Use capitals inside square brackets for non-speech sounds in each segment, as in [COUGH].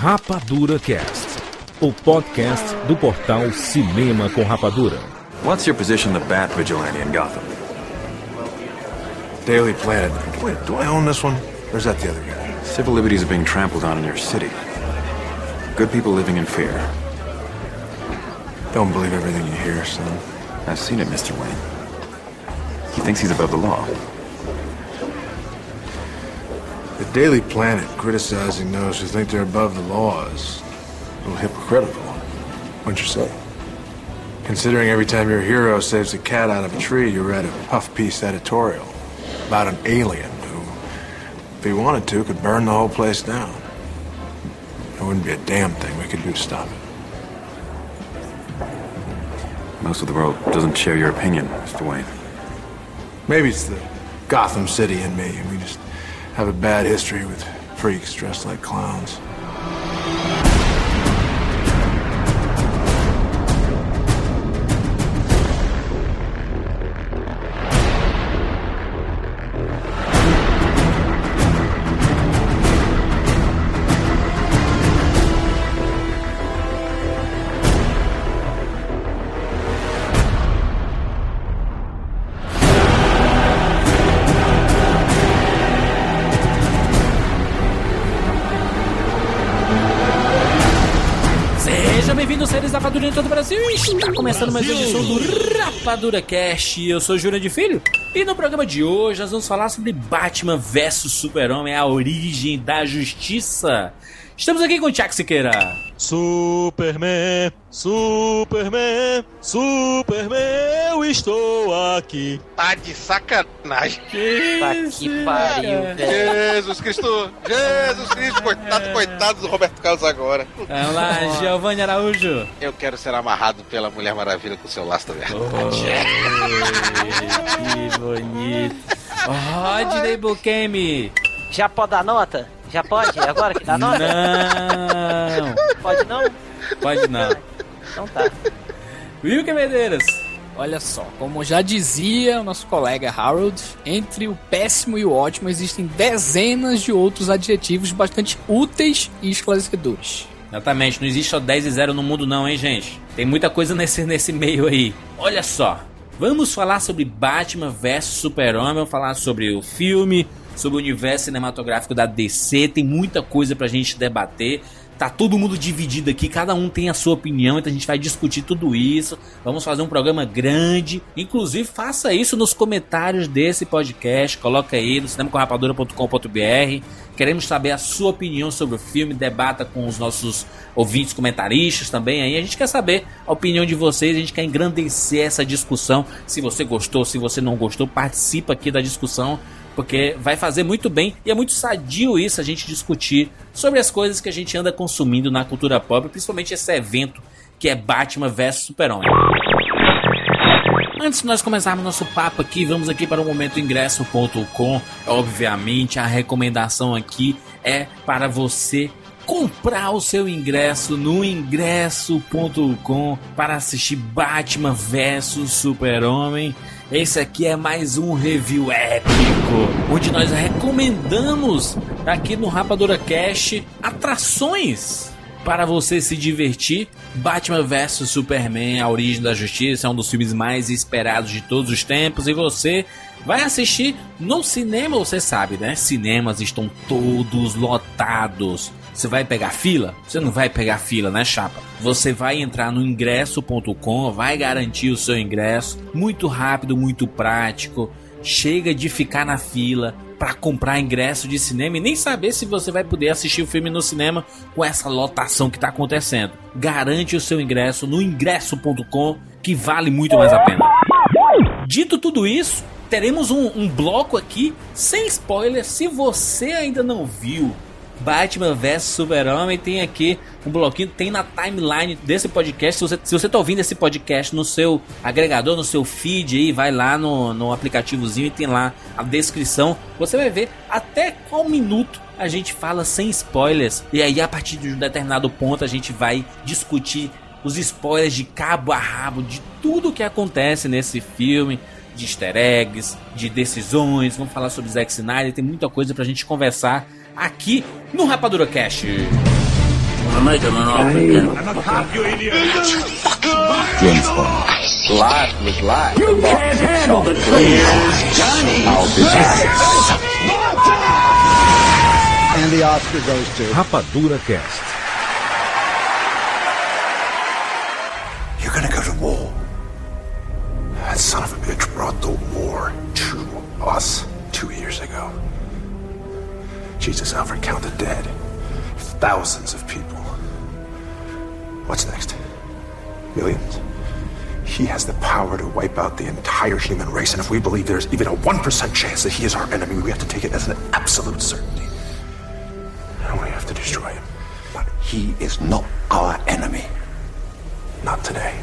Rapadura Cast, o podcast do portal Cinema com Rapadura. What's your position the Bat Vigilante in Gotham? Daily Planet. Wait, do I own this one? Or is that the other guy? Civil liberties are being trampled on in your city. Good people living in fear. Don't believe everything you hear, son. I've seen it, Mr. Wayne. He thinks he's above the law. Daily Planet criticizing those who think they're above the law is a little hypocritical. Wouldn't you say? Considering every time your hero saves a cat out of a tree, you read a puff piece editorial about an alien who, if he wanted to, could burn the whole place down. There wouldn't be a damn thing we could do to stop it. Most of the world doesn't share your opinion, Mr. Wayne. Maybe it's the Gotham City in me, and we just have a bad history with freaks dressed like clowns. Começando mais uma edição do Rapadura Cast. Eu sou Júlia de Filho e no programa de hoje nós vamos falar sobre Batman vs Super-Homem, a origem da justiça. Estamos aqui com o Tiago Siqueira. Superman, Superman, Superman, eu estou aqui. Tá de sacanagem. Tá que pariu, velho. Jesus Cristo, Jesus Cristo, coitado, coitado do Roberto Carlos agora. Vamos lá, Giovanni Araújo. Eu quero ser amarrado pela Mulher Maravilha com seu laço da verdade. que bonito. [LAUGHS] Rodney Bukemi. Já pode dar nota? Já pode? Agora que dá nota? Não, Pode não? pode não. Então tá. Wilker Medeiros. Olha só, como já dizia o nosso colega Harold, entre o péssimo e o ótimo existem dezenas de outros adjetivos bastante úteis e esclarecedores. Exatamente, não existe só 10 e 0 no mundo não, hein, gente? Tem muita coisa nesse, nesse meio aí. Olha só, vamos falar sobre Batman vs Super-Homem, vamos falar sobre o filme, sobre o universo cinematográfico da DC, tem muita coisa pra gente debater. Tá todo mundo dividido aqui, cada um tem a sua opinião, então a gente vai discutir tudo isso. Vamos fazer um programa grande. Inclusive, faça isso nos comentários desse podcast. Coloca aí no cinemacorrapadora.com.br. Queremos saber a sua opinião sobre o filme. Debata com os nossos ouvintes comentaristas também. Aí a gente quer saber a opinião de vocês. A gente quer engrandecer essa discussão. Se você gostou, se você não gostou, participa aqui da discussão porque vai fazer muito bem e é muito sadio isso a gente discutir sobre as coisas que a gente anda consumindo na cultura pop, principalmente esse evento que é Batman vs Super-Homem. Antes de nós começarmos nosso papo aqui, vamos aqui para o momento ingresso.com. Obviamente, a recomendação aqui é para você comprar o seu ingresso no ingresso.com para assistir Batman vs Super-Homem. Esse aqui é mais um review épico, onde nós recomendamos aqui no Rapadura Cash atrações para você se divertir. Batman vs Superman, A Origem da Justiça, é um dos filmes mais esperados de todos os tempos e você vai assistir no cinema, você sabe, né? Cinemas estão todos lotados. Você vai pegar fila? Você não vai pegar fila, né, chapa? Você vai entrar no ingresso.com, vai garantir o seu ingresso, muito rápido, muito prático. Chega de ficar na fila para comprar ingresso de cinema e nem saber se você vai poder assistir o filme no cinema com essa lotação que está acontecendo. Garante o seu ingresso no ingresso.com, que vale muito mais a pena. Dito tudo isso, teremos um, um bloco aqui sem spoiler. Se você ainda não viu Batman vs Super-Homem, tem aqui um bloquinho, tem na timeline desse podcast. Se você, se você tá ouvindo esse podcast no seu agregador, no seu feed aí, vai lá no, no aplicativozinho e tem lá a descrição. Você vai ver até qual minuto a gente fala sem spoilers. E aí, a partir de um determinado ponto, a gente vai discutir os spoilers de cabo a rabo de tudo que acontece nesse filme de easter eggs, de decisões, vamos falar sobre Zack Snyder, tem muita coisa pra gente conversar aqui no Rapadura Cash. Rapadura Cast. You're gonna go to war. That son of a bitch brought the war to us. Jesus, Alfred, count the dead. Thousands of people. What's next? Millions? He has the power to wipe out the entire human race, and if we believe there's even a 1% chance that he is our enemy, we have to take it as an absolute certainty. And we have to destroy him. But he is not our enemy. Not today.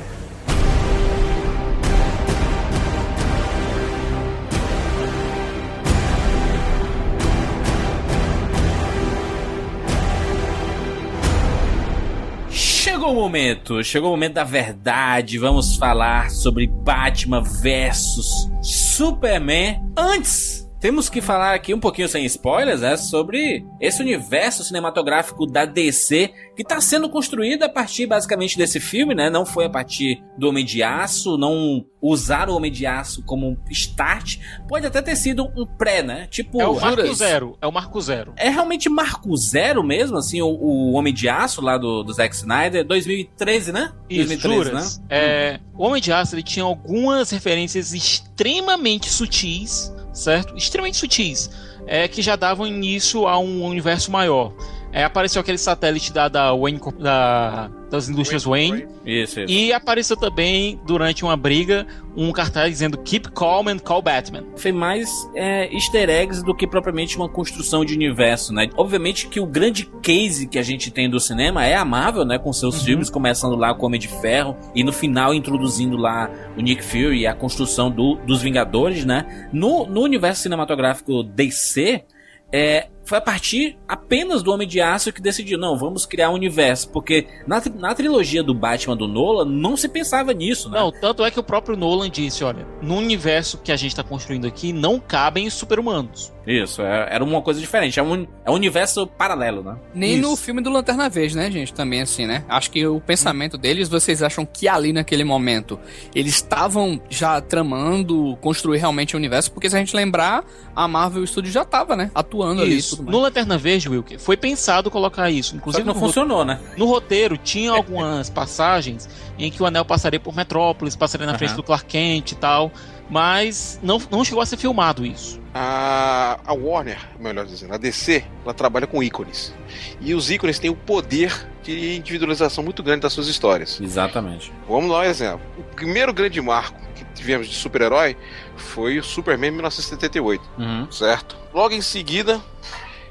Chegou o momento, chegou o momento da verdade. Vamos falar sobre Batman versus Superman. Antes, temos que falar aqui um pouquinho sem spoilers, né, sobre esse universo cinematográfico da DC que está sendo construído a partir basicamente desse filme, né? Não foi a partir do Homem de Aço, não usar o Homem de Aço como um start, pode até ter sido um pré, né? Tipo, É o Marco juras. Zero. É o Marco Zero. É realmente Marco Zero mesmo, assim, o, o Homem de Aço lá do, do Zack Snyder, 2013, né? Isso, 2013, juras. É, o Homem de Aço ele tinha algumas referências extremamente sutis, certo? Extremamente sutis, é, que já davam início a um universo maior. É, apareceu aquele satélite da, da Wayne, da- das indústrias Wayne, Isso, isso. e apareceu também durante uma briga um cartaz dizendo Keep Calm and Call Batman. Foi mais é, easter eggs do que propriamente uma construção de universo, né? Obviamente que o grande case que a gente tem do cinema é a Marvel, né? Com seus filmes, começando lá com o Homem de Ferro e no final introduzindo lá o Nick Fury e a construção do- dos Vingadores, né? No, no universo cinematográfico DC, é, foi a partir apenas do Homem de Aço que decidiu, não, vamos criar um universo, porque na, na trilogia do Batman do Nolan não se pensava nisso, né? Não, tanto é que o próprio Nolan disse, olha, no universo que a gente está construindo aqui não cabem os super-humanos. Isso, é- era uma coisa diferente, é um, é um universo paralelo, né? Nem Isso. no filme do Lanterna Verde, né, gente? Também assim, né? Acho que o pensamento deles, vocês acham que ali naquele momento eles estavam já tramando construir realmente o universo? Porque se a gente lembrar, a Marvel Studios já tava, né? Atuando ali e Isso. No. Lanterna Verde, Wilker, foi pensado colocar isso. Só Inclusive que não funcionou, né? no roteiro tinha algumas passagens em que o anel passaria por Metrópolis, passaria na frente Aham. do Clark Kent e tal. Mas não, não chegou a ser filmado isso. A, a Warner, melhor dizendo, a DC, ela trabalha com ícones. E os ícones têm o poder de individualização muito grande das suas histórias. Exatamente. Vamos dar um exemplo. O primeiro grande marco que tivemos de super-herói foi o Superman em 1978, Uhum. certo? Logo em seguida,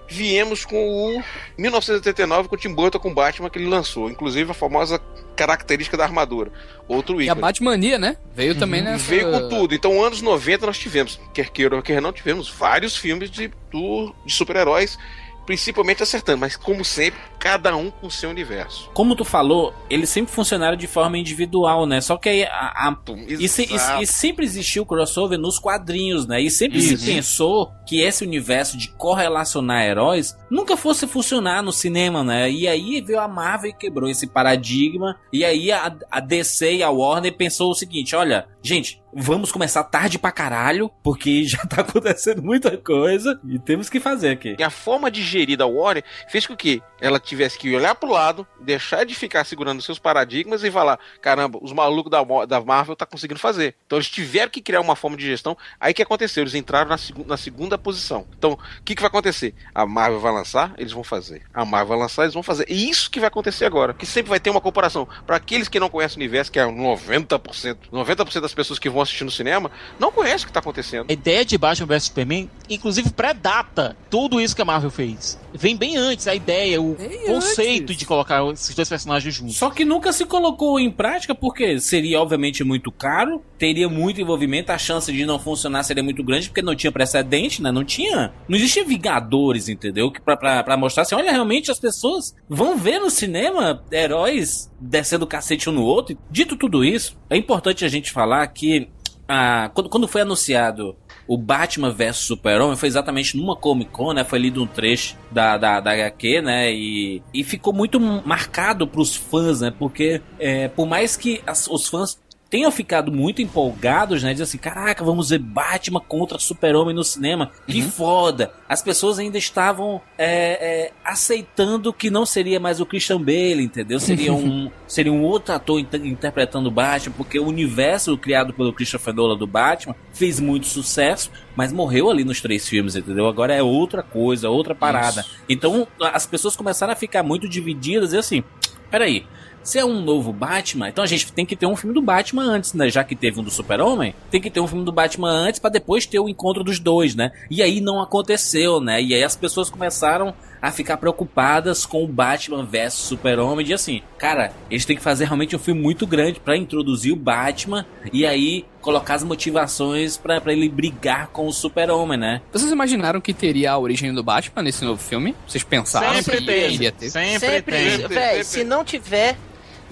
viemos com o 1989 com o Tim Burton com o Batman que ele lançou, inclusive a famosa característica da armadura. Outro E a ícone. Batmania, né? Veio também nessa... Veio com tudo. Então, anos 90 nós tivemos, quer queira ou quer não, tivemos vários filmes de, de super-heróis, principalmente acertando, mas como sempre, cada um com seu universo. Como tu falou, eles sempre funcionaram de forma individual, né? Só que aí a, a- e, se- e- e sempre existiu crossover nos quadrinhos, né? E sempre Isso. se pensou que esse universo de correlacionar heróis nunca fosse funcionar no cinema, né? E aí veio a Marvel e quebrou esse paradigma. E aí a, a DC e a Warner pensou o seguinte: olha, gente, vamos começar tarde pra caralho, porque já tá [LAUGHS] acontecendo muita coisa e temos que fazer aqui. E a forma de gerir da Warner fez com que ela tivesse que olhar pro lado, deixar de ficar segurando seus paradigmas e falar: caramba, os malucos da, da Marvel tá conseguindo fazer. Então eles tiveram que criar uma forma de gestão. Aí o que aconteceu? Eles entraram na, segu- na segunda posição. Então, o que, que vai acontecer? A Marvel vai lançar, eles vão fazer. A Marvel vai lançar, eles vão fazer. E isso que vai acontecer agora. Que sempre vai ter uma comparação. Para aqueles que não conhecem o universo, que é 90%, 90% das pessoas que vão assistir no cinema, não conhecem o que tá acontecendo. A ideia de Batman vs Superman, inclusive pré-data tudo isso que a Marvel fez. Vem bem antes a ideia, o Bem conceito antes. de colocar esses dois personagens juntos. Só que nunca se colocou em prática porque seria obviamente muito caro, teria muito envolvimento, a chance de não funcionar seria muito grande porque não tinha precedente, né? Não tinha, não existia Vingadores, entendeu? Que pra mostrar assim, olha, realmente as pessoas vão ver no cinema heróis descendo o cacete um no outro. Dito tudo isso, é importante a gente falar que ah, quando, quando foi anunciado o Batman vs Super-Homem foi exatamente numa Comic Con, né? Foi lido um trecho da, da, da HQ, né? E, e ficou muito marcado pros fãs, né? Porque é, por mais que as, os fãs tenham ficado muito empolgados, né? Diz assim, caraca, vamos ver Batman contra Super-Homem no cinema. Que Uhum. foda! As pessoas ainda estavam é, é, aceitando que não seria mais o Christian Bale, entendeu? Seria [LAUGHS] um, seria um outro ator inter- interpretando o Batman, porque o universo criado pelo Christopher Nolan do Batman fez muito sucesso, mas morreu ali nos três filmes, entendeu? Agora é outra coisa, outra parada. Então as pessoas começaram a ficar muito divididas e assim, peraí. Se é um novo Batman, então a gente tem que ter um filme do Batman antes, né? Já que teve um do Super-Homem, tem que ter um filme do Batman antes pra depois ter o encontro dos dois, né? E aí não aconteceu, né? E aí as pessoas começaram a ficar preocupadas com o Batman versus Super-Homem, de assim, cara, eles têm que fazer realmente um filme muito grande pra introduzir o Batman e aí colocar as motivações pra pra ele brigar com o Super-Homem, né? Vocês imaginaram que teria a origem do Batman nesse novo filme? Vocês pensaram Sempre que tem. iria ter? Sempre, véi, se não tiver,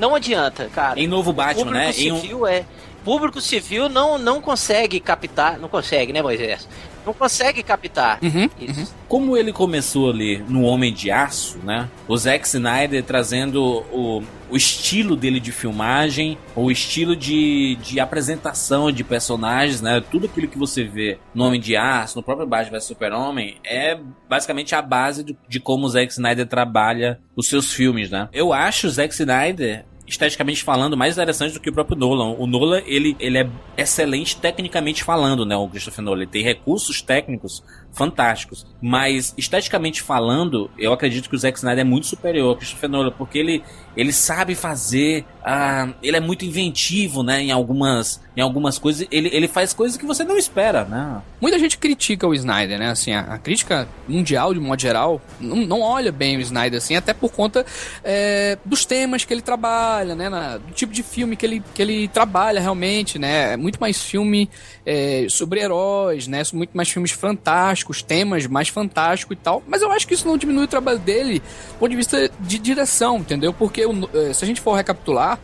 não adianta, cara. Em novo Batman, né? Em um- civil é. Público civil não, não consegue captar. Não consegue, né, Moisés? Não consegue captar. Uhum, Isso. Como ele começou ali no Homem de Aço, né? O Zack Snyder trazendo o, o estilo dele de filmagem, o estilo de, de apresentação de personagens, né? Tudo aquilo que você vê no Homem de Aço, no próprio Batman vs Super-Homem, é basicamente a base do- de como o Zack Snyder trabalha os seus filmes, né? Eu acho o Zack Snyder esteticamente falando, mais interessante do que o próprio Nolan. O Nolan, ele, ele é excelente tecnicamente falando, né? O Christopher Nolan. Ele tem recursos técnicos fantásticos. Mas, esteticamente falando, eu acredito que o Zack Snyder é muito superior ao Christopher Nolan, porque ele, ele sabe fazer. ah, ele é muito inventivo, né? Em algumas, em algumas coisas. Ele, ele faz coisas que você não espera, né? Muita gente critica o Snyder, né? Assim, a, a crítica mundial, de modo geral, não, não olha bem o Snyder, assim, até por conta é, dos temas que ele trabalha, né? na- do tipo de filme que ele, que ele trabalha realmente, né? É muito mais filme é, sobre heróis, né? Muito mais filmes fantásticos, temas mais fantásticos e tal. Mas eu acho que isso não diminui o trabalho dele do ponto de vista de direção, entendeu? Porque é, se a gente for recapitular,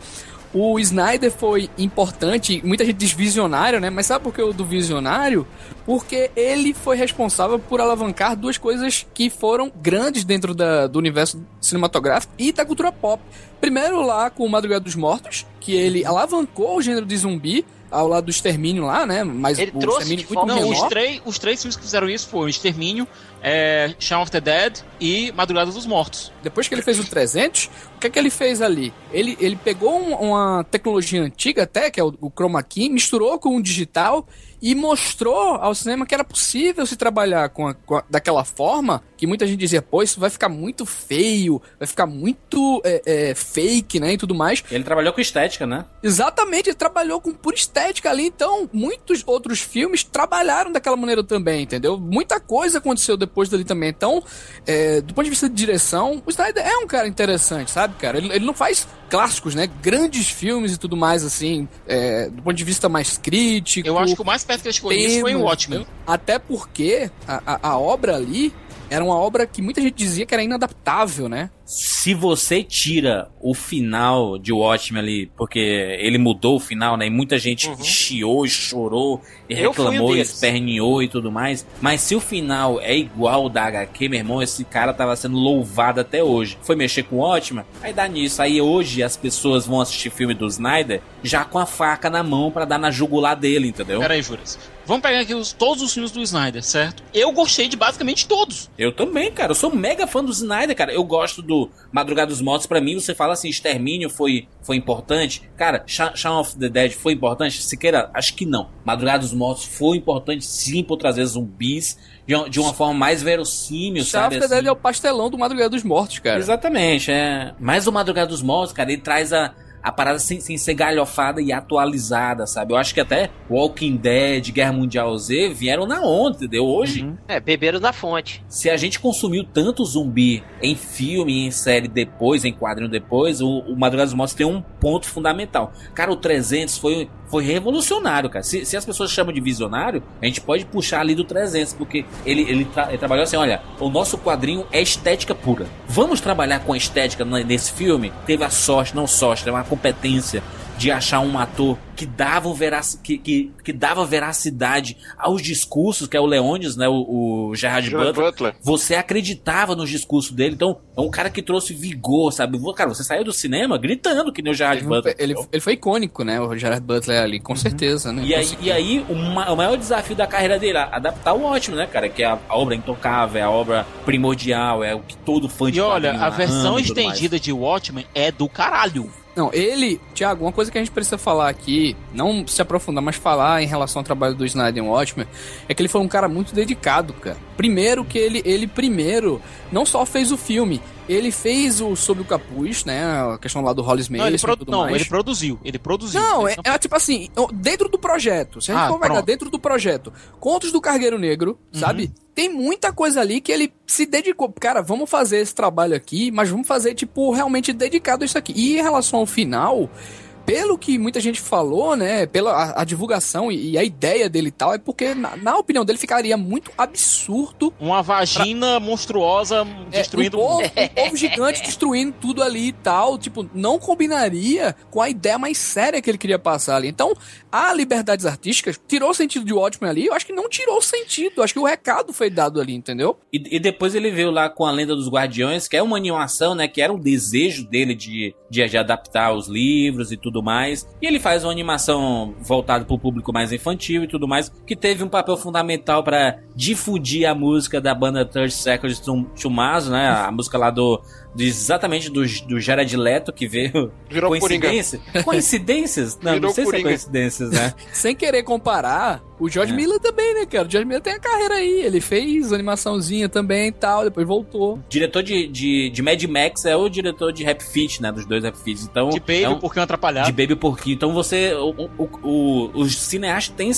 o Snyder foi importante, muita gente diz visionário, né? Mas sabe por que o do visionário? Porque ele foi responsável por alavancar duas coisas que foram grandes dentro da- do universo cinematográfico e da cultura pop. Primeiro lá com o Madrugada dos Mortos, que ele alavancou o gênero de zumbi ao lado do extermínio lá, né? Mas Ele o trouxe extermínio muito volta- Não, menor. os, três, os três filmes que fizeram isso foram Extermínio, é, Shaun of the Dead e Madrugada dos Mortos. Depois que ele fez o 300, o que é que ele fez ali? Ele, ele pegou um- uma tecnologia antiga até, que é o, o Chroma Key, misturou com o digital e mostrou ao cinema que era possível se trabalhar com, a- com a- daquela forma que muita gente dizia, pô, isso vai ficar muito feio, vai ficar muito é, é, fake, né, e tudo mais. Ele trabalhou com estética, né? Exatamente, ele trabalhou com pura estética ali, então muitos outros filmes trabalharam daquela maneira também, entendeu? Muita coisa aconteceu depois dali também. Então, é, do ponto de vista de direção, o Snyder é um cara interessante, sabe, cara? Ele, ele não faz clássicos, né? Grandes filmes e tudo mais, assim, é, do ponto de vista mais crítico. Eu acho que o mais perto que chegou nisso foi Watchmen. Até porque a, a, a obra ali era uma obra que muita gente dizia que era inadaptável, né? Se você tira o final de Watchmen ali, porque ele mudou o final, né? E muita gente chiou, e chorou, e reclamou, e esperneou e tudo mais. Mas se o final é igual da HQ, meu irmão, esse cara tava sendo louvado até hoje. Foi mexer com o Watchmen, aí dá nisso. Aí hoje as pessoas vão assistir filme do Snyder já com a faca na mão pra dar na jugular dele, entendeu? Peraí, Juras. Vamos pegar aqui os- todos os filmes do Snyder, certo? Eu gostei de basicamente todos. Eu também, cara. Eu sou mega fã do Snyder, cara. Eu gosto do Madrugada dos Mortos. Pra mim, você fala assim, Extermínio foi, foi importante. Cara, Sha- Shaun of the Dead foi importante? Siqueira, acho que não. Madrugada dos Mortos foi importante sim por trazer zumbis de, uma- de uma forma mais verossímil, Shaun sabe? of the Dead assim. é o pastelão do Madrugada dos Mortos, cara. Exatamente, é. Mas o Madrugada dos Mortos, cara, ele traz a, a parada sem, sem ser galhofada e atualizada, sabe? Eu acho que até Walking Dead, Guerra Mundial Z vieram na onda, entendeu? Hoje, É, beberam da fonte. se a gente consumiu tanto zumbi em filme, em série depois, em quadrinho depois, o, o Madrugada dos Mortos tem um ponto fundamental. Cara, o 300 foi, foi revolucionário, cara. Se, se as pessoas chamam de visionário, a gente pode puxar ali do 300, porque ele, ele, tra- ele trabalhou assim, olha, o nosso quadrinho é estética pura. Vamos trabalhar com a estética nesse filme? Teve a sorte, não sorte, teve uma competência de achar um ator que dava, verac, que, que, que dava veracidade aos discursos, que é o Leônidas, né? O, o Gerard Gerard Butler. Butler. Você acreditava nos discursos dele. Então, é um cara que trouxe vigor, sabe? Cara, você saiu do cinema gritando que nem o Gerard Ele, Butler. ele, ele foi icônico, né? O Gerard Butler ali, com certeza, né? Uhum. E aí, e aí o, ma- o maior desafio da carreira dele é adaptar o ótimo, né, cara? Que é a, a obra intocável, é a obra primordial, é o que todo fã de E olha, a versão estendida de Watchmen é do caralho. Não, ele, Thiago, uma coisa que a gente precisa falar aqui, não se aprofundar, mas falar em relação ao trabalho do Snyder em Watchmen, é que ele foi um cara muito dedicado, cara. Primeiro que ele, ele primeiro, não só fez o filme, ele fez o Sob o Capuz, né, a questão lá do Hollis Não, ele, Mason e produ- tudo não mais. ele produziu. Ele produziu. Não, é, Ele não- é tipo assim, dentro do projeto. Se a gente Ah, for pegar pronto. dentro do projeto, Contos do Cargueiro Negro, Uhum. sabe? Tem muita coisa ali que ele se dedicou. Cara, vamos fazer esse trabalho aqui, mas vamos fazer, tipo, realmente dedicado a isso aqui. E em relação ao final. Pelo que muita gente falou, né? Pela a, a divulgação e, e a ideia dele e tal, é porque, na, na opinião dele, ficaria muito absurdo Uma vagina monstruosa destruindo um o povo, um povo gigante destruindo tudo ali e tal. Tipo, não combinaria com a ideia mais séria que ele queria passar ali. Então, a liberdades artísticas tirou o sentido de Watchmen ali. Eu acho que não tirou o sentido. Acho que o recado foi dado ali, entendeu? E, e depois ele veio lá com a Lenda dos Guardiões, que é uma animação, né? Que era um desejo dele de, de, de adaptar os livros e tudo mais. E ele faz uma animação voltada para o público mais infantil e tudo mais, que teve um papel fundamental para difundir a música da banda Third Seconds to Tommaso, né? A música lá do. Do- exatamente do, do Jared Leto, que veio. [LAUGHS] Virou Coincidência? Coincidências? Não, Virou não sei se é Coringa. coincidências, né? [LAUGHS] Sem querer comparar, o George É. Miller também, né, cara? O George Miller tem a carreira aí. Ele fez animaçãozinha também e tal, depois voltou. diretor de, de, de Mad Max é o diretor de Rap Fit, né? Dos dois Rap Fits. Então, De Baby, é um- porque é um atrapalhado. de Baby Porquinho. Então você. O, o, o, os cineastas têm,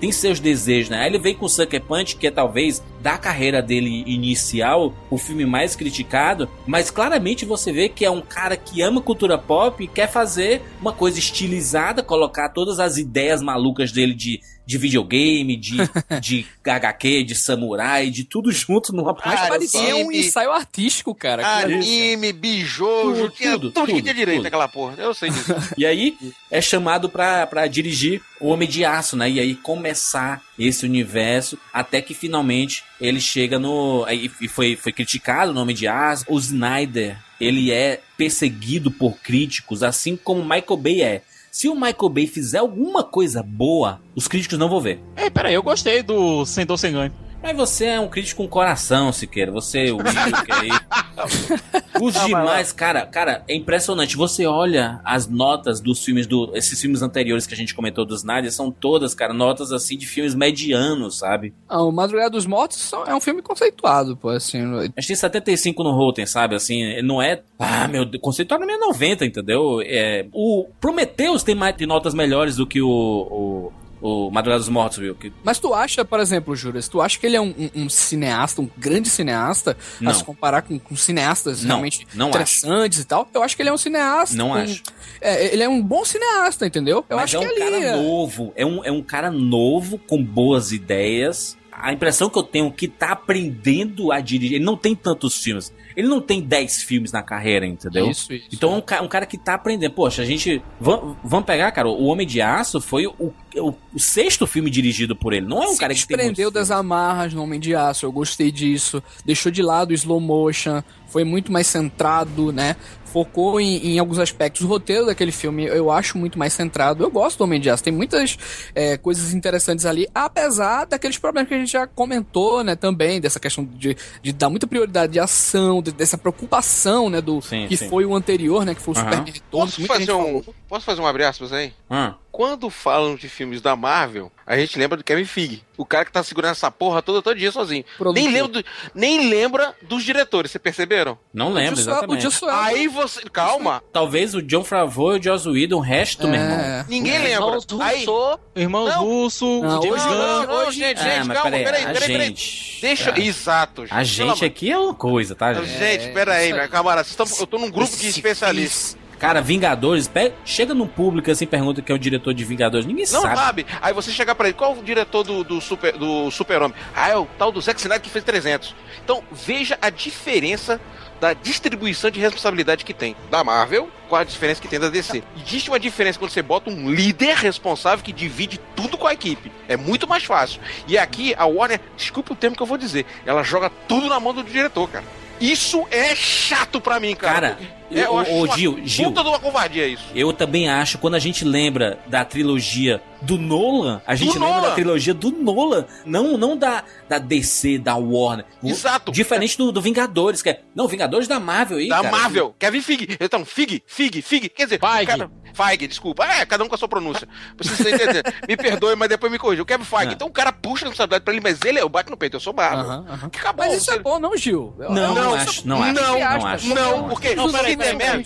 têm seus desejos, né? Aí ele vem com o Sucker Punch, que é talvez da carreira dele inicial, o filme mais criticado, mas claramente você vê que é um cara que ama cultura pop e quer fazer uma coisa estilizada, colocar todas as ideias malucas dele de, de videogame, de, [LAUGHS] de HQ, de samurai, de tudo junto numa Mas Cara, parecia um ensaio artístico, cara. Anime, bijojo, Tudo, tinha tudo, tudo, que tinha direito tudo. aquela porra. Eu sei disso. [LAUGHS] E aí é chamado pra, pra dirigir o Homem de Aço, né? E aí começar esse universo até que finalmente ele chega no. E foi, foi criticado no Homem de Aço. O Snyder, ele é perseguido por críticos, assim como o Michael Bay é. Se o Michael Bay fizer alguma coisa boa, os críticos não vão ver. Ei, peraí, eu gostei do Sem Dor Sem Ganho. Mas você é um crítico com coração, Siqueira. Você, o Will, que aí. [LAUGHS] Os mas demais, cara, cara, é impressionante. Você olha as notas dos filmes do. Esses filmes anteriores que a gente comentou dos Snyder, são todas, cara, notas assim de filmes medianos, sabe? Ah, o Madrugada dos Mortos são- é um filme conceituado, pô, assim. A gente tem 75 no Rotten, sabe? Assim, não é. Ah, meu Deus, conceituado é 90, entendeu? É, o Prometheus tem, mais, tem notas melhores do que o. o o Madrugada dos Mortos, viu? Que Mas tu acha, por exemplo, Juras, tu acha que ele é um, um- um cineasta, um grande cineasta, Não. a se comparar com, com cineastas Não, realmente não interessantes e tal? Eu acho que ele é um cineasta. Não com- acho. É, ele é um bom cineasta, entendeu? Eu Mas acho é um que cara ali. é- novo, é um, é um cara novo, com boas ideias. A impressão que eu tenho é que tá aprendendo a dirigir. Ele não tem tantos filmes. Ele não tem 10 filmes na carreira, entendeu? Isso, isso. Então é um, ca- um cara que tá aprendendo. Poxa, a gente. Vamos, vamos pegar, cara. O Homem de Aço foi o, o, o sexto filme dirigido por ele. Não é um se cara que tem. desprendeu das amarras no Homem de Aço, eu gostei disso. Deixou de lado o slow motion, foi muito mais centrado, né? Focou em, em alguns aspectos. O roteiro daquele filme eu acho muito mais centrado. Eu gosto do Homem de Aço, tem muitas é, coisas interessantes ali, apesar daqueles problemas que a gente já comentou, né? Também, dessa questão de, de dar muita prioridade de ação, de- dessa preocupação, né? Do Sim, que sim. foi o anterior, né? Que foi o Aham. Super Retorno. Posso fazer, um, falou. posso fazer um abre aspas aí? Ah, Quando falam de filmes da Marvel, a gente lembra do Kevin Feige. O cara que tá segurando essa porra toda todo dia sozinho. Nem lembra, do- nem lembra dos diretores, vocês perceberam? não lembro, O exatamente. O Whedon- Aí você. Calma! Talvez o John Favreau e o Joss Whedon, o resto, meu irmão. É. Ninguém lembra. Irmãos Aí, Russo, Irmãos Não. Russo, Não, hoje- não, não, hoje- gente, Ah, gente, mas calma, peraí, peraí, a peraí, peraí. gente. Deixa. a- Exato. A gente Pelo amor- aqui é uma coisa, tá, gente? Gente, pera aí, meu camarada. tão- eu tô num grupo de especialistas. Cara, Vingadores, chega num público assim, pergunta quem é o diretor de Vingadores. Ninguém Não sabe. sabe. Aí você chega pra ele, qual o diretor do, do Super do Super-Homem? Ah, é o tal do Zack Snyder que fez 300. Então, veja a diferença da distribuição de responsabilidade que tem da Marvel com a diferença que tem da DC. Existe uma diferença quando você bota um líder responsável que divide tudo com a equipe. É muito mais fácil. E aqui a Warner, desculpe o termo que eu vou dizer, ela joga tudo na mão do diretor, cara. Isso é chato pra mim, cara. Cara, é, eu acho uma Gil, Gil. puta de uma covardia isso. Eu também acho, quando a gente lembra da trilogia do Nolan, a gente lembra Nolan. da trilogia do Nolan, não, não da, da DC, da Warner. O- Exato. Diferente do, do Vingadores, que é. Não, Vingadores da Marvel aí. Da cara. Marvel. Kevin Fig. Então, Fig, Fig, Fig. Quer dizer, Feige. Cara, Feige, desculpa. É, cada um com a sua pronúncia. Você entender. me perdoe, mas depois me corrija. O Kevin Feige. Ah. Então o cara puxa a responsabilidade pra ele, mas ele é o bate no peito. Eu sou Marvel. Aham, aham. Que acabou. Mas isso é bom, não, Gil? Não, não Não, acho, não acho. não, não acho. Não, porque Não, peraí.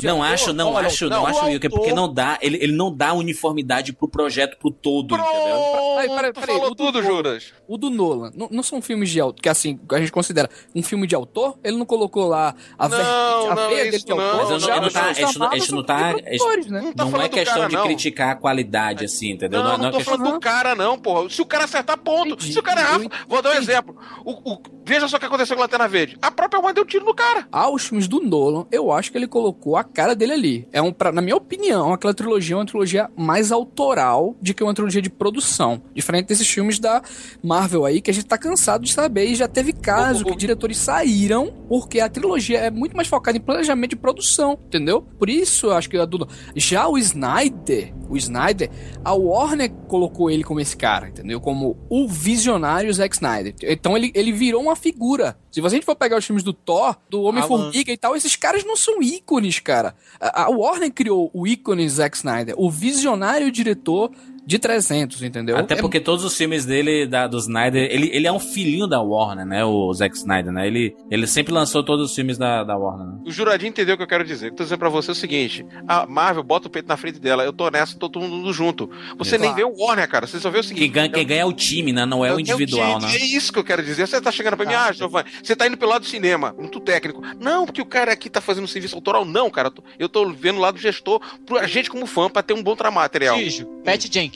Não acho, não acho, não, não, acho, Wilker, porque não dá, ele, ele não dá uniformidade pro projeto, pro todo, entendeu? Pronto, Peraí, peraí, peraí, falou o do tudo, Nolan. Juras. O do Nolan, não, não são filmes de autor, que assim, a gente considera um filme de autor, ele não colocou lá a, Não, vertente, a não, veia dele de não, autor. Mas não, já não tá, a gente não, gente não tá, produtores, né? Não tá não é do questão cara, de não. criticar a qualidade, assim, entendeu? Não, não, é tô questão... falando do cara, não, porra. Se o cara acertar, ponto. Entendi, Se o cara errar, vou dar um entendi. exemplo. O, o- veja só o que aconteceu com a Lanterna Verde. A própria Warner deu tiro no cara. Aos filmes do Nolan, eu acho que ele colocou a cara dele ali. É um, pra, na minha opinião, aquela trilogia é uma trilogia mais autoral do que uma trilogia de produção. Diferente desses filmes da Marvel aí, que a gente tá cansado de saber. E já teve caso O- o- que diretores saíram porque a trilogia é muito mais focada em planejamento de produção, entendeu? Por isso eu acho que a do Já o Snyder, o Snyder, a Warner colocou ele como esse cara, entendeu? Como o visionário Zack Snyder. Então ele, ele virou uma figura. Se você a gente for pegar os filmes do Thor, do Homem-Formiga e tal, esses caras não são ícones, cara. A, a Warner criou o ícone Zack Snyder, o visionário diretor de 300, entendeu? Até É porque todos os filmes dele, da, do Snyder, ele, ele é um filhinho da Warner, né? O Zack Snyder, né? Ele, ele sempre lançou todos os filmes da, da Warner, né? O Juradinho entendeu o que eu quero dizer. Eu tô dizendo pra você o seguinte: a Marvel bota o peito na frente dela. Eu tô nessa, tô todo mundo junto. Você nem vê o Warner, cara. Você só vê o seguinte. Quem ganha, quem ganha é o time, né? Não é o individual, time. né? É isso que eu quero dizer. Você tá chegando pra mim, ah, Giovanni, você tá indo pelo lado do cinema, muito técnico. Não, porque o cara aqui tá fazendo um serviço autoral. Não, cara. Eu tô vendo lá do gestor, pra gente como fã, pra ter um bom material. Gijo, Pat Jenkins,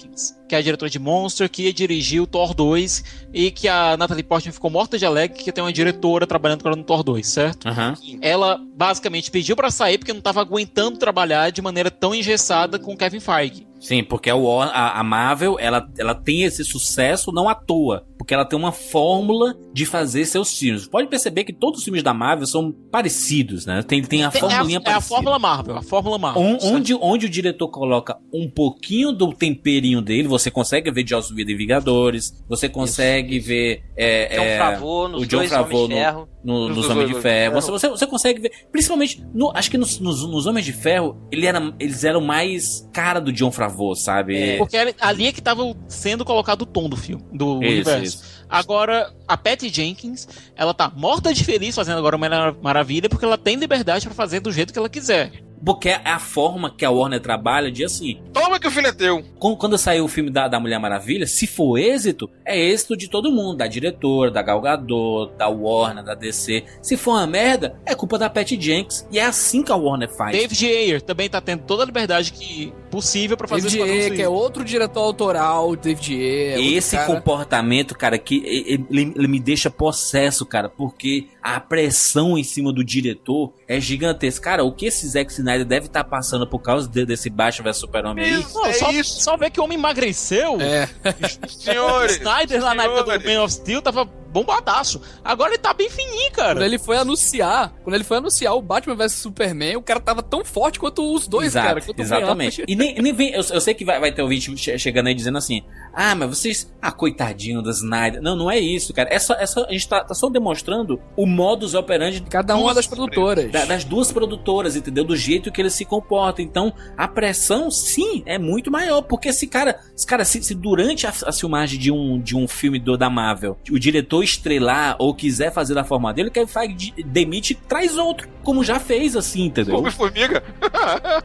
que é a diretora de Monster, que dirigiu Thor 2 e que a Natalie Portman ficou morta de alegre que tem uma diretora trabalhando com ela no Thor 2, certo? Aham. Ela basicamente pediu pra sair porque não tava aguentando trabalhar de maneira tão engessada com o Kevin Feige. Sim, porque a Marvel, ela, ela tem esse sucesso não à toa. Porque ela tem uma fórmula de fazer seus filmes. Pode perceber que todos os filmes da Marvel são parecidos, né? Tem, tem a Tem- formulinha é, a, é a parecida. fórmula Marvel, a fórmula Marvel. On- onde, onde o diretor coloca um pouquinho do temperinho dele, você consegue ver Joss Whedon em Vingadores, você consegue ver é, John é, Favreau nos o John dois Favreau Homens de Ferro. no, no- Nos nos dois Homens de Ferro. Você, você, você consegue ver, principalmente, no- acho que nos, nos, nos Homens de Ferro, ele era, eles eram mais cara do John Favreau, sabe? Porque ali- ali é que tava sendo colocado o tom do filme, do Isso, universo. Isso. Agora, a Patty Jenkins, ela tá morta de feliz fazendo agora uma Mara- maravilha porque ela tem liberdade pra fazer do jeito que ela quiser. Porque é a forma que a Warner trabalha de assim. Toma que o filho é teu. Quando, quando saiu o filme da, da Mulher Maravilha, se for êxito, é êxito de todo mundo, da diretora, da Gal Gadot, da Warner, da DC. Se for uma merda, é culpa da Patty Jenkins. E é assim que a Warner faz. David Ayer também tá tendo toda a liberdade que possível pra fazer David Esquadrão Ayer, que é Suicida. outro diretor autoral, David Ayer. é Esse cara- comportamento, cara, que ele, ele me deixa possesso, cara, porque a pressão em cima do diretor é gigantesca. Cara, o que esse Zack Snyder deve estar passando por causa de- desse Batman vs Super-Homem aí? Isso, Não, é só, isso. só ver que o homem emagreceu. É. [LAUGHS] Senhores. Snyder lá na época do. Man of Steel tava bombadaço. Agora ele tá bem fininho, cara. Quando ele foi anunciar, quando ele foi anunciar o Batman vs Superman, o cara tava tão forte quanto os dois, Exato, cara. exatamente. E nem, nem vem, eu, eu sei que vai, vai ter ouvinte che- chegando aí dizendo assim: ah, mas vocês, ah, coitadinho do Snyder. Não, não é isso, cara. É só, é só, a gente tá, tá só demonstrando o modus operandi de Cada uma das produtoras. da- das duas produtoras, entendeu? Do jeito que eles se comportam. Então, a pressão, sim, é muito maior. Porque esse cara, esse cara se, se durante a, a filmagem de um, de um filme do, da Marvel, o diretor estrelar ou quiser fazer da forma dele, Kevin Feige de- demite e traz outro. Como já fez assim, entendeu? Homem-Formiga.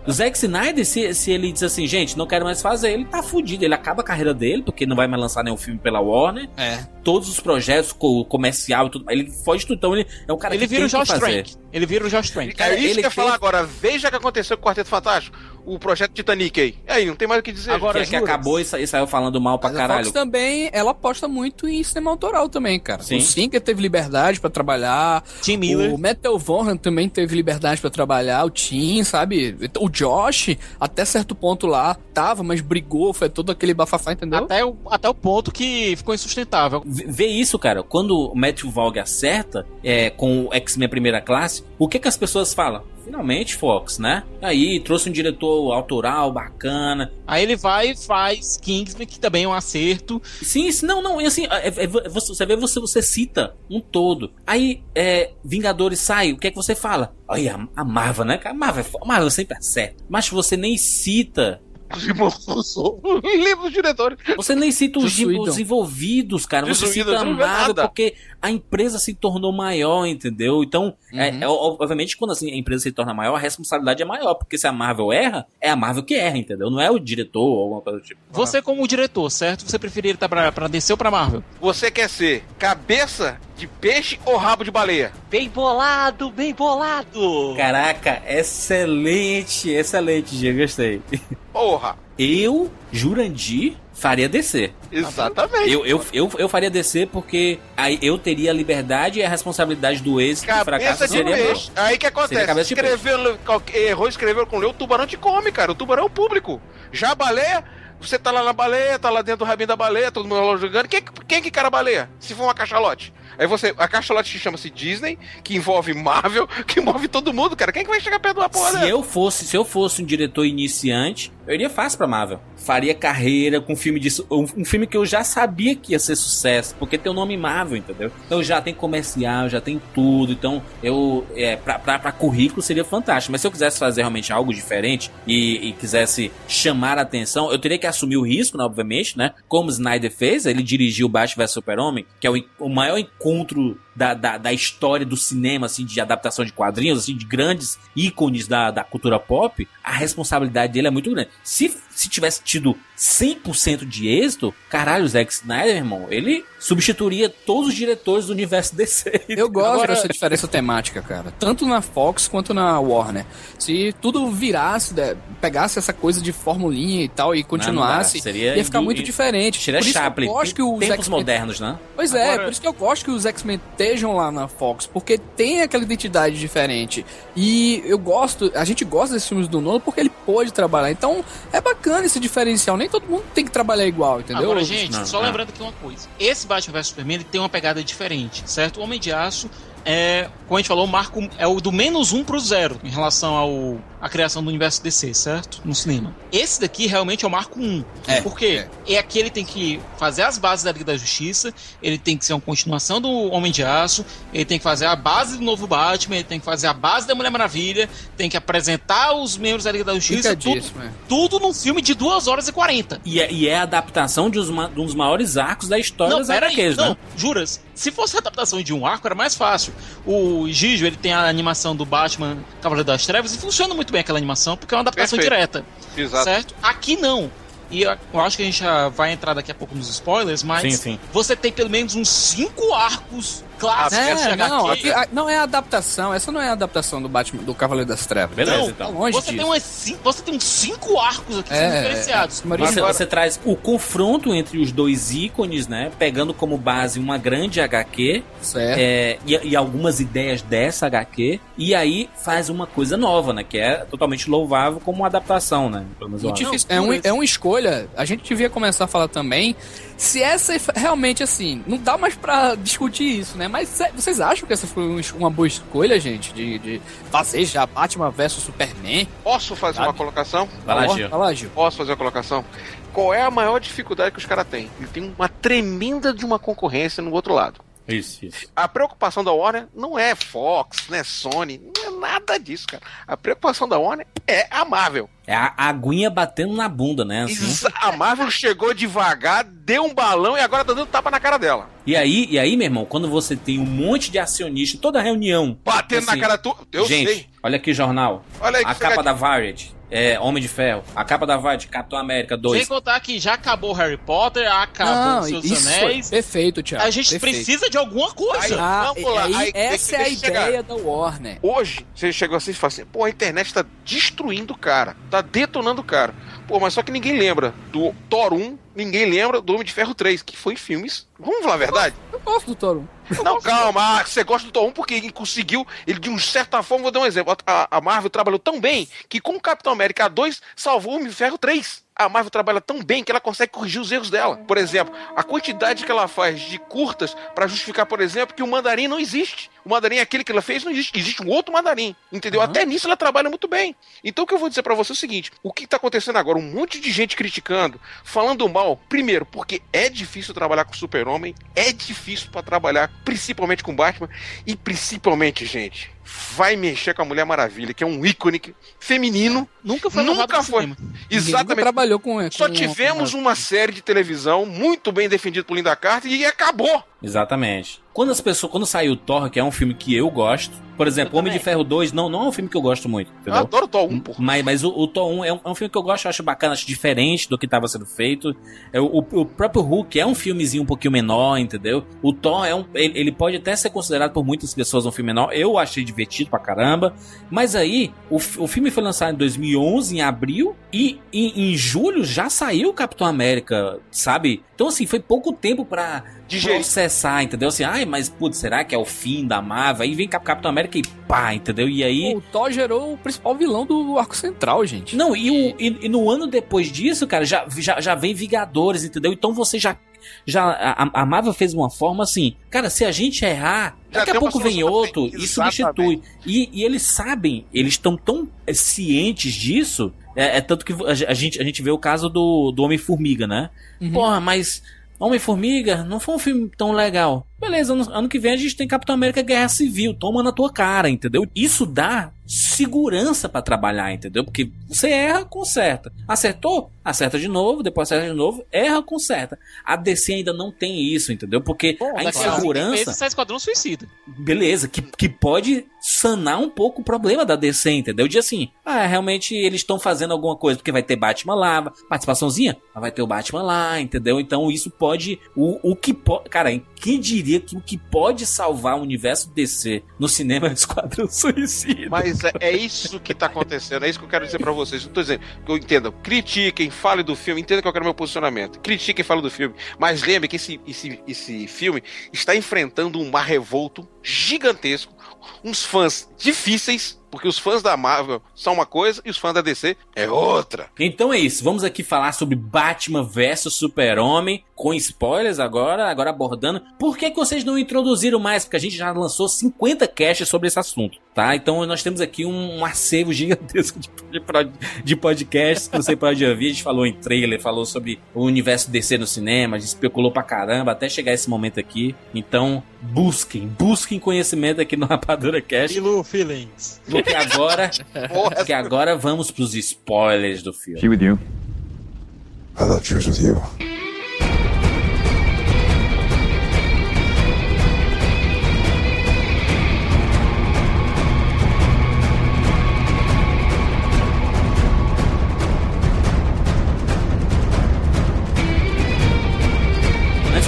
O Zack Snyder, se, se ele diz assim, gente, não quero mais fazer, ele tá fudido. Ele acaba a carreira dele, porque não vai mais lançar nenhum filme pela Warner. É. Todos os projetos, co- comercial e tudo. Ele foge tudo. Então ele é um cara Ele que vira o tem que Josh fazer. Trank. Ele vira o Josh Trank. Cara, é isso ele que eu ia fez- falar agora. Veja o que aconteceu com o Quarteto Fantástico. O projeto Titanic aí. E aí, não tem mais o que dizer. Agora gente. que, que acabou e, sa- e saiu falando mal pra Mas a caralho. Fox também, ela aposta muito em cinema autoral também, cara. Sim. O Singer teve liberdade pra trabalhar. Tim Miller. O Metal Vaughan também teve liberdade pra trabalhar. O Tim, sabe? O Josh, até certo ponto lá, tava, mas brigou, foi todo aquele bafafá, entendeu? Até o, até o ponto que ficou insustentável. V- Vê isso, cara. Quando o Matthew Vaughn acerta é, com o X-Men Primeira Classe, o que que as pessoas falam? Finalmente, Fox, né? Aí, trouxe um diretor autoral, bacana. Aí ele vai e faz Kingsman, que também é um acerto. Sim, não, não, é assim, é- é- é- você, vê, você, você cita um todo. Aí, é, Vingadores sai, o que é que você fala? Olha, a, a Marvel, né? A Marvel, é a Marvel sempre acerta. Mas você nem cita Os. Livro [LAUGHS] dos diretores. Você nem cita os, os envolvidos, cara. Você Joss cita nada. porque a empresa se tornou maior, entendeu? Então, é- é, ob- obviamente, quando assim, a empresa se torna maior, a responsabilidade é maior. Porque se a Marvel erra, é a Marvel que erra, entendeu? Não é o diretor ou alguma coisa do tipo. Você, como diretor, certo? Você preferia estar pra, pra DC ou pra Marvel? Você quer ser cabeça de peixe ou rabo de baleia? Bem bolado, bem bolado. Caraca, excelente, excelente, Diego, gostei. Porra. Eu, Jurandir, faria DC. Exatamente. Eu, eu, eu, eu faria DC porque aí eu teria a liberdade e a responsabilidade do êxito e fracasso Cabeça de seria peixe. Aí que acontece? cabeça. Escreveu, errou, escreveu com leu, o tubarão te come, cara. O tubarão é o público. Já a baleia, você tá lá na baleia, tá lá dentro do rabinho da baleia, todo mundo lá jogando. Quem, quem que cara a baleia? Se for uma cachalote. Aí você, a cachalote chama-se Disney, que envolve Marvel, [LAUGHS] que envolve todo mundo, cara. Quem que vai chegar perto uma porra Se dessa? eu fosse, se eu fosse um diretor iniciante, eu iria fácil pra Marvel. Faria carreira com um filme disso, um, um filme que eu já sabia que ia ser sucesso, porque tem o nome Marvel, entendeu? Então já tem comercial, já tem tudo, então eu é, pra, pra, pra currículo seria fantástico. Mas se eu quisesse fazer realmente algo diferente e, e quisesse chamar a atenção, eu teria que assumir o risco, né, obviamente, né? Como Snyder fez, ele dirigiu Batman vs Super-Homem, que é o, o maior encontro da, da, da história do cinema, assim, de adaptação de quadrinhos, assim, de grandes ícones da, da cultura pop, a responsabilidade dele é muito grande. Se, se tivesse tido 100% de êxito, caralho, o Zack Snyder, irmão, ele substituiria todos os diretores do universo [LAUGHS] DC. Eu gosto Agora- dessa diferença temática, cara. Tanto na Fox quanto na Warner. Se tudo virasse, né, pegasse essa coisa de formulinha e tal e continuasse, Não, não. Seria ia ficar muito diferente. Seria Por isso que Chaplin. eu gosto que os Tempos modernos, né? Pois é, Agora- por isso que eu gosto que os X-Men estejam lá na Fox, porque tem aquela identidade diferente. E eu gosto, a gente gosta desses filmes do Porque ele pôde trabalhar. Então é bacana esse diferencial. Nem todo mundo tem que trabalhar igual, entendeu? Agora, gente, Não, só não. lembrando aqui uma coisa. Esse Batman vs Superman ele tem uma pegada diferente, certo? O Homem de Aço é, como a gente falou, o marco é o do menos um pro zero em relação ao a criação do universo DC, certo? No cinema. Esse daqui realmente é o marco um. É, Por quê? É. aqui ele tem que fazer as bases da Liga da Justiça, ele tem que ser uma continuação do Homem de Aço, ele tem que fazer a base do novo Batman, ele tem que fazer a base da Mulher Maravilha, tem que apresentar os membros da Liga da Justiça, tudo, é. tudo num filme de 2 horas e 40. E é, e é a adaptação de, uns ma- de um dos maiores arcos da história das pera aí, HQs, não, né? juras. Se fosse a adaptação de um arco, era mais fácil. O Gijo, ele tem a animação do Batman Cavaleiro das Trevas e funciona muito bem aquela animação, porque é uma adaptação Perfeito. direta. Exato. Certo? Aqui não. E eu eu acho que a gente já vai entrar daqui a pouco nos spoilers, mas Sim, sim. você tem pelo menos uns cinco arcos clássicos de É, não, aqui- a- não é a adaptação. Essa não é a adaptação do Batman do Cavaleiro das Trevas. Beleza, Não, então. Tá longe você, disso. tem umas, você tem uns cinco arcos aqui É, diferenciados. é, Maurício, Você, Agora- você traz o confronto entre os dois ícones, né? Pegando como base uma grande HQ certo. é, e, e algumas ideias dessa HQ, e aí faz uma coisa nova, né? Que é totalmente louvável como uma adaptação, né? Pelo menos. É, um, é uma escolha. A gente devia começar a falar também se essa é realmente assim. Não dá mais pra discutir isso, né? Mas cê- vocês acham que essa foi um uma boa escolha, gente? De, de fazer já Batman versus Superman? Posso fazer Sabe? uma colocação? Vai lá, Ó, Gil. vai lá, Gil. Posso fazer uma colocação? Qual é a maior dificuldade que os caras têm? Ele tem uma tremenda de uma concorrência no outro lado. Isso, isso. A preocupação da Warner não é Fox, não é Sony, não é nada disso, cara. A preocupação da Warner é a Marvel. É a aguinha batendo na bunda, né? Assim. A Marvel chegou devagar, deu um balão e agora tá dando tapa na cara dela. E aí, e aí, meu irmão, quando você tem um monte de acionistas, toda reunião. Batendo na cara tu. Eu gente, sei. olha aqui jornal. Olha aí a capa da Variety. É, Homem de Ferro. A capa da Variety, Capitão América 2. Sem contar que já acabou Harry Potter, acabou Não, os seus isso anéis. foi perfeito, Thiago. A gente perfeito. precisa de alguma coisa. Ah, Vamos lá, aí, aí, essa é a chegar. ideia da Warner. Hoje, você chegou assim e fala assim: pô, a internet tá destruindo o cara, tá detonando o cara. Pô, mas só que ninguém lembra do Thor 1, ninguém lembra do Homem de Ferro 3, que foi filmes. Vamos falar a verdade? Eu gosto do Toro. [LAUGHS] Não, calma, ah, você gosta do Thor 1 porque ele conseguiu, ele de uma certa forma, vou dar um exemplo. A, a Marvel trabalhou tão bem que com o Capitão América 2 salvou o Homem de Ferro 3. A Marvel trabalha tão bem que ela consegue corrigir os erros dela. Por exemplo, a quantidade que ela faz de curtas pra justificar, por exemplo, que o mandarim não existe. O mandarim, aquele que ela fez, não existe. Existe um outro mandarim. Entendeu? Até nisso ela trabalha muito bem. Então o que eu vou dizer pra você é o seguinte: o que tá acontecendo agora? Um monte de gente criticando, falando mal. Primeiro, porque é difícil trabalhar com Super-Homem, é difícil pra trabalhar, principalmente com Batman, e principalmente, gente, vai mexer com a Mulher Maravilha, que é um ícone que- feminino. Nunca foi Nunca foi. cinema. Exatamente. trabalhou com Só com- tivemos com- uma série de televisão muito bem defendida por Linda Carter e acabou. Exatamente. Quando as pessoas. Quando saiu o Thor, que é um filme que eu gosto. Por exemplo, Eu Homem de. Ferro 2 não, não é um filme que eu gosto muito. Eu Entendeu? adoro Thor 1, pô. Mas, mas o, o Thor 1 é um, é um filme que eu gosto, eu acho bacana, acho diferente do que estava sendo feito. É, o, o próprio Hulk é um filmezinho um pouquinho menor, entendeu? O Thor é um. Ele, ele pode até ser considerado por muitas pessoas um filme menor. Eu achei divertido pra caramba. Mas aí, o, o filme foi lançado em 2011, em abril, e em, em julho já saiu o Capitão América, sabe? Então, assim, foi pouco tempo pra Digerir. processar, entendeu? Assim, ai, mas putz, será que é o fim da Marvel? Aí vem Cap- Capitão América e pá, entendeu? E aí. O Thor gerou o principal vilão do arco central, gente. Não, e, o- e- e no ano depois disso, cara, já, já, já vem Vingadores, entendeu? Então você já. já a, a Marvel fez uma forma assim, cara, se a gente errar, Já daqui a pouco vem outro e substitui. E, e eles sabem, eles estão tão é, cientes disso. É, é tanto que a, a gente, a gente vê o caso do, do Homem-Formiga, né? Uhum. Porra, mas Homem-Formiga não foi um filme tão legal. Beleza, ano, ano que vem a gente tem Capitão América Guerra Civil. Toma na tua cara, entendeu? Isso dá segurança pra trabalhar, entendeu? Porque você erra, conserta. Acertou? Acerta de novo, depois acerta de novo, erra, conserta. A DC ainda não tem isso, entendeu? Porque a Daqui a insegurança sai Esquadrão Suicida. beleza, que, que pode sanar um pouco o problema da DC, entendeu? De assim, ah, realmente eles estão fazendo alguma coisa, porque vai ter Batman lá, participaçãozinha, mas vai ter o Batman lá, entendeu? Então isso pode, o, o que pode, cara, quem diria que o que pode salvar o universo DC no cinema é o Esquadrão Suicida? Mas é, é isso que tá acontecendo, é isso que eu quero dizer pra vocês. Eu tô dizendo, que eu entendo, critiquem, falem do filme, entenda que eu quero meu posicionamento. Critiquem, falem do filme. Mas lembre que esse, esse, esse filme está enfrentando um mar revolto gigantesco, uns fãs difíceis, porque os fãs da Marvel são uma coisa e os fãs da DC é outra. Então é isso, vamos aqui falar sobre Batman vs Super-Homem, com spoilers agora, agora abordando. Por que, que vocês não introduziram mais? Porque a gente já lançou 50 caches sobre esse assunto, tá? Então nós temos aqui um, um acervo [LAUGHS] gigantesco de, de, de podcasts que você pode ouvir. A gente falou em trailer, falou sobre o universo DC no cinema, a gente especulou pra caramba até chegar esse momento aqui. Então busquem, busquem conhecimento aqui no Rapadura Cash. Ilu Feelings. Porque agora, porque agora vamos pros spoilers do filme. She with you? I thought she was with you.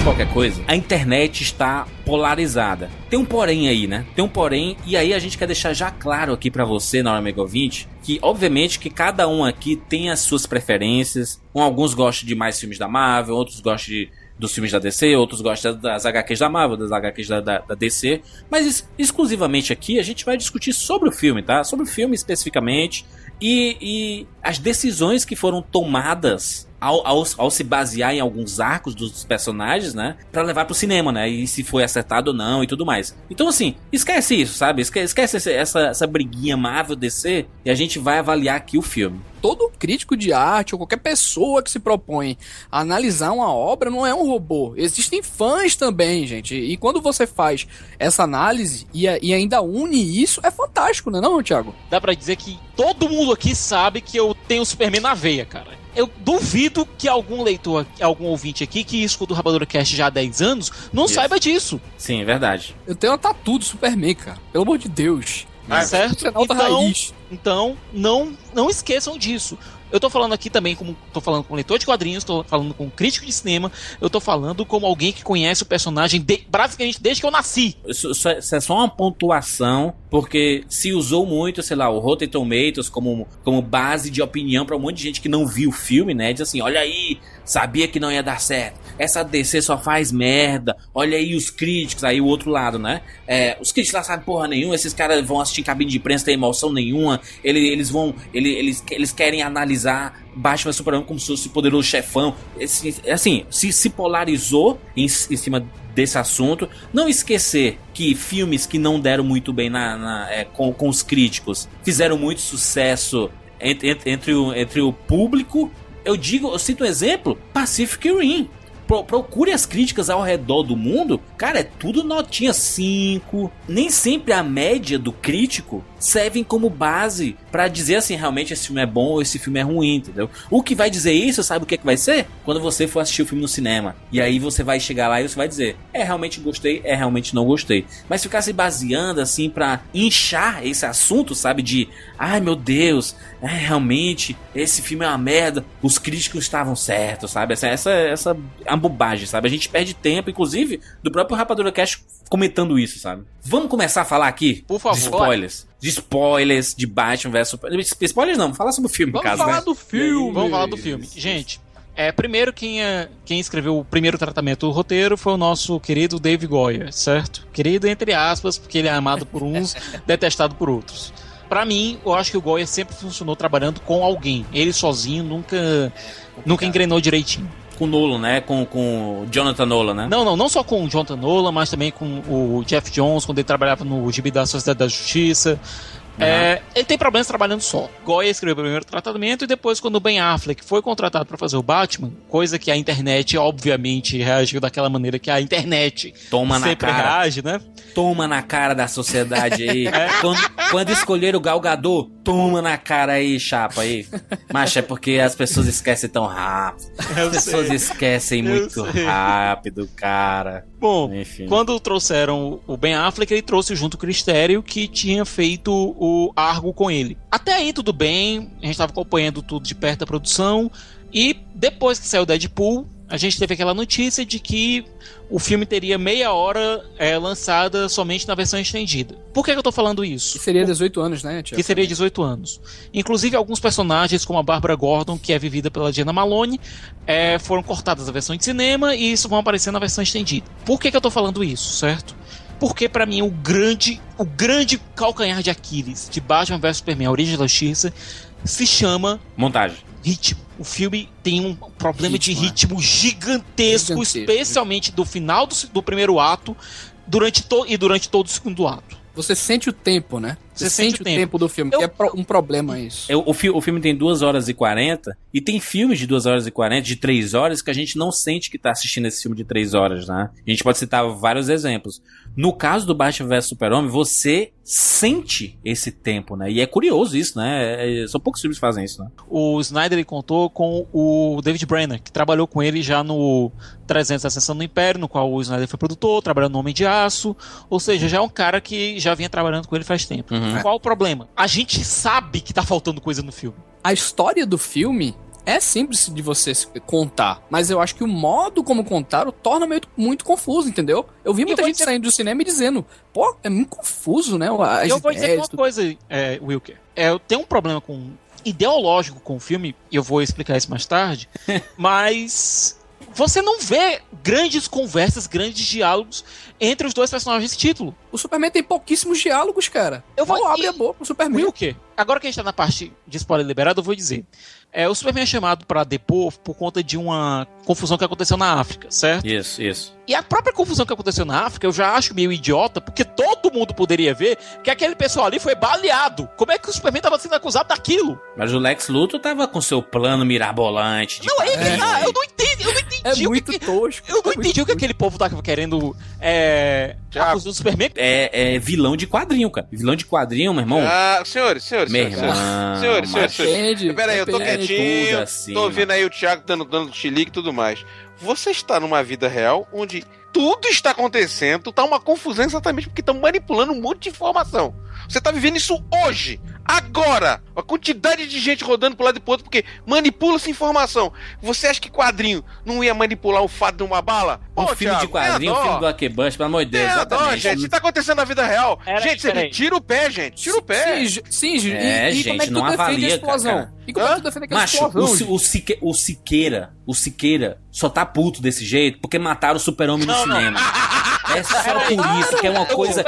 Qualquer coisa, a internet está polarizada. Tem um porém aí, né? Tem um porém, e aí a gente quer deixar já claro aqui pra você, na hora amigo ouvinte, que obviamente que cada um aqui tem as suas preferências. Um, alguns gostam de mais filmes da Marvel, outros gostam de, dos filmes da DC, outros gostam das HQs da Marvel, das HQs da, da, da DC. Mas ex- exclusivamente aqui a gente vai discutir sobre o filme, tá? Sobre o filme especificamente. E, e as decisões que foram tomadas ao, ao, ao se basear em alguns arcos dos personagens, né? Pra levar pro cinema, né? E se foi acertado ou não e tudo mais. Então, assim, esquece isso, sabe? Esquece, esquece essa, essa briguinha Marvel DC e a gente vai avaliar aqui o filme todo crítico de arte ou qualquer pessoa que se propõe a analisar uma obra não é um robô. Existem fãs também, gente. E quando você faz essa análise e, e ainda une isso, é fantástico, não é não, Thiago? Dá pra dizer que todo mundo aqui sabe que eu tenho Superman na veia, cara. Eu duvido que algum leitor, algum ouvinte aqui que escuta o Rapadura Cast já há 10 anos não Isso. saiba disso. Sim, é verdade. Eu tenho uma tatu do Superman, cara. Pelo amor de Deus. Ah, certo? Canal da Então, raiz. então não, não esqueçam disso. Eu tô falando aqui também como tô falando com leitor de quadrinhos, tô falando com crítico de cinema, eu tô falando como alguém que conhece o personagem de, desde que eu nasci. Isso, é, isso é só uma pontuação, porque se usou muito, sei lá, o Rotten Tomatoes como, como base de opinião pra um monte de gente que não viu o filme, né? Diz assim: olha aí, sabia que não ia dar certo. Essa DC só faz merda. Olha aí os críticos, aí o outro lado, né? É, os críticos lá sabem porra nenhuma, esses caras vão assistir cabine de imprensa, tem emoção nenhuma. Ele- Eles, vão. ele- Eles, eles querem analisar Batman Superman como se fosse o poderoso chefão. Esse- assim, se, se polarizou em, em cima desse assunto. Não esquecer que filmes que não deram muito bem na, na- é, com, com os críticos fizeram muito sucesso entre, entre, entre o, entre o público. Eu digo, eu cito um exemplo: Pacific Rim. Pro- procure as críticas ao redor do mundo, cara, é tudo notinha 5. Nem sempre a média do crítico servem como base pra dizer assim, realmente esse filme é bom ou esse filme é ruim, entendeu? O que vai dizer isso, sabe o que, é que vai ser? Quando você for assistir o filme no cinema. E aí você vai chegar lá e você vai dizer, é realmente gostei, é realmente não gostei. Mas ficar se baseando assim pra inchar esse assunto, sabe? De, ai meu Deus, é realmente esse filme é uma merda, os críticos estavam certos, sabe? Essa, essa, essa é uma bobagem, sabe? A gente perde tempo, inclusive, do próprio Rapadura Cash comentando isso, sabe? Vamos começar a falar aqui Por favor. de spoilers. De spoilers de Batman vs Superman. Spoilers não, fala sobre o filme, no Vamos caso, falar né? do filme. Vamos falar do filme. Gente, é, primeiro quem, é, quem escreveu o primeiro tratamento do roteiro foi o nosso querido Dave Goyer, certo? Querido entre aspas, porque ele é amado por uns, [LAUGHS] detestado por outros. Pra mim, eu acho que o Goyer sempre funcionou trabalhando com alguém. Ele sozinho nunca, nunca engrenou direitinho. Com Nolan, né? Com, com Jonathan Nolan, né? Não, não, não só com o Jonathan Nolan, mas também com o Jeff Jones, quando ele trabalhava no Gibi da Sociedade da Justiça. É, ele tem problemas trabalhando só. Goya escreveu o primeiro tratamento e depois, quando o Ben Affleck foi contratado para fazer o Batman, coisa que a internet, obviamente, reagiu daquela maneira que a internet Toma na sempre cara. reage, né? Toma na cara da sociedade aí. [LAUGHS] quando, quando escolher o Galgador, toma na cara aí, chapa aí. Mas é porque as pessoas esquecem tão rápido. Eu As pessoas sei. esquecem Eu muito sei. rápido, cara. Bom, Enfim. quando trouxeram o Ben Affleck, ele trouxe junto o Cristério, que tinha feito o Argo com ele. Até aí tudo bem, a gente estava acompanhando tudo de perto da produção, e depois que saiu o Deadpool, a gente teve aquela notícia de que o filme teria meia hora é, lançada somente na versão estendida. Por que, que eu tô falando isso? Que seria 18 anos, né, Thiago? que seria 18 anos. Inclusive, alguns personagens, como a Bárbara Gordon, que é vivida pela Diana Malone, é, foram cortadas da versão de cinema e isso vão aparecer na versão estendida. Por que, que eu tô falando isso, certo? Porque pra mim o grande, o grande calcanhar de Aquiles de Batman vs Superman, a origem da justiça, se chama Montagem. Ritmo. O filme tem um problema de Ritmo, é. ritmo gigantesco, Gigantesco. especialmente do final do, do primeiro ato durante to, e durante todo o segundo ato. Você sente o tempo, né? Você, Você sente, sente o tempo. tempo. do filme, Eu- que é pro- um problema isso. É, O, o, fi- o filme tem 2 horas e 40 e tem filmes de 2 horas e 40, de 3 horas, que a gente não sente que tá assistindo esse filme de 3 horas, né? A gente pode citar vários exemplos. No caso do Batman vs Super-Homem, você sente esse tempo, né? E é curioso isso, né? É- são poucos filmes que fazem isso, né? o Snyder ele contou com o David Brenner, que trabalhou com ele já no 300 Ascensão do Império, no qual o Snyder foi produtor, trabalhando no Homem de Aço, ou seja, já é um cara que já vinha trabalhando com ele faz tempo. Uhum. Qual o problema? A gente sabe que tá faltando coisa no filme. A história do filme é simples de você contar, mas eu acho que o modo como contar o torna meio, muito confuso, entendeu? Eu vi muita vou gente dizer- saindo do cinema e dizendo, pô, é muito confuso, né? As eu vou dizer uma coisa, é, Wilker. É, eu tenho um problema com ideológico com o filme, e eu vou explicar isso mais tarde, [LAUGHS] mas você não vê grandes conversas, grandes diálogos entre os dois personagens desse título. O Superman tem pouquíssimos diálogos, cara. Eu vou- e- a boca o Superman. Wilker, agora que a gente tá na parte de spoiler liberado, eu vou dizer. É, o Superman é chamado pra depor por conta de uma confusão que aconteceu na África, certo? Isso, isso. E a própria confusão que aconteceu na África eu já acho meio idiota, porque todo mundo poderia ver que aquele pessoal ali foi baleado. Como é que o Superman tava sendo acusado daquilo? Mas o Lex Luthor tava com seu plano mirabolante. De Não, é, quadrinho. ah, eu não entendi, eu não entendi. É muito que- tosco. Eu não entendi o que aquele povo tava querendo é, acusando o Superman. É, é vilão de quadrinho, cara. Vilão de quadrinho, meu irmão. Ah, senhores, senhores, meu senhores, irmão. senhores, senhores, senhores, macho. senhores. Depende. Pera aí, eu tô depende. quietinho, assim, tô ouvindo aí o Thiago dando, dando chilique e tudo mais. Você está numa vida real onde tudo está acontecendo, tá uma confusão exatamente porque estão manipulando um monte de informação. Você tá vivendo isso hoje, agora. A quantidade de gente rodando pro lado e pro outro porque manipula essa informação. Você acha que quadrinho não ia manipular o fato de uma bala? Um Pô, filme de Thiago, quadrinho, um tenha filme do Akebush, pelo amor de Deus, dó, exatamente. gente. Isso tá acontecendo na vida real. Pera aí, gente, você tira o pé, gente. Tira o pé. Sim, sim, ju- É, e, e gente, como é que tu não defende avalia, a explosão? cara. E como é que tu defende aquela Macho, explosão? o, o, Sique- o Siqueira, o Siqueira só tá puto desse jeito porque mataram o super-homem no não. Cinema. É só por isso que é uma Eu coisa...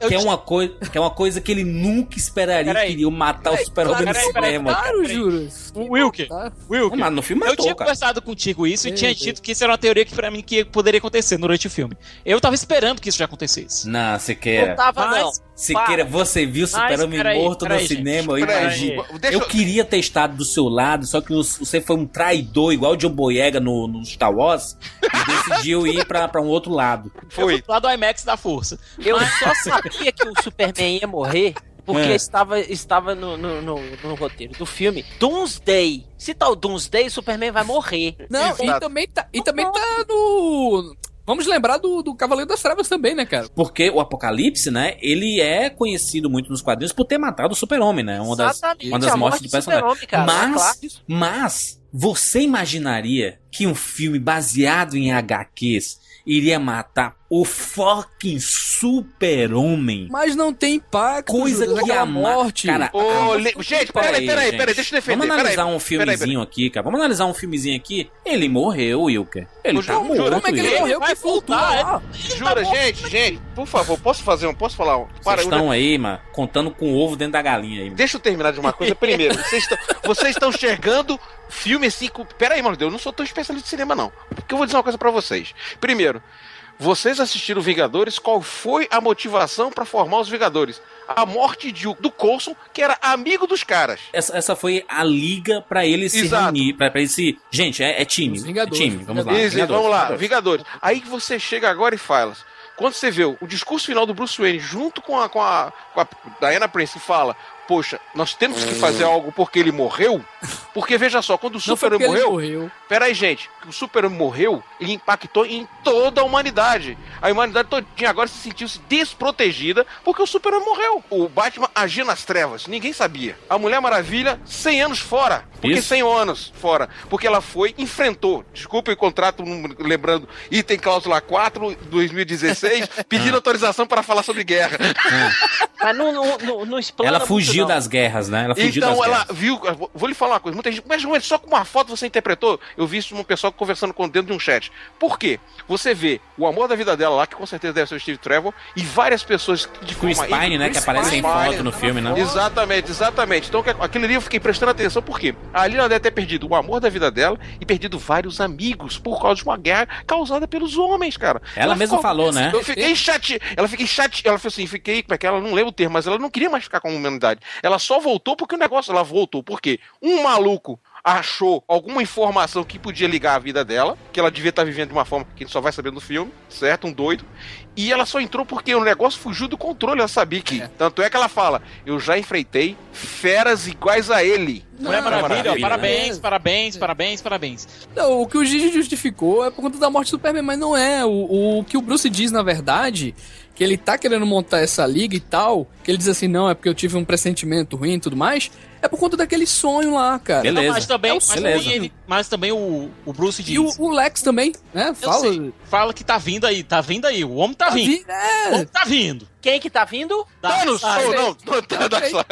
eu Que é, uma coisa, que é uma coisa que ele nunca esperaria que iriam matar o super-homem no cinema. Claro, peraí. juras. O Wilker, Tá. Wilker. Mas no filme Eu matou, tinha cara. conversado contigo isso e tinha dito que isso era uma teoria que pra mim que poderia acontecer durante o filme. Eu tava esperando que isso já acontecesse. Não, Siqueira. Não tava, não. Mas- Siqueira, você viu o super-homem morto no cinema, eu imagino. Eu eu- queria ter estado do seu lado, só que você foi um traidor, igual o John Boyega no, no Star Wars, e decidiu ir pra, pra um outro lado. Foi. Lá do IMAX da força. Eu só sabia que o Superman ia morrer porque É. estava, estava no, no, no- no roteiro do filme. Doomsday. Se tá o Doomsday, o Superman vai morrer. Não, Exato. e também tá, e também tá no... Vamos lembrar do, do Cavaleiro das Trevas também, né, cara? Porque o Apocalipse, né, ele é conhecido muito nos quadrinhos por ter matado o super-homem, né? Uma das, Exatamente, uma das mortes morte do personagem. É mas, claro. mas, você imaginaria que um filme baseado em HQs iria matar o fucking super-homem? Mas não tem impacto, Coisa que aquela a morte. Cara, Ô, a- le- gente, peraí, peraí, peraí, deixa eu defender. Vamos analisar peraí. um filmezinho aqui, cara. Vamos analisar um filmezinho aqui. Ele morreu, Wilker. Ele Ô, tá Ju- morto, jura, Como é que ele Wilker. morreu vai que voltar, lá? Jura, gente, gente, por favor, posso fazer um, posso falar um? Para, Vocês estão aí, mano, contando com o ovo dentro da galinha aí. mano. Deixa eu terminar de uma coisa primeiro. [LAUGHS] Vocês estão, vocês estão enxergando filme assim. Com... Pera aí, mano, eu não sou tão especialista de cinema, não. Porque eu vou dizer uma coisa pra vocês. Primeiro, vocês assistiram Vingadores, qual foi a motivação pra formar os Vingadores? A morte de, do Coulson, que era amigo dos caras. Essa, essa foi a liga pra eles se Exato. reunir, pra, pra eles se... Gente, é, é time. É Vingadores, time, vamos lá. Isso, Vingadores, vamos lá, Vingadores. Vingadores. Aí que você chega agora e fala. Quando você vê o discurso final do Bruce Wayne junto com a, com a, com a Diana Prince e fala: Poxa, nós temos que fazer algo porque ele morreu. Porque veja só, quando o Não foi Super porque ele morreu, morreu. Peraí, gente, o Super morreu, ele impactou em toda a humanidade. A humanidade todinha agora se sentiu-se desprotegida porque o Super morreu. O Batman agia nas trevas, ninguém sabia. A Mulher Maravilha, 100 anos fora. Por que Isso. 100 anos fora? Porque ela foi, enfrentou, desculpa o contrato, lembrando, item cláusula 4, 2016, [LAUGHS] pedindo autorização para falar sobre guerra. [LAUGHS] Mas não, não, não, não explana Ela muito, fugiu não. das guerras, né? Ela fugiu Então das ela guerras. viu, vou- lhe falar uma coisa, muita gente, mas João, só com uma foto você interpretou? Eu vi isso num pessoal conversando com dentro de um chat. Por quê? Você vê o amor da vida dela lá, que com certeza deve ser o Steve Trevor, e várias pessoas de Chris forma- Pine, né? Chris Que aparece em foto no filme, né? Exatamente, exatamente. Então que- aquele ali eu fiquei prestando atenção porque ali ela deve ter perdido o amor da vida dela e perdido vários amigos por causa de uma guerra causada pelos homens, cara. Ela mesma falou, né? Eu fiquei chate, ela fiquei chate, ela falou assim, fiquei, como é que ela não lembra o termo, mas ela não queria mais ficar com a humanidade. Ela só voltou porque o negócio, ela voltou porque um maluco achou alguma informação que podia ligar a vida dela, que ela devia estar vivendo de uma forma que a gente só vai saber no filme, certo? Um doido. E ela só entrou porque o negócio fugiu do controle, ela sabia que. Tanto é que ela fala: "Eu já enfrentei feras iguais a ele". Não, Maravilha, ó, Maravilha. parabéns, parabéns, parabéns, parabéns. Não, o que o Gigi justificou é por conta da morte do Superman, mas não é. O, o que o Bruce diz, na verdade, que ele tá querendo montar essa liga e tal, que ele diz assim, não, é porque eu tive um pressentimento ruim e tudo mais, é por conta daquele sonho lá, cara. Beleza. Não, mas também, É o mas beleza. também, ele- mas também o, o Bruce diz. E o, o Lex também, né? Fala. sei, fala que tá vindo aí, tá vindo aí. O homem tá, Tá vindo. vi- O É, homem tá vindo. Quem que tá vindo? Thanos, Darkseid. ou não, não, Darkseid.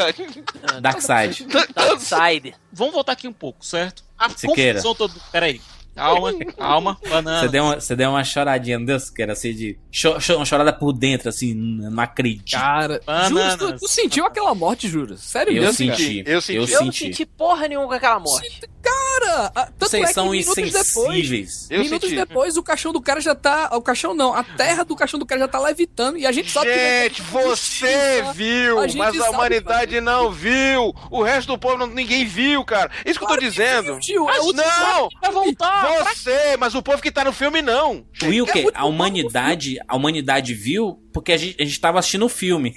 Darkseid. Darkseid. Vamos voltar aqui um pouco, certo? A Siqueira. confusão toda. Peraí. Calma, [LAUGHS] calma, banana. Você deu, uma, você deu uma choradinha, não deu? Que era assim de. cho- cho- uma chorada por dentro, assim, não acredito. Cara, Juras, tu, tu sentiu aquela morte, Juras? Sério Eu mesmo? senti, cara? eu senti. Eu Eu não senti. senti porra nenhuma com aquela morte. Cara, tanto Vocês é que são minutos insensíveis. Depois, minutos depois, o caixão do cara já tá. O caixão não, a terra do caixão do cara já tá levitando e a gente sabe Gente, que. você viu, A gente mas a humanidade não viu. O resto do povo não- ninguém viu, cara. Isso que eu tô dizendo. tio, é Mas não, vai voltar. Você, mas o povo que tá no filme não. Wilker, a humanidade, a humanidade viu porque a gente, a gente tava assistindo o filme.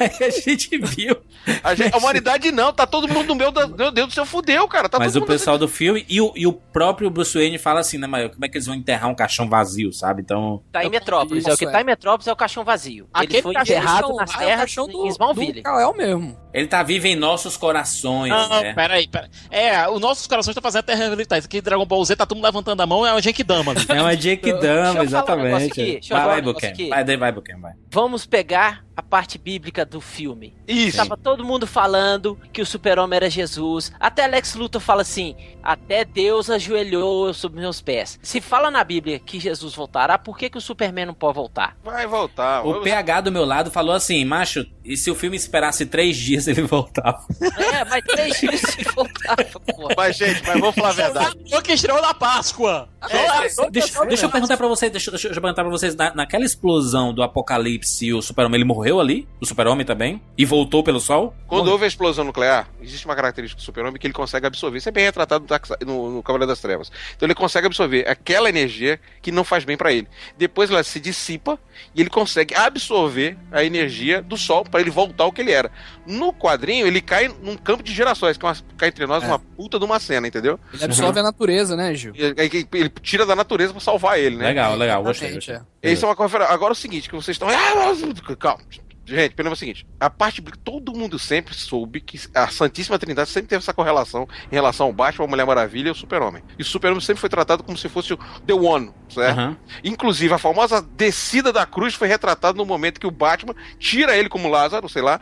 Aí [LAUGHS] a gente viu. A, gente- a humanidade não, tá todo mundo no meu, da- meu Deus do céu, fudeu, cara. Tá Mas todo o mundo pessoal do filme e o, e o próprio Bruce Wayne fala assim, né, mas como é que eles vão enterrar um caixão vazio, sabe? Então. Tá em Metrópolis. É o que tá é. em Metrópolis é o caixão vazio. Aquele Ele foi caixão enterrado não, nas é o terras caixão do- em Smallville. do Kael mesmo. Ele tá vivo em nossos corações, Não, né? peraí, peraí. É, os nossos corações estão fazendo a terra reabilitar. Isso aqui Dragon Ball Z tá todo mundo levantando a mão, é o Genkidama ali. É uma Jake Deixa eu Dama, falar um negócio exatamente. aqui, vai, vai, Buken. Vai, vai, Buken, vai. Vamos pegar a parte bíblica do filme. Isso. Tava todo mundo falando que o super-homem era Jesus. Até Lex Luthor fala assim: até Deus ajoelhou sob meus pés. Se fala na Bíblia que Jesus voltará, por que, que o Superman não pode voltar? Vai voltar. O PH do meu lado falou assim, macho, e se o filme esperasse três dias [LAUGHS] ele voltava? É, mas três dias se voltar, porra. Mas, gente, mas vamos falar a verdade. O que estreou na Páscoa. É, deixa, deixa eu perguntar pra vocês, deixa, deixa eu perguntar pra vocês, na- naquela explosão do apocalipse, o super-homem, ele morreu ali? O super-homem também? E voltou pelo sol? Quando houve a explosão nuclear, existe uma característica do super-homem que ele consegue absorver. Isso é bem retratado no, no, Cavaleiro das Trevas. Então ele consegue absorver aquela energia que não faz bem pra ele. Depois ela se dissipa e ele consegue absorver a energia do sol pra ele voltar ao que ele era. No quadrinho, ele cai num campo de gerações, que é uma, cai entre nós É. uma puta de uma cena, entendeu? Ele absorve a natureza, né, Gil? E- Ele, ele tira da natureza pra salvar ele, né? Legal, legal, gostei. Gostei. é. Isso é uma coisa. Agora é o seguinte, que vocês estão. Ah, mas- Calma. Gente, pelo menos é o seguinte, a parte todo mundo sempre soube que a Santíssima Trindade sempre teve essa correlação em relação ao Batman, a Mulher Maravilha e o Super-Homem. E o Super-Homem sempre foi tratado como se fosse o The One, certo? Aham. Inclusive, a famosa descida da cruz foi retratada no momento que o Batman tira ele como Lázaro, sei lá,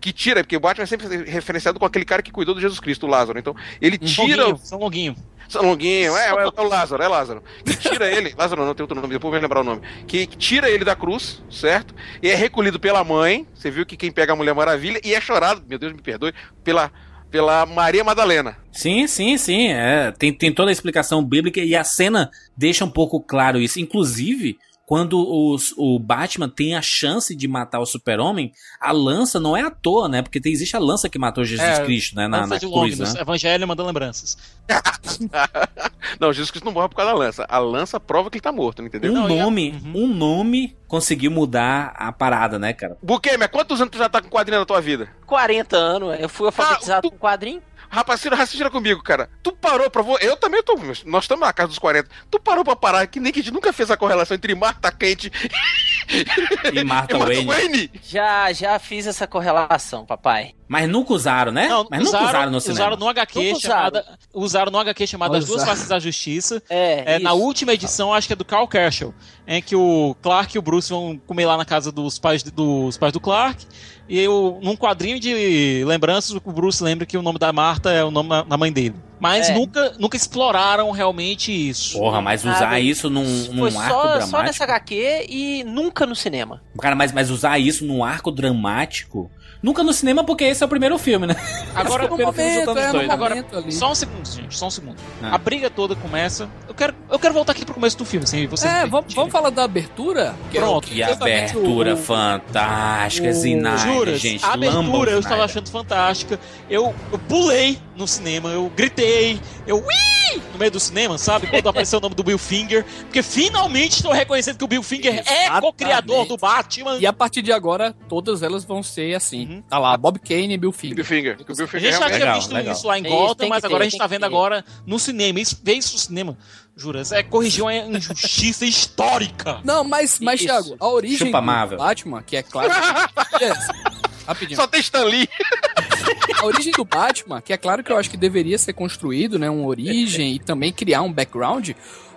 que tira, porque o Batman é sempre referenciado com aquele cara que cuidou de Jesus Cristo, o Lázaro. Então, ele tira Longuinho, São Longuinho. São Longuinho, é, é, é o Lázaro, é Lázaro. Que tira ele, [LAUGHS] Lázaro não tem outro nome, depois vai lembrar o nome. Que tira ele da cruz, certo? E é recolhido pela mãe. Você viu que quem pega a Mulher Maravilha e é chorado, meu Deus me perdoe, pela, pela Maria Madalena. Sim, sim, sim. É, tem, tem toda a explicação bíblica e a cena deixa um pouco claro isso. Inclusive, quando os- o Batman tem a chance de matar o super-homem, a lança não é à toa, né? Porque tem, existe a lança que matou Jesus É, Cristo, né? Na, Lança na de cruz, Longinus, né? Evangelho mandando lembranças. [LAUGHS] não, Jesus Cristo não morre por causa da lança. A lança prova que ele tá morto, não entendeu? Um Não, a- nome, um nome conseguiu mudar a parada, né, cara? Buquê, mas quantos anos tu já tá com quadrinho na tua vida? 40 anos, eu fui alfabetizado com quadrinho. Rapaz, raciocina comigo, cara. Tu parou pra. vo- Eu também tô. Nós estamos na casa dos 40. Tu parou pra parar que nem que a gente nunca fez a correlação entre Marta Quente E Martha [LAUGHS] e Martha Wayne. Wayne. Já, já fiz essa correlação, papai. Mas nunca usaram, né? Não, Mas nunca usaram no usaram cinema. no HQ Nunca chamada. Usaram no HQ chamada As Duas Usaram. Faces da Justiça. É, É, na última edição, acho que é do Carl Kerschel, em que o Clark e o Bruce vão comer lá na casa dos pais, dos pais do Clark. E eu, num quadrinho de lembranças, o Bruce lembra que o nome da Marta é o nome da mãe dele. Mas É. nunca, nunca exploraram realmente isso. Porra, mas usar Nada. isso num, Foi num arco só, dramático. só nessa HQ e nunca no cinema. Cara, mas, mas usar isso num arco dramático. Nunca no cinema, porque esse é o primeiro filme, né? Agora, Esse é o primeiro filme momento, juntando os é. Agora, ali. só um segundo, gente, só um segundo. Ah. A briga toda começa. Eu quero, eu quero voltar aqui pro começo do filme, sem vocês. É, vamos, vamos falar da abertura? Que é Pronto. Que abertura o- fantástica, o- Snyder, Juras, gente. a abertura eu estava achando fantástica. Eu, eu pulei no cinema, eu gritei, eu ui! no meio do cinema, sabe? Quando apareceu o nome do Bill Finger. Porque finalmente estou reconhecendo que o Bill Finger é Exatamente. co-criador do Batman. E a partir de agora, todas elas vão ser assim. Uhum. Tá lá, Bob Kane e Bill Finger. Bill Finger. Que o Bill A Finger gente já tinha Legal, visto legal. isso lá em É Gotham, mas que agora ter, a gente tá que vendo ter. agora no cinema. Isso, ver isso no cinema, juras, é corrigir uma injustiça histórica. Não, mas, mas. Thiago, a origem Chupa do Marvel. Batman, que é claro. [LAUGHS] Yes. Rapidinho. Só tem Stan Lee. [LAUGHS] A origem do Batman, que é claro que eu acho que deveria ser construído, né? Uma origem e também criar um background.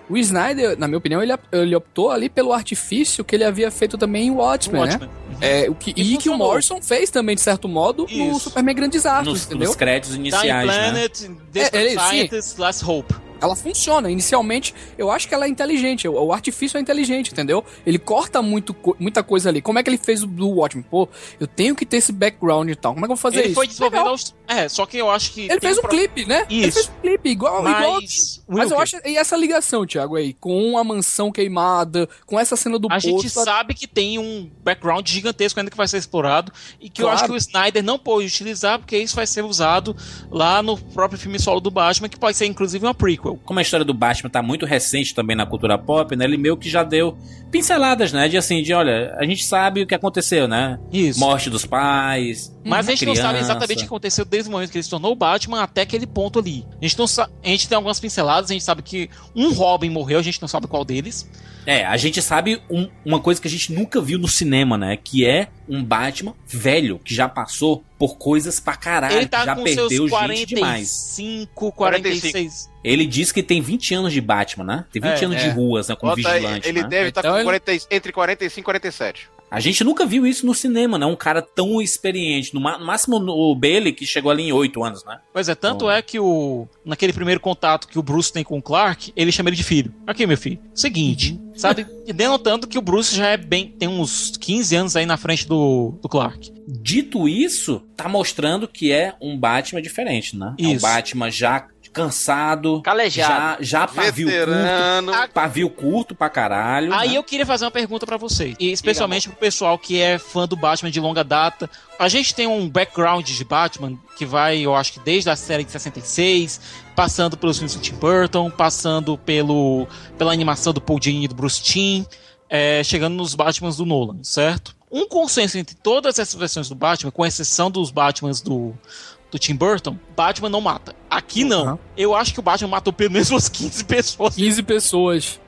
O Snyder, na minha opinião, ele, ele optou ali pelo artifício que ele havia feito também em Watchmen, né? Watchmen. É, o que, E e que o. Morrison fez também, de certo modo, no Isso. Superman Grandes Artes, Nos, entendeu? nos créditos Time iniciais, né? Planet, Desperate É, é, sim. Scientist, Last Hope. Ela funciona. Inicialmente, eu acho que ela é inteligente. O, artifício é inteligente, entendeu? Ele corta muito, muita coisa ali. Como é que ele fez o do Watchmen? Pô, eu tenho que ter esse background e tal. Como é que eu vou fazer Ele isso? foi desenvolvendo aos... É, só que eu acho que. Ele fez um clipe, né? Ele Isso. fez um clipe, igual. igual Mas, mas eu acho. E essa ligação, Thiago, aí, com a mansão queimada, com essa cena do A gente posto. sabe que tem um background gigantesco ainda que vai ser explorado e que eu Claro. acho que o Snyder não pode utilizar porque isso vai ser usado lá no próprio filme solo do Batman, que pode ser inclusive uma prequel. Como a história do Batman tá muito recente também na cultura pop, né? Ele meio que já deu pinceladas, né? De assim, de olha, a gente sabe o que aconteceu, né? Isso. Morte dos pais. Mas a gente não sabe criança. exatamente o que aconteceu desde o momento que ele se tornou o Batman até aquele ponto ali. A gente, não a gente tem algumas pinceladas, a gente sabe que um Robin morreu, a gente não sabe qual deles. É, a gente sabe um- uma coisa que a gente nunca viu no cinema, né? Que é um Batman velho, que já passou por coisas pra caralho, ele tá já com perdeu seus gente demais. 45, 46. Ele diz que tem 20 anos de Batman, né? Tem 20 É, anos de é. ruas, né? Como Bota aí, vigilante. ele né? deve estar Então com ele- 40 entre 45 e 47. A gente nunca viu isso no cinema, né? Um cara tão experiente. No, máximo o Bailey, que chegou ali em 8 anos, né? Pois é, tanto Bom. é que o naquele primeiro contato que o Bruce tem com o Clark, ele chama ele de filho. Aqui, meu filho. Seguinte, Uhum. sabe? E denotando que o Bruce já é bem tem uns 15 anos aí na frente do, do Clark. Dito isso, tá mostrando que é um Batman diferente, né? É um Isso. Batman já cansado, Calejado. já, já pavio Veterano. curto, pavio curto pra caralho. Aí né? eu queria fazer uma pergunta pra vocês, e especialmente pro pessoal que é fã do Batman de longa data. A gente tem um background de Batman que vai, eu acho que desde a série de 66, passando pelos filmes do Tim Burton, passando pelo pela animação do Paul Dini e do Bruce Timm, é, chegando nos Batmans do Nolan, certo? Um consenso entre todas essas versões do Batman, com exceção dos Batmans do do Tim Burton, Batman não mata. Aqui não. Uhum. Eu acho que o Batman matou pelo menos umas [LAUGHS] 15 pessoas. 15 pessoas.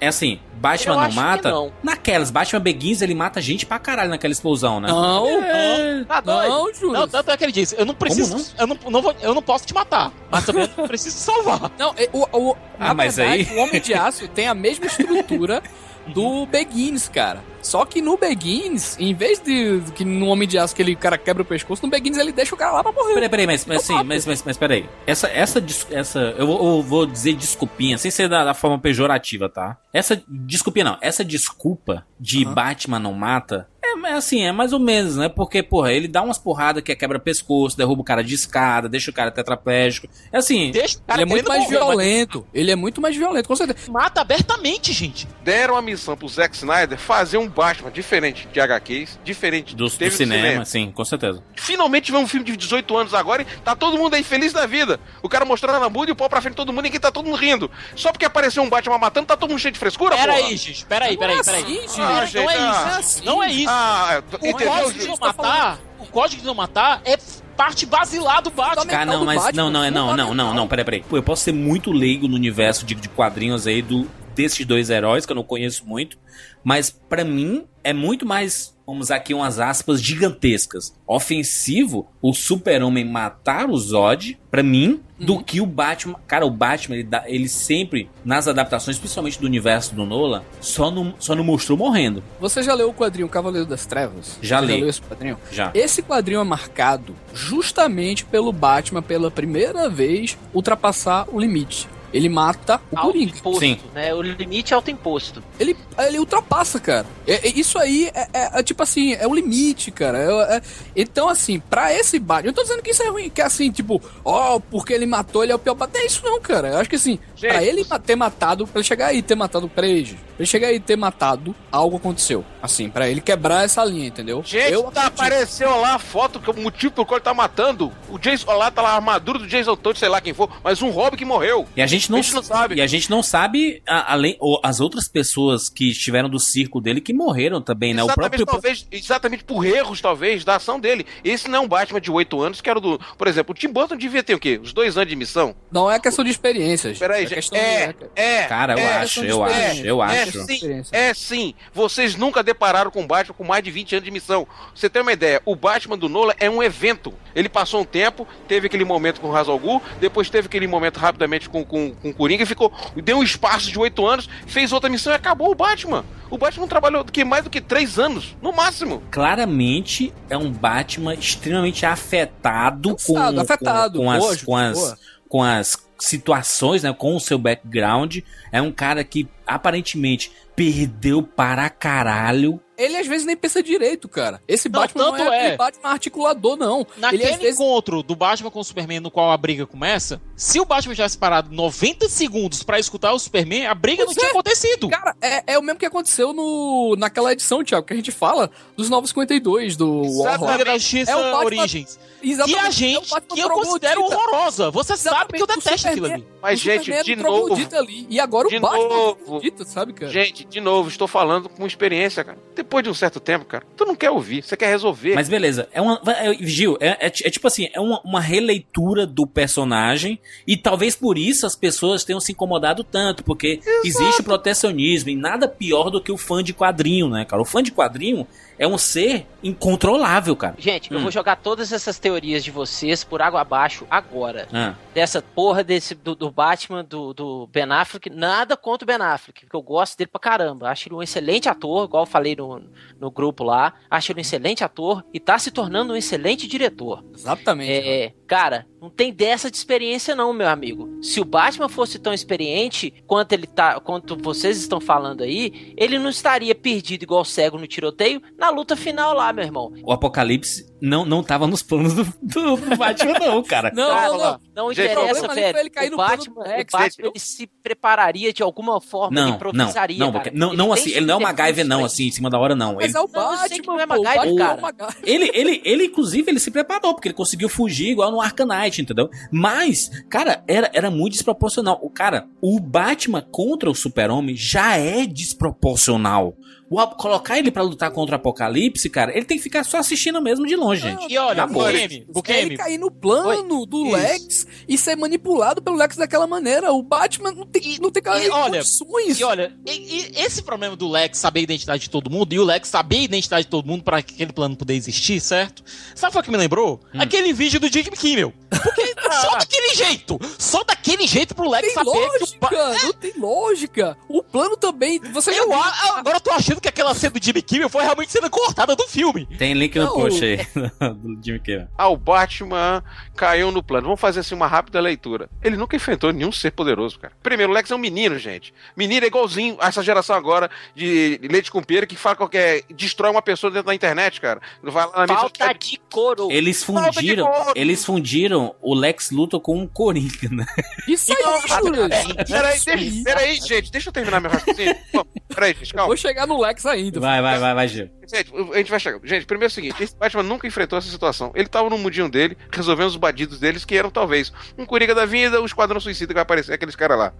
É assim, Batman Eu não mata. não. Naquelas, Batman Begins, ele mata gente pra caralho naquela explosão, né? Não, Tá doido? não, Júlio. Não, tanto é que ele disse, eu não preciso, não? Eu, não, não vou, eu não posso te matar, mas também eu [LAUGHS] preciso te salvar. Não, é, o, o, Ah, na mas verdade, aí- o Homem de Aço tem a mesma estrutura [LAUGHS] do Begins, cara. Só que no Begins, em vez de que no Homem de Aço aquele cara quebra o pescoço, no Begins ele deixa o cara lá pra morrer. Peraí, peraí, mas, mas, assim, mas, mas, mas peraí. Essa, essa, essa eu, vou, eu vou dizer desculpinha, sem ser da, da forma pejorativa, tá? Essa, desculpinha não, essa desculpa de Batman não mata, é é assim, é mais ou menos, né? Porque, porra, ele dá umas porradas que é quebra pescoço, derruba o cara de escada, deixa o cara tetraplégico. É assim, Deixa o cara ele é muito mais morrer, violento. Ele é muito mais violento, com certeza. mas Mata abertamente, gente. Deram a missão pro Zack Snyder fazer um Batman diferente de HQs, diferente do, do teve no cinema, sim, com certeza. Finalmente vê um filme de 18 anos agora e tá todo mundo aí feliz da vida. O cara mostrando a bunda e o pau pra frente de todo mundo e aqui tá todo mundo rindo. Só porque apareceu um Batman matando, tá todo mundo cheio de frescura, Pera porra? aí, gente. Pera aí, pera aí, pera aí. assim, gente. Pera aí, Ah, não é gente, isso. assim. Não é isso. Ah, O entendeu? código de não matar, o código de não matar é parte basilar do Batman. Cara, não, do mas Batman, não, não, é não, não, não, não, peraí, peraí. Pô, eu posso ser muito leigo no universo de, de quadrinhos aí do desses dois heróis que eu não conheço muito, mas pra mim é muito mais, vamos aqui umas aspas gigantescas, ofensivo o Super-Homem matar o Zod, pra mim, do que o Batman. Cara, o Batman, ele, dá- ele sempre nas adaptações, principalmente do universo do Nolan, só não, só não mostrou morrendo. Você já leu o quadrinho Cavaleiro das Trevas? Já Você li. leu esse quadrinho? Já. Esse quadrinho é marcado justamente pelo Batman, pela primeira vez, ultrapassar o limite. Ele mata o Coringa. Autoimposto, Sim. né? O limite é autoimposto. Ele, ele ultrapassa, cara. É- é- isso aí é, é- é tipo assim, é o limite, cara. É- é- então, assim, pra esse Batman, eu tô dizendo que isso é ruim, que é assim, tipo, ó, porque ele matou, ele é o pior Batman. É isso não, cara. Eu acho que assim, Gente, pra ele ter matado, pra ele chegar aí e ter matado o Prege, pra ele chegar aí e ter matado, algo aconteceu. Assim, pra ele quebrar essa linha, entendeu? Gente, eu tá, apareceu lá a foto, que é o motivo pelo qual ele tá matando. O Jason, lá tá lá a armadura do Jason Todd, sei lá quem for, mas um Robin que morreu. E a gente não, A gente não sabe. E a gente não sabe, a- além, ou as outras pessoas que estiveram do circo dele que morreram também, né? O Exatamente, próprio. talvez, exatamente por erros, talvez, da ação dele. Esse não é um Batman de 8 anos, que era o do. Por exemplo, o Tim Burton devia ter o quê? Os dois anos de missão? Não é questão de experiências. Peraí, é gente. questão É, de... é. Cara, eu é, acho, é, eu é, acho, eu É acho. sim, é sim. Vocês nunca depararam com o Batman com mais de 20 anos de missão. Você tem uma ideia, o Batman do Nolan é um evento. Ele passou um tempo, teve aquele momento com o Ra's al Ghul, depois teve aquele momento rapidamente com, com, com o Coringa e ficou, deu um espaço de 8 anos, fez outra missão e acabou o Batman. O Batman não trabalhou do que mais do que 3 anos, no máximo. Claramente é um Batman extremamente afetado com, Cansado, afetado. com, com as, com, as, boa. com com as situações, né, com o seu background. É um cara que aparentemente perdeu para caralho. Ele às vezes nem pensa direito, cara. Esse Não, Batman não é, é. aquele Batman articulador, não. Naquele ele vezes encontro do Batman com o Superman, no qual a briga começa, se o Batman tivesse parado 90 segundos pra escutar o Superman, a briga não Pois tinha é. acontecido. Cara, é, é o mesmo que aconteceu no, naquela edição, Thiago, que a gente fala dos 952, do Warhol. Liga da Justiça É o Batman- Origins. Exatamente, a é o gente, Batman que eu considero horrorosa. Você sabe que eu Exatamente, detesto aquilo ali. Mas, o gente, de novo. ali. E agora De o Batman é o novo. sabe, cara? Gente, de novo, estou falando com experiência, cara. Depois de um certo tempo, cara, tu não quer ouvir, você quer resolver. Mas beleza, é uma. é- Gil, é, é é tipo assim, é uma, uma releitura do personagem. E talvez por isso as pessoas tenham se incomodado tanto. Porque existe o protecionismo e nada pior do que o fã de quadrinho, né, cara? O fã de quadrinho é um ser incontrolável, cara. Gente, eu Hum. vou jogar todas essas teorias de vocês por água abaixo agora. Ah. Dessa porra desse, do, do Batman, do, do Ben Affleck. Nada contra o Ben Affleck, porque eu gosto dele pra caramba. Acho ele um excelente ator, igual eu falei no, no grupo lá. Acho ele um excelente ator e tá se tornando um excelente diretor. Exatamente. É, cara, não tem dessa de experiência não, meu amigo. Se o Batman fosse tão experiente quanto ele tá, quanto vocês estão falando aí, ele não estaria perdido igual cego no tiroteio na luta final lá, meu irmão. O Apocalipse não, não tava nos planos do, do, do Batman, não, cara. Não, não, não. Não Gente, interessa, velho. ele cair o no plano Batman, do o Batman ele se prepararia de alguma forma, ele Não, não, improvisaria, não, cara. não, não tem assim, ele não é o subterfúgio MacGyver, não, assim, em cima da hora, não. Ele, Mas é o Não, Batman, não é pô, o MacGyver, Batman é cara. ele, ele, ele, inclusive, ele se preparou, porque ele conseguiu fugir igual no Arcanite, entendeu? Mas, cara, era, era muito desproporcional. O cara, o Batman contra o Super-Homem já é desproporcional. O, colocar ele pra lutar contra o Apocalipse, cara, ele tem que ficar só assistindo mesmo de longe, gente. E olha, Acabou. Bukemi, ele cair no plano do Isso. Lex e ser manipulado pelo Lex daquela maneira. O Batman não tem, não tem e olha, condições. E olha, e- e esse problema do Lex saber a identidade de todo mundo e o Lex saber a identidade de todo mundo pra aquele plano poder existir, certo? Sabe o que me lembrou? Hum. Aquele vídeo do Jimmy Kimmel. Porque [LAUGHS] só daquele jeito, só daquele jeito pro Lex tem saber que o lógica, não tem lógica. O plano também. Você Eu, a- agora eu tô achando que aquela cena do Jimmy Kimmel foi realmente cena cortada do filme. Tem link no Não, post aí [LAUGHS] do Jimmy Kimmel. Ah, o Batman caiu no plano. Vamos fazer assim uma rápida leitura. Ele nunca enfrentou nenhum ser poderoso, cara. Primeiro, o Lex é um menino, gente. Menino é igualzinho a essa geração agora de leite com pera que fala qualquer. destrói uma pessoa dentro da internet, cara. Vai lá na Falta de couro. Eles Falta de fundiram, cor. eles fundiram o Lex Luthor com um Coringa, né? Isso aí, Júlio. Peraí, Isso deixa, aí. peraí, gente, deixa eu terminar meu raciocínio. [LAUGHS] Peraí, gente, calma. Vou chegar no Lex ainda. Vai, vai, vai, vai, Gil. Gente, a gente vai chegar. Gente, primeiro é o seguinte: esse Batman nunca enfrentou essa situação. Ele tava no mundinho dele, resolvendo os bandidos deles, que eram talvez um Coringa da vida, o Esquadrão Suicida que vai aparecer, aqueles caras lá.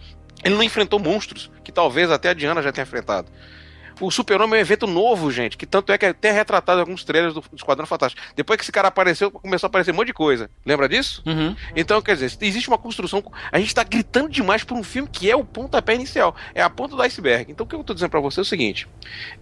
Ele não enfrentou monstros, que talvez até a Diana já tenha enfrentado. O Super-Homem é um evento novo, gente, que tanto é que é até retratado em alguns trailers do Esquadrão Fantástico. Depois que esse cara apareceu, começou a aparecer um monte de coisa. Lembra disso? Uhum. Então, quer dizer, existe uma construção. A gente tá gritando demais por um filme que é o pontapé inicial. É a ponta do iceberg. Então, o que eu tô dizendo pra você é o seguinte: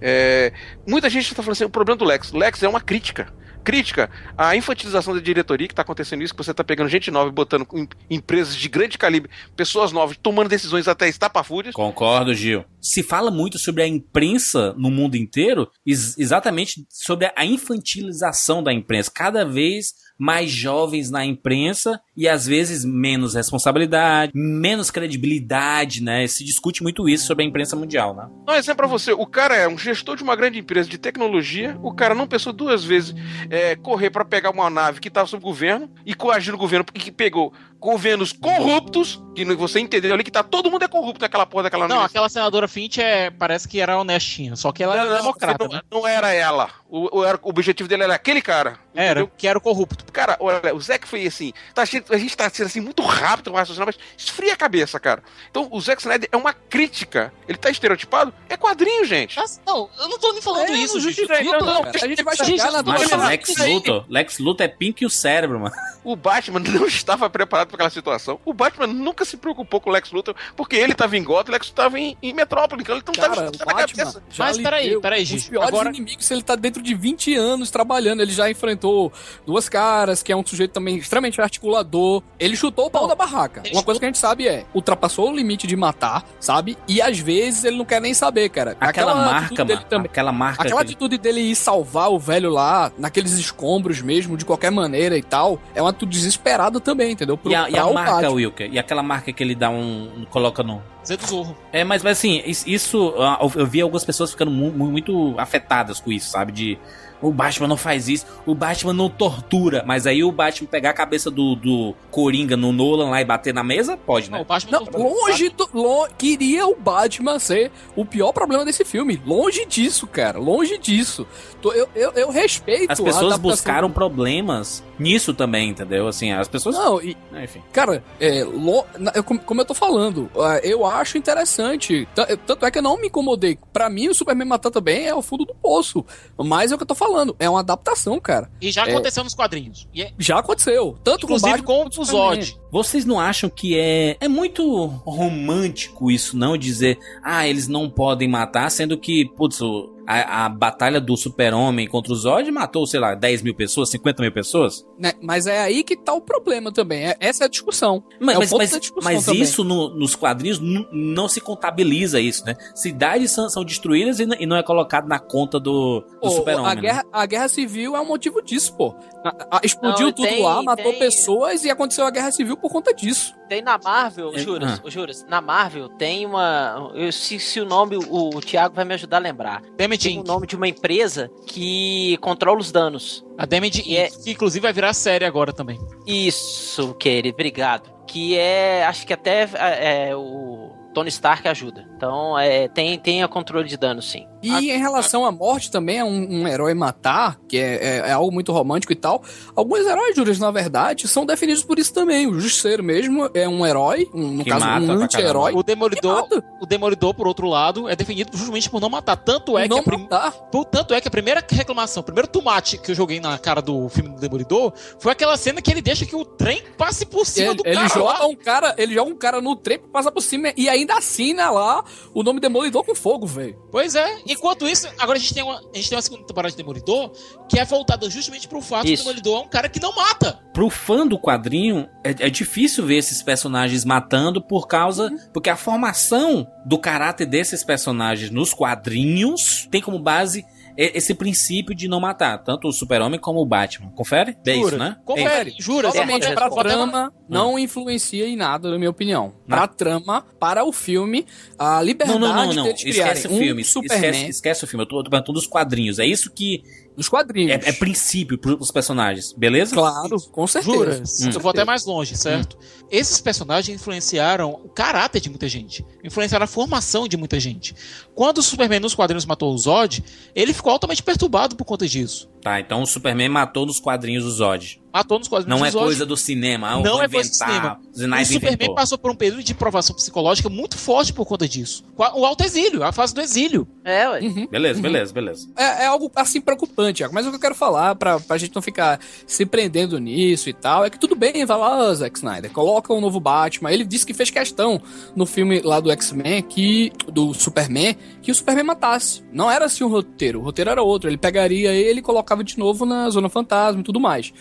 é, muita gente tá falando assim, o problema do Lex. Lex é uma crítica. Crítica à infantilização da diretoria que tá acontecendo isso, que você tá pegando gente nova e botando em empresas de grande calibre, pessoas novas, tomando decisões até estapafúrdias. Concordo, Gil. Se fala muito sobre a imprensa no mundo inteiro, ex- exatamente sobre a infantilização da imprensa. Cada vez mais jovens na imprensa e às vezes menos responsabilidade, menos credibilidade, né? Se discute muito isso sobre a imprensa mundial, né? Não, exemplo pra você, o cara é um gestor de uma grande empresa de tecnologia, o cara não pensou duas vezes é, correr pra pegar uma nave que estava sob governo e coagir o governo, porque pegou governos corruptos, que você entendeu ali que tá todo mundo é corrupto naquela porra daquela Não, aquela senadora Finch é, parece que era honestinha, só que ela Não, era não, democrata, não, né? não era ela. O, o, o objetivo dele era aquele cara. Era, entendeu? que era o corrupto. Cara, olha, o Zack foi assim. Tá, a gente tá sendo assim muito rápido com o raciocínio, mas esfria a cabeça, cara. Então, o Zack Snyder é uma crítica. Ele tá estereotipado? É quadrinho, gente. Mas, não, eu não tô nem falando É, isso, não gente. Não, não, cara. A gente vai chegar não, não, não, Lex não, Luthor, Lex Luthor é pink e o cérebro, mano. O Batman [LAUGHS] não estava preparado para aquela situação. O Batman nunca se preocupou com o Lex Luthor, porque ele estava em Gotham e o Lex estava em, em Metrópole, então ele não Cara, estava o na cabeça. Mas peraí, peraí, com Os gente. piores Agora- inimigos, ele tá dentro de 20 anos trabalhando. Ele já enfrentou duas caras, que é um sujeito também extremamente articulador. Ele chutou o pau da barraca. Uma coisa que a gente sabe é, ultrapassou o limite de matar, sabe? E às vezes ele não quer nem saber, cara. Aquela, atitude marca, dele mano. também. Aquela marca. Aquela atitude dele ir salvar o velho lá, naqueles escombros mesmo, de qualquer maneira e tal, é uma ultimato desesperada também, entendeu? Pro, E a, e a o marca. Wilker? E aquela marca que ele dá um. coloca no. Zé do Zorro. É, mas, mas assim, is- isso. Eu vi algumas pessoas ficando mu- mu- muito afetadas com isso, sabe? De. O Batman não faz isso, o Batman não tortura. Mas aí o Batman pegar a cabeça do, do Coringa no Nolan lá e bater na mesa, pode, né? Não, o Batman Não, longe do. lo- queria o Batman ser o pior problema desse filme. Longe disso, cara. Longe disso. Eu, eu, eu respeito As pessoas buscaram problems nisso também, entendeu? Assim, as pessoas. Não, e, Enfim. Cara, é, lo- eu- como eu tô falando, ah, eu acho interessante. Tanto é que eu não me incomodei. Pra mim, o Superman matar também é o fundo do poço. Mas é o que eu tô falando. É uma adaptação, cara. E já É. aconteceu nos quadrinhos. E é- Já aconteceu. Tanto inclusive com quanto o. Zod. Vocês não acham que é é muito romântico isso, não? Dizer, ah, eles não podem matar, sendo que, putz, o- a, a batalha do super-homem contra o Zod matou, sei lá, 10 mil pessoas, 50 mil pessoas? Né? Mas é aí que tá o problema também. É- essa é a discussão. Mas, é mas, mas- discussão mas isso no- nos quadrinhos não se contabiliza isso, né? Cidades são, são destruídas e, e não é colocado na conta do, do super-homem. a, né? guerra, a guerra civil é um motivo disso, pô. A- a- explodiu Não, tudo tem- lá, matou tem- pessoas e aconteceu a guerra civil por conta disso. Tem na Marvel, É, juras, ah. juras, na Marvel tem uma. Eu, se, se o nome, o, o Thiago vai me ajudar a lembrar. Damage Tem o Inc. nome de uma empresa que controla os danos. A Damage E é- Inc. Que inclusive vai virar série agora também. Isso, querido, obrigado. Que é. Acho que até é, é, o Tony Stark ajuda. Então, é, tem, tem a controle de danos, sim. E em relação à morte também, é um, um herói matar, que é, é- é algo muito romântico e tal. Alguns heróis, Júlio, na verdade, são definidos por isso também. O Justiceiro mesmo é um herói, um, no Que caso, mata um anti-herói. O que Demolidor, mata, o Demolidor, por outro lado, é definido justamente por não matar. Tanto é, que não a, prim- matar. por- tanto é que a primeira reclamação, o primeiro tomate que eu joguei na cara do filme do Demolidor foi aquela cena que ele deixa que o trem passe por cima Ele, do ele cara. joga lá. um cara, ele joga um cara no trem pra passar por cima e ainda assina lá o nome Demolidor com fogo, velho. Pois é. Enquanto isso, agora a gente tem uma, a gente tem uma segunda temporada de Demolidor que é voltada justamente pro fato que o Isso. Demolidor é um cara que não mata. Pro fã do quadrinho, é, é difícil ver esses personagens matando por causa. Uhum. Porque a formação do caráter desses personagens nos quadrinhos tem como base esse princípio de não matar, tanto o Super-Homem como o Batman. Confere? É isso, né? Confere, jura. Totalmente É, pra trama, não influencia em nada, na minha opinião. Pra Não. trama, para o filme, a Não, liberdade não, não, não. deles Esquece o filme. um esquece, esquece o filme. Eu tô, eu tô perguntando dos quadrinhos. É isso que nos quadrinhos. é, é princípio pros personagens, beleza? Claro, com certeza. Juras? Hum. Eu vou até mais longe, certo? Esses personagens influenciaram o caráter de muita gente. Influenciaram a formação de muita gente. Quando o Superman nos quadrinhos matou o Zod, ele ficou altamente perturbado por conta disso. Tá, então o Superman matou nos quadrinhos o Zod. Matou nos quadrinhos Não é Zod. coisa do cinema. Ah, Não é coisa do cinema. O Superman inventou. passou por um período de provação psicológica muito forte por conta disso. O alto exílio, a fase do exílio. É, ué. Uhum. Beleza, beleza, beleza. É, é algo assim preocupante, Thiago. Mas o que eu quero falar, pra, pra gente não ficar se prendendo nisso e tal, é que tudo bem, vai lá, "Ah, Zack Snyder, coloca um novo Batman. Ele disse que fez questão no filme lá do X-Men, que do Superman, que o Superman matasse. Não era assim o roteiro, o roteiro era outro. Ele pegaria ele e colocava de novo na Zona Fantasma e tudo mais.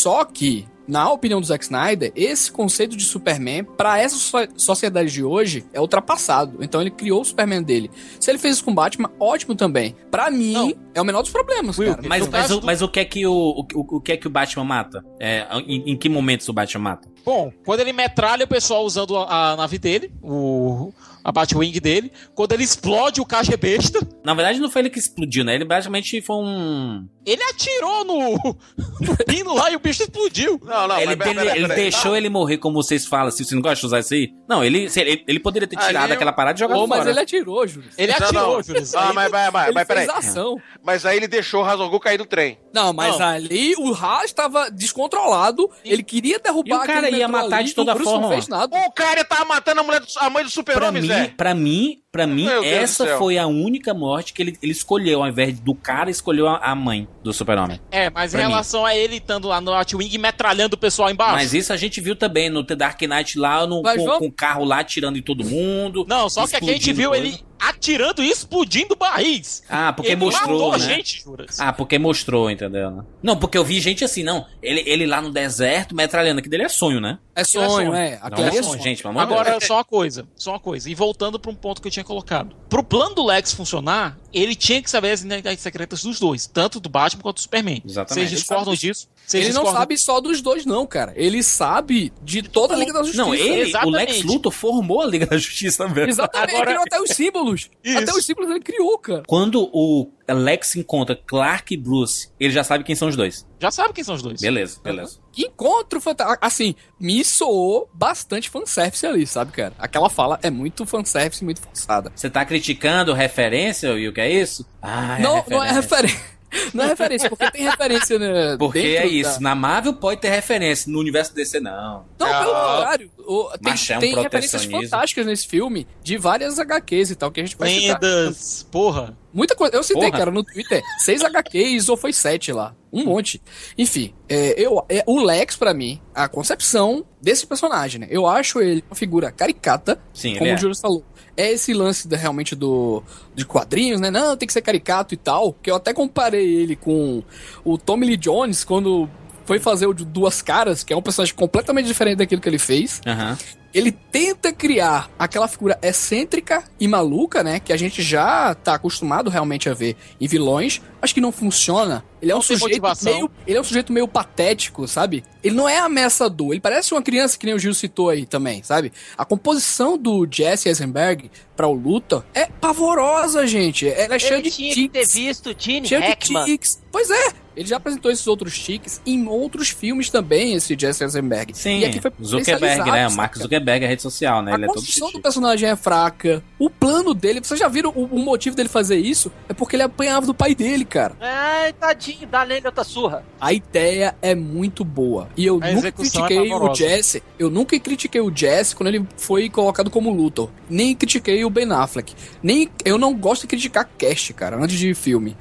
Só que, na opinião do Zack Snyder, esse conceito de Superman, pra essa so- sociedade de hoje, é ultrapassado. Então ele criou o Superman dele. Se ele fez isso com Batman, ótimo também. Pra mim, Não. é o menor dos problemas, Will, cara. Mas, mas, o, mas o que é que o, o, o que é que o Batman mata? É, em, em que momentos o Batman mata? Bom, quando ele metralha o pessoal usando a, a nave dele, o, a Batwing dele, quando ele explode o caixa besta, Na verdade, não foi ele que explodiu, né? Ele basicamente foi um. Ele atirou no, [LAUGHS] no pino lá e o bicho explodiu. Não, não, ele mas pera, ele- pera, ele pera aí. deixou ele morrer, como vocês falam, se você não gosta de usar isso aí. Não, ele, ele, ele poderia ter tirado eu- aquela parada e jogado Pô, mas fora. ele atirou, Júlio. Ele Não, atirou, não. Júlio. Ah, Aí- mas, mas, mas, Ele mas peraí. ação. Mas aí ele deixou o Razorgu cair do trem. Não, mas Não. ali o Haas estava descontrolado, ele queria derrubar E o cara aquele ia matar ali, de toda forma. não fez nada. O cara tava matando a mulher do, a mãe do super-homem, mim, Zé. pra mim, pra mim, Meu essa foi a única morte que ele, ele escolheu. Ao invés do cara, escolheu a, a mãe do super-homem. É, mas em Pra mim. relação a ele estando lá no Batwing metralhando o pessoal embaixo. Mas isso a gente viu também no The Dark Knight lá, no, Mas com, vamos- com o carro lá atirando em todo mundo. Não, só que aqui a gente viu coisa. ele atirando e explodindo barris. Ah, porque ele mostrou, matou né? a gente, Juras. Ah, porque mostrou, entendeu? né? Não, porque eu vi gente assim, não. Ele, ele lá no deserto, metralhando. Aquilo dele é sonho, né? É sonho, sonho. é. Não Aquilo é é sonho, sonho. gente, pelo Agora, Deus. só uma coisa, só uma coisa. E voltando para um ponto que eu tinha colocado. Pro plano do Lex funcionar, ele tinha que saber as identidades secretas dos dois, tanto do Batman quanto do Superman. Exatamente. Vocês discordam disso? Ele não discordam- sabe só dos dois, não, cara. Ele sabe de toda a Liga da Justiça. Não, ele, o Exatamente. Lex Luthor formou a Liga da Justiça também. Exatamente, ele criou até os símbolos. Isso. Até os símbolos ele criou, cara. Quando o Lex encontra Clark e Bruce, ele já sabe quem são os dois. Já sabe quem são os dois. Beleza, beleza. Que encontro fantástico. Assim, me soou bastante fanservice ali, sabe, cara? Aquela fala é muito fanservice, muito forçada. Você tá criticando referência, Will, que é isso? Ah, não, não é referência. [LAUGHS] Não é referência, porque tem referência né, Porque é isso. da- Na Marvel pode ter referência, no universo DC não. Não, pelo contrário. O- tem é um tem referências fantásticas nesse filme de várias HQs e tal, que a gente vai citar. Lendas, porra. Muita coisa. Eu citei, Porra. cara, no Twitter. Seis HQs ou foi sete lá. Um monte. Enfim, é, eu, é, o Lex, pra mim, a concepção desse personagem, né? Eu acho ele uma figura caricata, Sim, como o é. Júlio falou. É esse lance realmente do de quadrinhos, né? Não, tem que ser caricato e tal. Que eu até comparei ele com o Tommy Lee Jones quando foi fazer o de Duas Caras, que é um personagem completamente diferente daquilo que ele fez Aham. Ele tenta criar aquela figura excêntrica e maluca, né? Que a gente já tá acostumado realmente a ver em vilões. Acho que não funciona. Ele é Não um sujeito motivação. meio. Ele é um sujeito meio patético, sabe? Ele não é ameaçador. Ele parece uma criança, que nem o Gil citou aí também, sabe? A composição do Jesse Eisenberg pra o Luta é pavorosa, gente. Ela é cheia Ele de tinha que ter tics. visto Gene Cheio de Hackman. tics. Pois é. Ele já apresentou esses outros tics em outros filmes também, esse Jesse Eisenberg. Sim, E aqui foi Zuckerberg, né? Mark cara? Zuckerberg é rede social, né? A Ele é todo construção do chique. personagem é fraca. O plano dele, vocês já viram o, o motivo dele fazer isso? É porque ele apanhava do pai dele, cara. Ai, tadinho, dá nele outra surra. A ideia é muito boa. E eu A nunca é critiquei o pavorosa. Jesse. Eu nunca critiquei o Jesse quando ele foi colocado como Luthor. Nem critiquei o Ben Affleck. Nem eu não gosto de criticar cast, cara, antes de filme.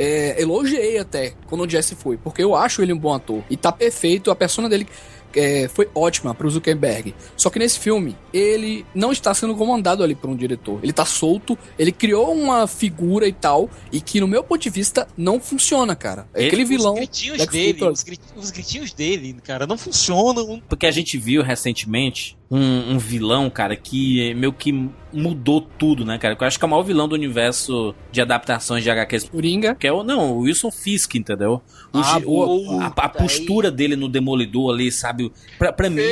É, elogiei até quando o Jesse foi, porque eu acho ele um bom ator. E tá perfeito, a persona dele é, foi ótima pro Zuckerberg. Só que nesse filme, ele não está sendo comandado ali por um diretor. Ele tá solto, ele criou uma figura e tal, e que no meu ponto de vista não funciona, cara. Ele- Aquele vilão. Os gritinhos dele, os, grit- os gritinhos dele, cara, não funcionam. Porque a gente viu recentemente um, um vilão, cara, que meio que mudou tudo, né, cara? Que eu acho que é o maior vilão do universo de adaptações de HQs. Coringa. Que é o, não, o Wilson Fisk, entendeu? O, Ah, o- a, a postura dele no Demolidor ali, sabe? Pra, pra mim.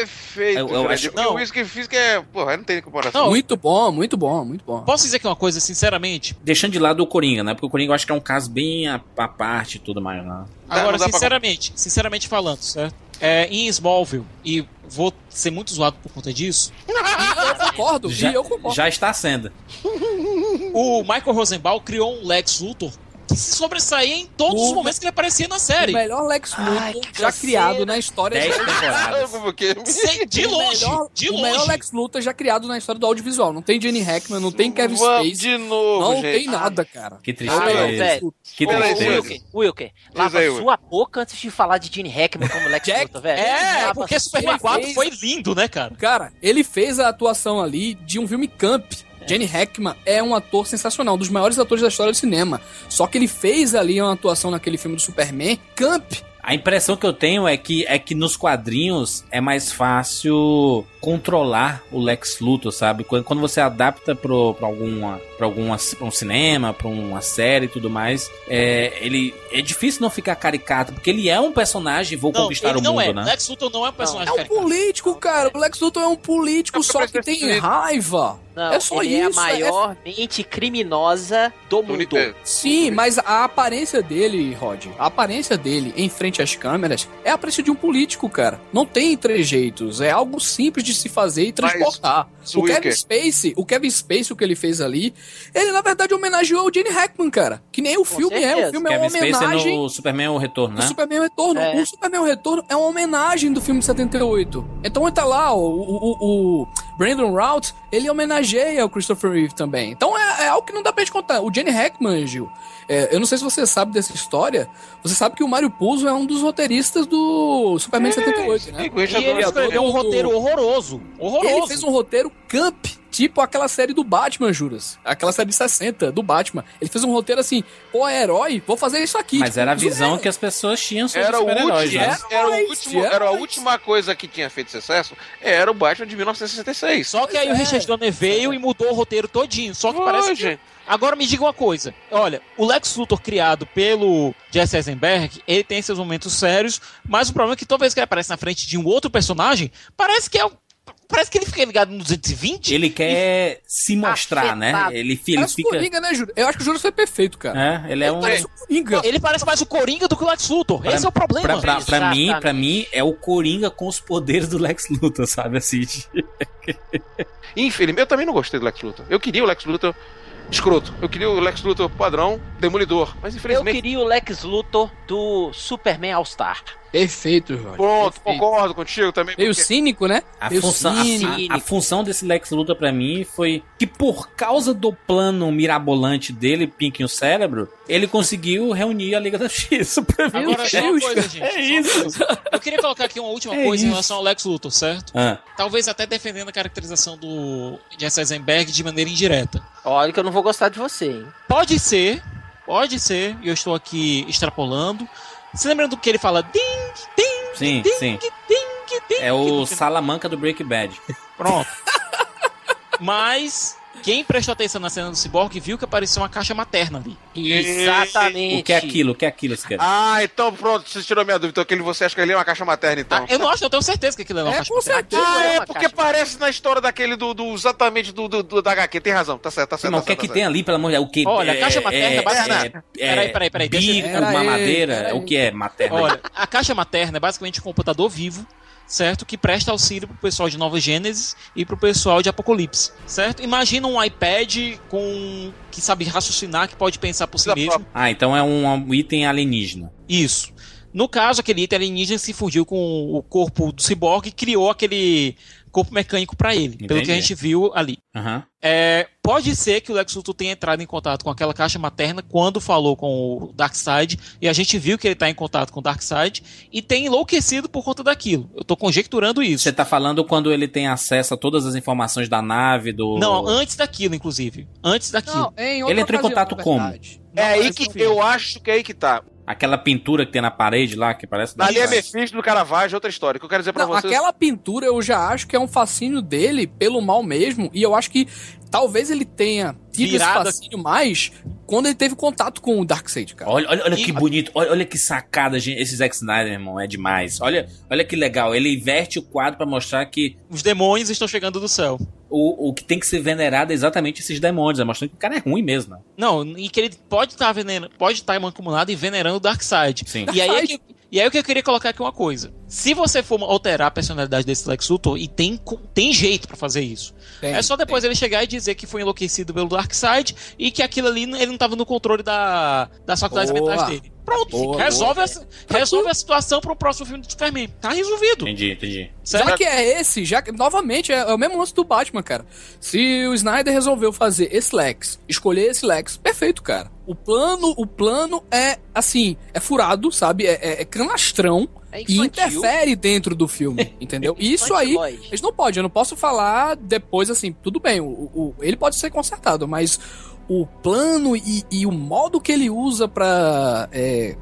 Perfeito, Eu- eu acho- não. o Whisky Fisk é. Porra, não tem comparação. Não. Muito bom, muito bom, muito bom. Posso dizer que uma coisa, sinceramente? Deixando de lado o Coringa, né? Porque o Coringa eu acho que é um caso bem à, à parte e tudo mais, né? Agora, dá pra- sinceramente, sinceramente falando, certo? É, em Smallville, e vou ser muito zoado por conta disso, E eu concordo, Já, e eu concordo. já está sendo. o Michael Rosenbaum criou um Lex Luthor que se sobressaía em todos O- os momentos que ele aparecia na O série. melhor Lex Luthor já canseira. criado na história Dez temporadas. Porque... Sem- de o longe, melhor, de o longe. melhor Lex Luthor já criado na história do audiovisual. Não tem Jenny Hackman, não tem Kevin Spacey. de novo, Não gente. tem nada, cara. Que Ah, tristeza. não, velho. Que tristeza. Wilker, Wilker, lava aí, Wilker. sua boca antes de falar de Gene Hackman como Lex Jack- Luthor, velho. É, Lava porque Superman 4 fez- foi lindo, né, cara? Cara, ele fez a atuação ali de um filme camp. Jenny Hackman é um ator sensacional, um dos maiores atores da história do cinema. Só que ele fez ali uma atuação naquele filme do Superman, camp. A impressão que eu tenho é que é que nos quadrinhos é mais fácil controlar o Lex Luthor, sabe? Quando, quando você adapta pro, pra alguma para alguma pra um cinema, pra uma série e tudo mais, é, ele é difícil não ficar caricato, porque ele é um personagem vou Não, conquistar ele o não mundo, é. né? Lex Luthor não é um personagem É um caricato. político, cara. O Lex Luthor é um político, É só que pra tem ser- raiva. Não, é só ele é a isso. maior mente criminosa do Do mundo. Sim, mas a aparência dele, Rod, a aparência dele em frente às câmeras é a aparência de um político, cara. Não tem trejeitos, é algo simples de se fazer e transportar. Mas, o Kevin Spacey, o Kevin Spacey, o que ele fez ali, ele na verdade homenageou o Gene Hackman, cara. Que nem o filme é, o filme é uma Kevin Spacey homenagem no Superman o Retorno, né? Superman Retorno. É. O Superman Retorno é uma homenagem do filme de 78. Então tá lá, o, o, o- o Brandon Routh, ele homenageia o Christopher Reeve também. Então é, é algo que não dá pra gente contar. O Jenny Hackman, Gil, é, eu não sei se você sabe dessa história, você sabe que o Mario Puzo é um dos roteiristas do Superman 78, né? E ele escreveu um do- roteiro horroroso. Horroroso. Ele fez um roteiro camp tipo aquela série do Batman, Juras. Aquela série de 60 do Batman. Ele fez um roteiro assim, pô, é herói, vou fazer isso aqui. Mas Tipo, era a visão é- que as pessoas tinham sobre Era super-heróis, último, né? era, o último, é, era a última coisa que tinha feito sucesso, era o Batman de 1966. Só que aí o Richard Donner veio e mudou o roteiro todinho. Só que parece que... Agora me diga uma coisa. Olha, o Lex Luthor criado pelo Jesse Eisenberg, ele tem seus momentos sérios, mas o problema é que toda vez que ele aparece na frente de um outro personagem, parece que é o- Parece que ele fica ligado no 220. Ele quer se mostrar, né? Afetado. Ele, fi- ele Parece o fica. Coringa, né, Júlio? Eu acho que o Júlio foi perfeito, cara. É, ele é um. Parece o Coringa. Ele parece mais o Coringa do que o Lex Luthor. Pra- Esse é o problema. Pra, pra, pra mim, pra mim, é o Coringa com os poderes do Lex Luthor, sabe? Assim, Infelizmente, eu também não gostei do Lex Luthor. Eu queria o Lex Luthor escroto. Eu queria o Lex Luthor padrão, demolidor. Mas Eu infelizmente. queria o Lex Luthor do Superman All-Star. Perfeito, Jorge. Pronto, Perfeito. concordo contigo também. Meio porque- cínico, né? A Meio função, a- cínico. a, a função desse Lex Luthor pra mim foi que por causa do plano mirabolante dele, Pink o cérebro, ele conseguiu reunir a Liga da Justiça [LAUGHS] pra mim. Agora, só uma coisa, gente. É isso. Eu queria colocar aqui uma última É coisa em isso. relação ao Lex Luthor, certo? Ah, Talvez até defendendo a caracterização do Jesse Eisenberg de maneira indireta. Olha que eu não vou gostar de você, hein? Pode ser, pode ser, e eu estou aqui extrapolando. Se lembrando do que ele fala? Ding, ding, sim, ding, sim. ding, ding. É o. Salamanca do Breaking Bad. Pronto. [LAUGHS] Mas quem prestou atenção na cena do Cyborg viu que apareceu uma caixa materna ali. Exatamente. O que é aquilo? O que é aquilo, esse cara? Ah, então pronto, você tirou minha dúvida. Então aquele você acha que ele é uma caixa materna, então. Ah, eu não acho, eu tenho certeza que aquilo é uma É, caixa com materna. certeza. Ah, é é uma porque parece na história daquele do, do exatamente do, do, do- da HQ. Tem razão, tá certo, tá certo. Mas tá o que é que tá tem ali, pelo amor de Deus? O que? Olha, a caixa materna é basicamente- é, Peraí, peraí, peraí, deixa- Bico, pera aí. o que é materna? Olha, a caixa materna é basicamente um computador vivo, certo? Que presta auxílio pro pessoal de Nova Gênesis e pro pessoal de Apocalipse, certo? Imagina um iPad com que sabe raciocinar, que pode pensar por si Da mesmo. Ah, então é um, um item alienígena. Isso. No caso, aquele item alienígena se fundiu com o corpo do ciborgue e criou aquele corpo mecânico pra ele, pelo Entendi. que a gente viu ali. Aham. É, pode ser que o Lex Luthor tenha entrado em contato com aquela caixa materna quando falou com o Darkseid e a gente viu que ele está em contato com o Darkseid e tem enlouquecido por conta daquilo. Eu tô conjecturando isso. Você tá falando quando ele tem acesso a todas as informações da nave, do. Não, antes daquilo, inclusive. Antes daquilo. Não, Ele entrou em contato como? É Não aí aparece que eu acho que é aí que tá. Aquela pintura que tem na parede lá, que parece. Ali é. Mephisto do Caravaggio, outra história. O que eu quero dizer pra Não, vocês. aquela pintura eu já acho que é um fascínio dele pelo mal mesmo, e eu acho que talvez ele tenha tido Virada- esse fascínio mais quando ele teve contato com o Darkseid, cara. Olha, olha, olha E- que bonito, olha, olha que sacada, gente. Esse Zack Snyder, irmão, é demais. Olha, olha que legal. Ele inverte o quadro pra mostrar que Os demônios estão chegando do céu. o, o que tem que ser venerado é exatamente esses demônios. É mostrando que o cara é ruim mesmo. né? Não, e que ele pode estar venera... pode estar mancomunado e venerando o Darkseid. Sim. E aí, é que, e aí o que eu queria colocar aqui uma coisa. Se você for alterar a personalidade desse Lex Luthor, e tem, tem jeito pra fazer isso. Tem, é só depois ele chegar e dizer que foi enlouquecido pelo Darkseid e que aquilo ali ele não tava no controle da, das faculdades Boa. mentais dele. Pronto, Boa, resolve, boa. essa- resolve a situação pro próximo filme do Superman. Tá resolvido. Entendi, entendi. Certo? Já que é esse, já que, novamente, é, é o mesmo lance do Batman, cara. Se o Snyder resolveu fazer esse Lex, escolher esse Lex, perfeito, cara. O plano, o plano é, assim, é furado, sabe? É, é, é canastrão É e interfere dentro do filme, [LAUGHS] entendeu? E isso aí, eles não podem, eu não posso falar depois, assim, tudo bem, o, o- ele pode ser consertado, mas o plano e, e o modo que ele usa pra... é,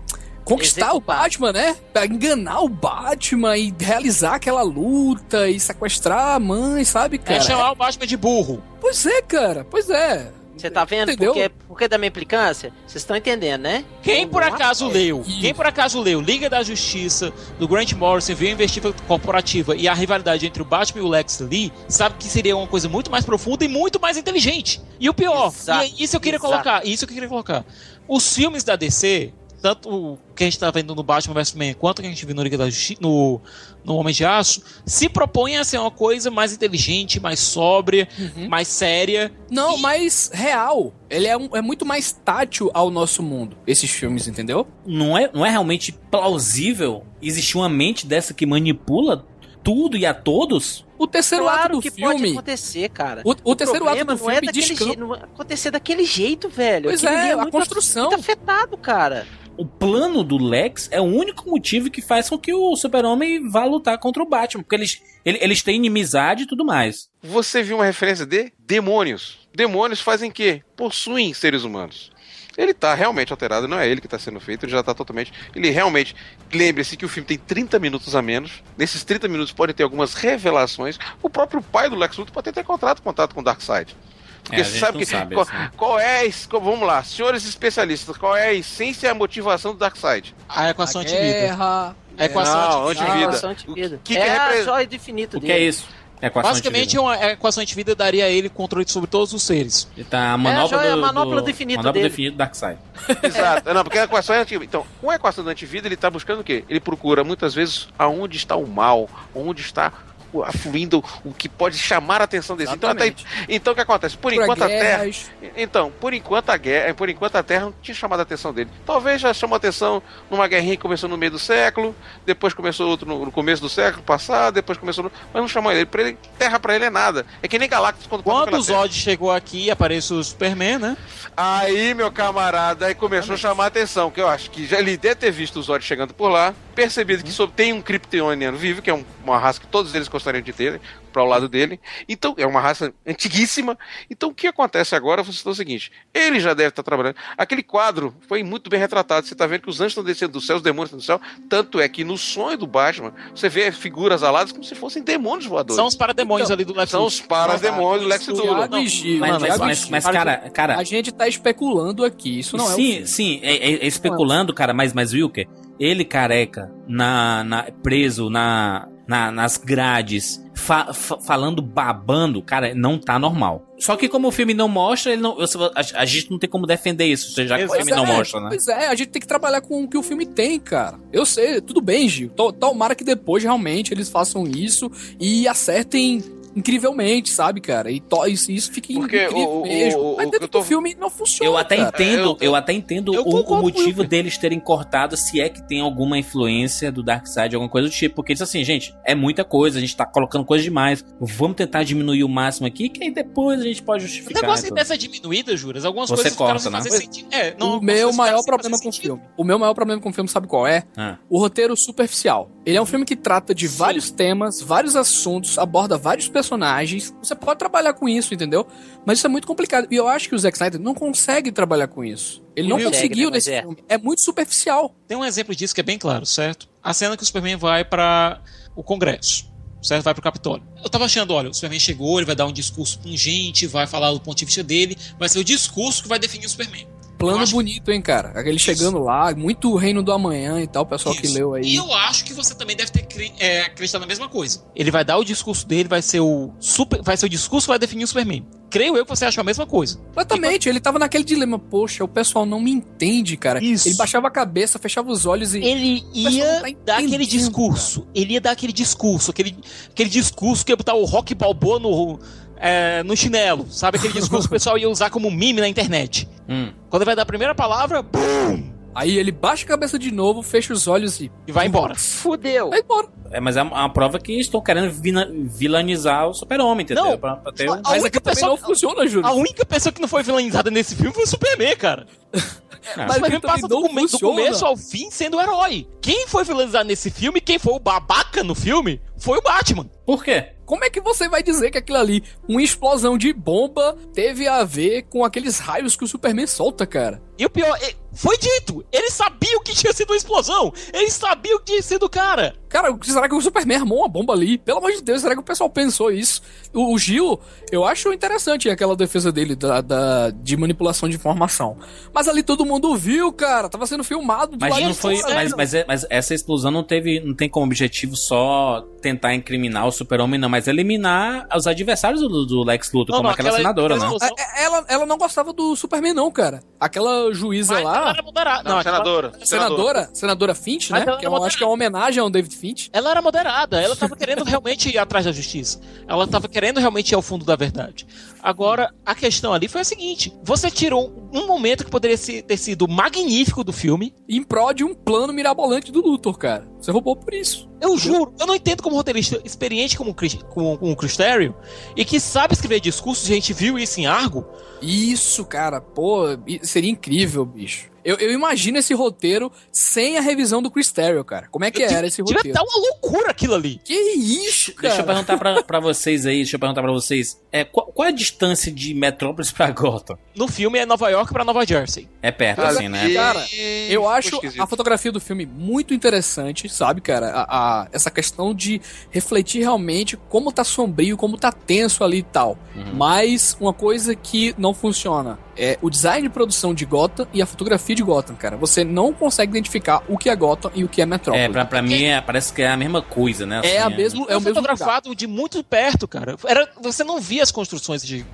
Conquistar o Executar. Batman, né? Pra enganar o Batman e realizar aquela luta e sequestrar a mãe, sabe, cara? É chamar o Batman de burro. Pois é, cara, pois é. Você tá vendo Entendeu? porque, porque da minha implicância? Vocês estão entendendo, né? Quem por acaso leu, Isso. quem por acaso leu Liga da Justiça do Grant Morrison, viu a investigativa corporativa e a rivalidade entre o Batman e o Lex Lee, sabe que seria uma coisa muito mais profunda e muito mais inteligente. E o pior, Exato, e é isso eu queria exato. colocar, isso eu queria colocar. Os filmes da DC, tanto o que a gente tá vendo no Batman vs Superman quanto o que a gente viu no Liga da Justiça, no, no Homem de Aço, se propõem a ser uma coisa mais inteligente, mais sóbria, Uhum. mais séria. Não, E- mas real. Ele é, um- é muito mais tátil ao nosso mundo, esses filmes, entendeu? Não é, não é realmente plausível existir uma mente dessa que manipula tudo e a todos? O terceiro ato Claro do que pode filme. acontecer, cara. O, o terceiro ato do não é filme daquele descampa. jeito, não acontecer daquele jeito, velho. Pois Aquilo é, a muito construção. Muito afetado, cara. O plano do Lex é o único motivo que faz com que o Super-Homem vá lutar contra o Batman. Porque eles, ele- eles têm inimizade e tudo mais. Você viu uma referência de demônios. Demônios fazem quê? Possuem seres humanos. Ele tá realmente alterado, não é ele que tá sendo feito, ele já tá totalmente. Ele realmente. Lembre-se que o filme tem 30 minutos a menos. Nesses 30 minutos podem ter algumas revelações. O próprio pai do Lex Luthor pode ter contrato, contato com o Darkseid. Porque É, a você sabe que. sabe qual, isso, né? qual é a. Vamos lá, senhores especialistas, qual é a essência e a motivação do Darkseid? A equação antivida. Guerra. A equação Não, antivida. antivida. Equação antivida. que que é a repre- joia do infinito O que dele. é isso? É equação Basicamente, antivida. uma, a equação antivida daria a ele controle sobre todos os seres. Ele tá a manopla, joia, a do, manopla do, do infinito manopla dele. do infinito Darkseid. [LAUGHS] Exato. Não, porque a equação é antiga. Então, com a equação da antivida, ele está buscando o quê? Ele procura muitas vezes aonde está o mal, onde está o- afluindo o que pode chamar a atenção dele. Então, até, Exatamente. então o que acontece? Por Pra enquanto a Terra. guerras. Então, por enquanto a guerra, por enquanto a Terra não tinha chamado a atenção dele. Talvez já chamou a atenção numa guerrinha que começou no meio do século, depois começou outro no, no começo do século passado, depois começou no, mas não chamou ele. Pra ele. Terra pra ele é nada. É que nem Galactus quando Quando o Terra. Zod chegou aqui, apareceu o Superman, né? Aí, meu camarada, aí começou a chamar a atenção, que eu acho que já ele deve ter visto o Zod chegando por lá, percebido que sob- tem um Kryptoniano vivo, que é um- uma raça que todos eles gostariam de ter, para o lado dele. Então, é uma raça antiguíssima. Então, o que acontece agora você é o seguinte: ele já deve estar trabalhando. Aquele quadro foi muito bem retratado. Você está vendo que os anjos estão descendo do céu, os demônios estão do céu. Tanto é que no sonho do Batman, você vê figuras aladas como se fossem demônios voadores. São os parademônios Então, ali do Lex São os parademônios do Lex Luthor. Mas, mas, mas, mas, cara, cara, A gente tá especulando aqui, isso não é o sim, filme. sim, é, é- é especulando, cara, mas, mas Wilker, ele careca, na, na- preso na, na- nas grades, fa- fa- falando babando, cara, não tá normal. Só que como o filme não mostra, ele não, a, a gente não tem como defender isso, já que o Pois filme não é, mostra, né? Pois é, a gente tem que trabalhar com o que o filme tem, cara. Eu sei, tudo bem, Gil. To- Tomara que depois realmente eles façam isso e acertem incrivelmente, sabe, cara? E to- isso, isso fique Porque incrível o- o- mesmo. o- Mas o dentro que eu tô- do filme não funciona, Eu até cara. entendo, eu- eu, até entendo eu o, o motivo ele. deles terem cortado, se é que tem alguma influência do Darkseid, alguma coisa do tipo. Porque eles assim, gente, é muita coisa, a gente tá colocando coisa demais. Vamos tentar diminuir o máximo aqui, que aí depois a gente pode O justificar. negócio então. dessa diminuída, Juras, algumas Você coisas ficaram corta, sem né? fazer sentido. É, não, o meu maior ficaram problema com o filme. O meu maior problema com o filme, sabe qual é? Ah. O roteiro superficial. Ele é um filme que trata de Sim. vários temas, vários assuntos, aborda vários personagens. Você pode trabalhar com isso, entendeu? Mas isso é muito complicado. E eu acho que o Zack Snyder não consegue trabalhar com isso. Ele não Consegue, conseguiu né? Nesse é. filme. É muito superficial. Tem um exemplo disso que é bem claro, certo? A cena que o Superman vai pra o Congresso. Certo? Vai pro Capitólio. Eu tava achando, olha, o Superman chegou, ele vai dar um discurso pungente, vai falar do ponto de vista dele, vai ser o discurso que vai definir o Superman. Plano acho- bonito, hein, cara? Ele chegando lá, muito Reino do Amanhã e tal, o pessoal que Isso. leu aí. E eu acho que você também deve ter cri- é, acreditado na mesma coisa. Ele vai dar o discurso dele, vai ser o super, vai ser o discurso que vai definir o Superman. Creio eu que você acha a mesma coisa. Completamente, ele tava naquele dilema, poxa, o pessoal não me entende, cara. Isso. Ele baixava a cabeça, fechava os olhos e. Ele ia tá dar aquele discurso. Ele ia dar aquele discurso, aquele, aquele discurso que ia botar o rock balboa no, é, no chinelo. Sabe aquele discurso que o pessoal ia usar como meme na internet. Hum. Quando ele vai dar a primeira palavra, bum, Aí ele baixa a cabeça de novo, fecha os olhos e. e vai embora. Fudeu. Vai embora. É, mas é uma prova que estão querendo vina- vilanizar o super-homem, entendeu? Não, Pra, pra ter um... A Mas aqui também pessoa- não funciona, Júlio. A única pessoa que não foi vilanizada nesse filme foi o Superman, cara. [LAUGHS] Ah, Mas o também passa do, come- do começo ao fim sendo o herói. Quem foi vilanizado nesse filme, quem foi o babaca no filme, foi o Batman. Por quê? Como é que você vai dizer que aquilo ali, uma explosão de bomba, teve a ver com aqueles raios que o Superman solta, cara? E o pior, é- foi dito, ele sabia o que tinha sido uma explosão. Ele sabia o que tinha sido o cara. Cara, será que o Superman armou uma bomba ali? Pelo amor de Deus, será que o pessoal pensou isso? O, o Gil, eu acho interessante aquela defesa dele da, da- de manipulação de informação. Mas ali todo mundo viu, cara. Tava sendo filmado do Mas não de foi. Mas, mas, é- mas essa explosão não teve. Não tem como objetivo só tentar incriminar o super-homem, não, mas eliminar os adversários do, do Lex Luthor, Não, como não, aquela, aquela- senadora, né? explosão- É, é, Ela, ela não gostava do Superman, não, cara. Aquela juíza Mas ela lá. era moderada. Não, aquela- senadora. Senadora, senadora Finch, Mas né? ela Que era eu acho que é uma homenagem ao David Ela era moderada, ela tava [LAUGHS] querendo realmente ir atrás da justiça. Ela tava querendo realmente ir ao fundo da verdade. Agora, a questão ali foi a seguinte: você tirou um momento que poderia ter sido magnífico do filme. Em prol de um plano mirabolante do Luthor, cara. Você roubou por isso. Eu juro, eu não entendo como roteirista experiente como, Chris- como, como o Cristério e que sabe escrever discursos, a gente viu isso em Argo. Isso, cara, pô, seria incrível, bicho. Eu, eu imagino esse roteiro sem a revisão do Chris Terrio, cara. Como é que era esse Devia roteiro? estar uma loucura aquilo ali. Que isso, cara? Deixa eu perguntar pra, pra vocês aí, deixa eu perguntar pra vocês. É, qual, qual é a distância de Metrópolis pra Gotham? No filme é Nova York pra Nova Jersey. É perto, Cara, assim, né? Cara, Eu acho a fotografia do filme muito interessante, sabe, cara? A, a- essa questão de refletir realmente como tá sombrio, como tá tenso ali e tal. Uhum. Mas uma coisa que não funciona é o design de produção de Gotham e a fotografia de Gotham, cara. Você não consegue identificar o que é Gotham e o que é Metrópolis. É, pra, pra mim é- parece que é a mesma coisa, né? É a assim, mesmo, é É o mesmo lugar. fotografado de muito perto, cara. Era, você não via as construções de.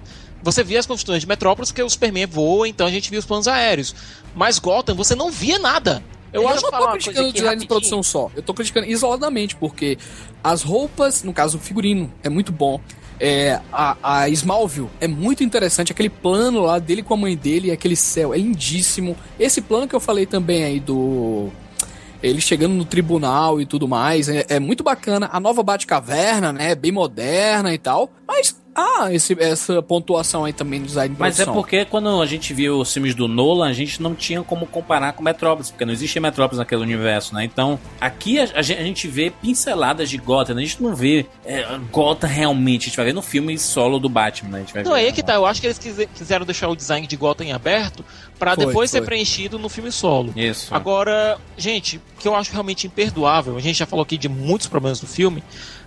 Você via as construções de Metrópolis porque o Superman voa, então a gente via os planos aéreos. Mas Gotham, você não via nada. Eu Eu acho não falar tô criticando o design de produção só. Eu tô criticando isoladamente, porque as roupas, no caso o figurino, é muito bom. É, a, a Smallville é muito interessante. Aquele plano lá dele com a mãe dele, aquele céu, é lindíssimo. Esse plano que eu falei também aí do. Ele chegando no tribunal e tudo mais, é, é muito bacana. A nova Batcaverna, né? Bem moderna e tal. Mas, ah, esse, essa pontuação aí também do design de Mas é porque quando a gente viu os filmes do Nolan, a gente não tinha como comparar com Metrópolis, porque não existia Metrópolis naquele universo, né? Então, aqui a, a gen- a gente vê pinceladas de Gotham, né? a gente não vê é, Gotham realmente, a gente vai ver no filme solo do Batman, né? A gente vai Não, ver, aí é que tá. Eu acho que eles quise- quiseram deixar o design de Gotham em aberto pra Foi, depois ser foi. preenchido no filme solo. Isso. Agora, gente, o que eu acho realmente imperdoável, a gente já falou aqui de muitos problemas do filme,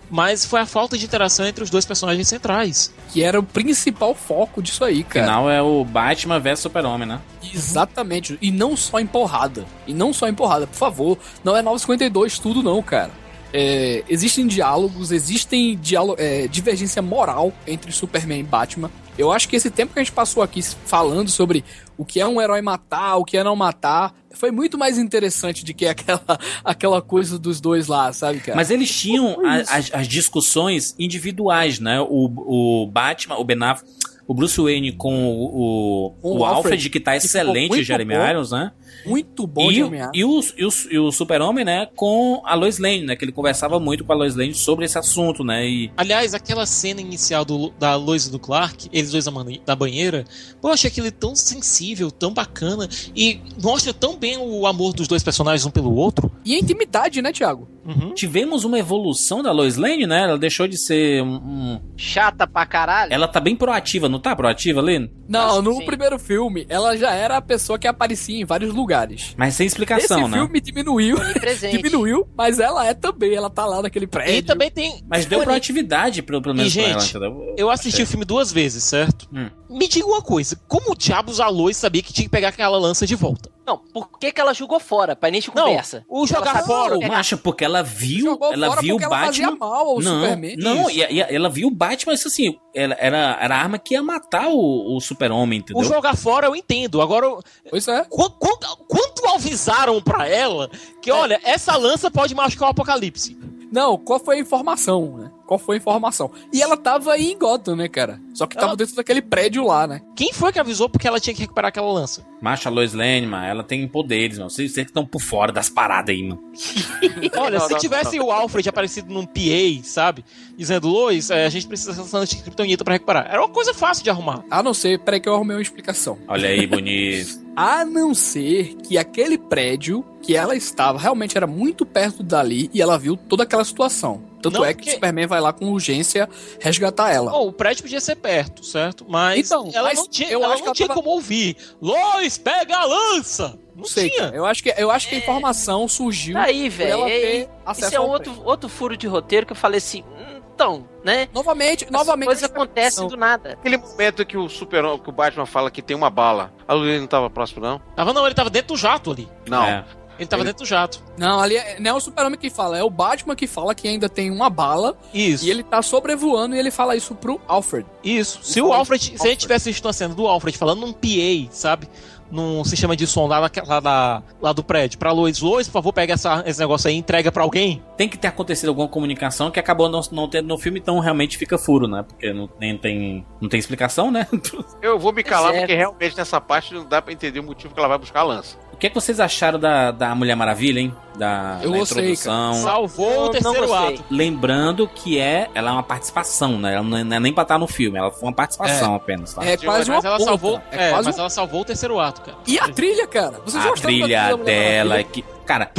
mas foi a falta de interação entre os dois personagens centrais. Que era o principal foco disso aí, cara. Afinal, é o Batman versus Super-Homem, né? Exatamente. E não só em porrada. E não só em porrada, por favor. Não é 952 tudo, não, cara. É, existem diálogos, existem diálogo, é, divergência moral entre Superman e Batman. Eu acho que esse tempo que a gente passou aqui falando sobre o que é um herói matar, o que é não matar, foi muito mais interessante do que aquela, [LAUGHS] aquela coisa dos dois lá, sabe, cara? Mas eles tinham as, as discussões individuais, né? O, o Batman, o Ben Affleck, o Bruce Wayne com o, o, o o Alfred, Alfred, que tá excelente, muito Jeremy bom. Irons, né? muito bom e, o- ameaça. e, o, e, o, e o Super-Homem, né, com a Lois Lane, né? Que ele conversava muito com a Lois Lane sobre esse assunto, né? E Aliás, aquela cena inicial do, da Lois e do Clark, eles dois na banheira, pô, eu achei aquele tão sensível, tão bacana, e mostra tão bem o amor dos dois personagens um pelo outro. E a intimidade, né, Thiago? Uhum. tivemos uma evolução da Lois Lane, né? Ela deixou de ser um. um- Chata pra caralho.Ela tá bem proativa, não tá proativa, Lane? Não, Acho no sim. primeiro filme, ela já era a pessoa que aparecia em vários lugares. Mas sem explicação, Esse né? filme diminuiu, [LAUGHS] diminuiu, mas ela é também, ela tá lá naquele prédio. E também tem. Mas deu proatividade, pelo, pelo menos E, pra ela, gente, entendeu? Eu assisti o filme duas vezes, certo? Hum. Me diga uma coisa: como diabos a Lois sabia que tinha que pegar aquela lança de volta? Não, por que, que ela jogou fora? Pra início de Não, conversa. o jogar Ela fora. Não, macho, porque ela viu, Jogou ela fora viu o Batman. mal ao não, Superman. não, e, e ela viu o Batman, isso assim, ela, era, era a arma que ia matar o, o Super-Homem, entendeu? O jogar fora eu entendo. Agora, Pois é. qu- quanto, quanto avisaram pra ela que, olha, essa lança pode machucar o apocalipse? Não, qual foi a informação, né? Qual foi a informação? E ela tava aí em Gotham, né, cara? Só que tava Ela- dentro daquele prédio lá, né? Quem foi que avisou porque ela tinha que recuperar aquela lança? Macho, a Lois Lane, mano, ela tem poderes, mano. Vocês, vocês que estão por fora das paradas aí, mano. [LAUGHS] Olha, Não, se não, tivesse o Alfred aparecido num PA, sabe? Dizendo, Lois, é, a gente precisa dessa lança de Kryptonita pra recuperar. Era uma coisa fácil de arrumar. A não ser, peraí que eu arrumei uma explicação. Olha aí, bonito. [LAUGHS] A não ser que aquele prédio que ela estava realmente era muito perto dali e ela viu toda aquela situação. Tanto Não, é que porque- o Superman vai lá com urgência resgatar ela. Bom, o prédio podia ser perto, certo? Mas Então, ela mas não tinha, eu ela acho que não ela tinha tava- como ouvir. Lois, pega a lança! Não sei, tinha. cara. Eu acho que, eu acho que a informação surgiu Tá aí, por ela velho. Isso é outro, outro furo de roteiro que eu falei assim, "Hum, então, né? Novamente, As novamente. coisas acontecem do nada. Aquele momento que o super que o Batman fala que tem uma bala. A Luísa não tava próximo, não? Tava não, ele tava dentro do jato ali. Não. É. Ele tava Ele- dentro do jato. Não, ali é- não é o Super-Homem que fala, é o Batman que fala que ainda tem uma bala Isso. e ele tá sobrevoando e ele fala isso pro Alfred. Isso. Se o falou Alfred, se a Alfred. gente tivesse visto uma cena do Alfred falando num PA, sabe? Num sistema de som lá, naquela- lá, lá do prédio, pra Lois, Lois, por favor, pega essa- esse negócio aí e entrega pra alguém. Tem que ter acontecido alguma comunicação que acabou não, não tendo no filme, então realmente fica furo, né? Porque não, nem tem, não tem explicação, né? [LAUGHS] Eu vou me calar é. porque realmente nessa parte não dá pra entender o motivo que ela vai buscar a lança. que, é que vocês acharam da, da Mulher Maravilha, hein? Da, Eu da gostei, introdução. Salvou Eu o terceiro ato. Lembrando que é, ela é uma participação, né? Ela não é, não é nem pra estar no filme, ela foi uma participação apenas, tá? É quase uma mas ela ponta, salvou, é é, quase mas um- ela salvou o terceiro ato, cara. E a trilha, cara? Vocês a trilha dela, Maravilha? que. Cara,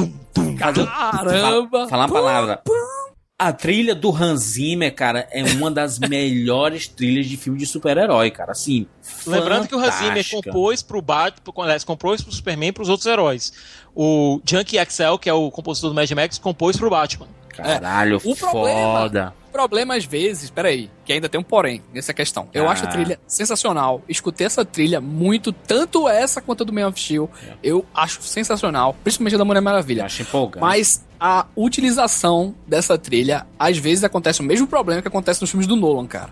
fazer- Caramba! falar uma palavra. A trilha do Hans Zimmer, cara, é uma das [LAUGHS] melhores trilhas de filme de super-herói, cara. Assim, Lembrando que o Hans Zimmer compôs pro Batman, aliás, compôs pro Superman e pros outros heróis. O Junkie XL, que é o compositor do Mad Max, compôs pro Batman. Caralho, O problema- foda. O problema, às vezes, peraí, que ainda tem um porém nessa questão. Eu Ah. acho a trilha sensacional. Escutei essa trilha muito, tanto essa quanto a do Man of Steel. Eu acho sensacional, principalmente a da Mulher Eu Maravilha. acho empolgante. Mas a utilização dessa trilha, às vezes acontece o mesmo problema que acontece nos filmes do Nolan, cara.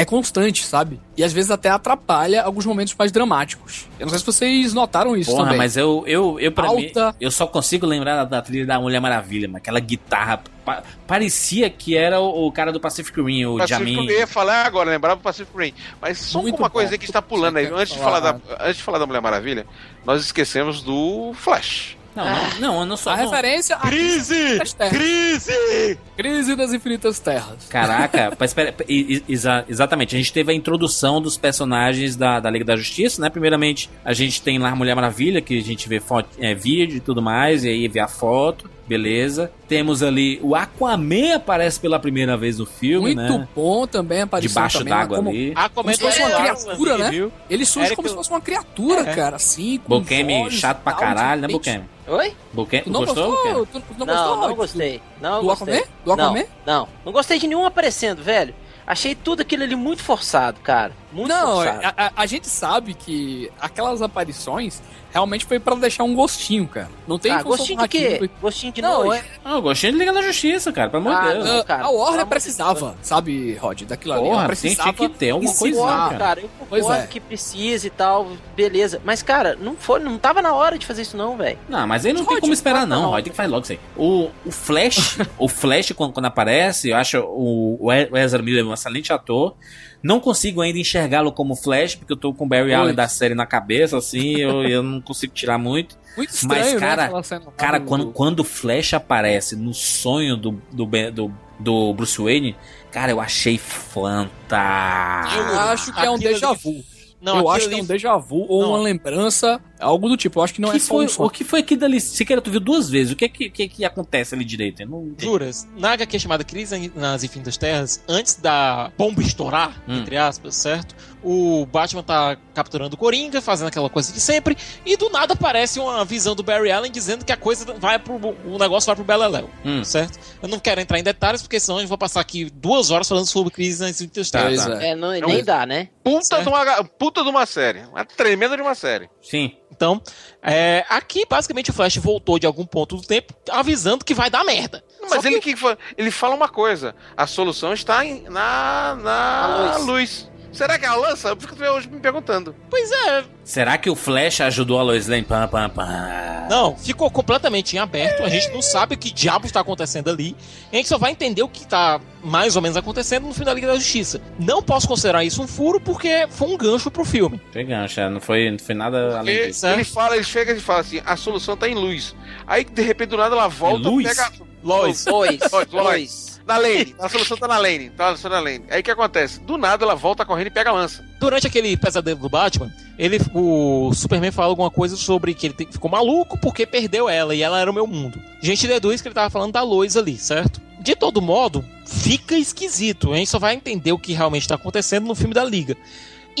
É constante, sabe? E às vezes até atrapalha alguns momentos mais dramáticos. Eu não sei se vocês notaram isso Porra, também. mas eu, eu, eu pra mim, Alta. eu só consigo lembrar da, da trilha da Mulher Maravilha, mas aquela guitarra. pa- parecia que era o, o cara do Pacific Rim, o Pacific Jamin. Rim, eu ia falar agora, lembrava do Pacific Rim. Mas só Muito uma bom. coisa que está pulando aí. Antes de, falar falar? da, antes de falar da Mulher Maravilha, nós esquecemos do Flash. Não, não, não, eu não sou. a não. referência a Crise! Crise! Crise das Infinitas Terras. Caraca, [LAUGHS] mas espera, e- exa- exatamente, a gente teve a introdução dos personagens da, da Liga da Justiça, né? Primeiramente, a gente tem lá a Mulher Maravilha, que a gente vê foto, é, vídeo e tudo mais, e aí vê a foto, beleza. Temos ali o Aquaman aparece pela primeira vez no filme, Muito né? bom também a aparição Debaixo d'água como- ali. Ah, Como se fosse uma criatura, né? Viu? Ele surge Eric- como se fosse uma criatura, É. cara, assim, com Bokemi voz chato pra caralho, né, Bokemi? Oi? Bokemi, Tu não gostou, gostou? Tu, tu não, Não, gostou? não gostei. Não Do gostei. Aquaman? Do Aquaman? Não, não. Não gostei de nenhum aparecendo, velho. Achei tudo aquilo ali muito forçado, cara. Muito Não, forçado. a, a- a gente sabe que aquelas aparições realmente foi pra deixar um gostinho, cara. Não tem ah, gostinho de quê? Gostinho de Não, nojo? é, Ah, eu gostei de Liga da Justiça, cara, pelo amor de Ah, Deus. não. a- cara, a Warner de precisava, sabe, Rod, daquilo ali. Porra, tem- precisava tinha que ter alguma ensinar- coisinha, Concordo, cara. cara. Eu concordo é. que precisa e tal, beleza. Mas, cara, não foi, não tava na hora de fazer isso, não, velho. Não, mas aí não tem Rod, como esperar, não, não, não. Rod. Tem que fazer logo isso aí. O, o Flash, [LAUGHS] o Flash, quando, quando aparece, eu acho o, o Ezra Miller um excelente ator. Não consigo ainda enxergá-lo como Flash, porque eu tô com o Barry Oi. Allen da série na cabeça, assim, eu, eu não consigo tirar muito. Muito estranho, Mas, cara, né? Cara, do- quando, quando o Flash aparece no sonho do, do, do, do Bruce Wayne, cara, eu achei fantástico. Eu acho que é um déjà vu. Não, eu acho que é um déjà vu ou Não. uma lembrança, algo do tipo. Eu acho que não que é só foi, um o que foi aquilo dali? Siqueira, tu viu duas vezes. O que é que, que, que acontece ali direito? Eu não. Juras, na HQ chamada Crise nas Infinitas Terras, antes da bomba estourar, Hum. entre aspas, certo? O Batman tá capturando o Coringa, fazendo aquela coisa de sempre, e do nada aparece uma visão do Barry Allen dizendo que a coisa vai pro. o negócio vai pro Beleléu, Hum. certo? Eu não quero entrar em detalhes, porque senão eu vou passar aqui duas horas falando sobre Crise nas Infinitas Tá, Terras. tá. É, não, Não, nem mas- dá, né? Puta Certo. de, uma, puta de uma série. Uma tremenda de uma série. Sim. Então, é, aqui basicamente o Flash voltou de algum ponto do tempo avisando que vai dar merda. Mas Só ele, que... ele fala uma coisa: a solução está em- na, na A luz. luz. Será que é a lança? Eu fico até hoje me perguntando. Pois é, Será que o Flash ajudou a Lois Lane? Pam, pam, pam. Não, ficou completamente em aberto. A gente não sabe o que diabo está acontecendo ali. A gente só vai entender o que está mais ou menos acontecendo no fim da Liga da Justiça. Não posso considerar isso um furo porque foi um gancho pro filme. Foi gancho, é, não foi, não foi nada além Porque disso. ele fala, ele chega e fala assim: a solução tá em luz. Aí de repente do nada ela volta luz? pega. Lois. Dois. Lois, Lois. Dois. Na lane, a solução tá na lane, tá na lane. Aí o que acontece? Do nada ela volta correndo e pega a lança. Durante aquele pesadelo do Batman, ele, o Superman fala alguma coisa sobre que ele ficou maluco porque perdeu ela e ela era o meu mundo. A gente deduz que ele tava falando da Lois ali, certo? De todo modo, fica esquisito. A gente só vai entender o que realmente tá acontecendo no filme da Liga.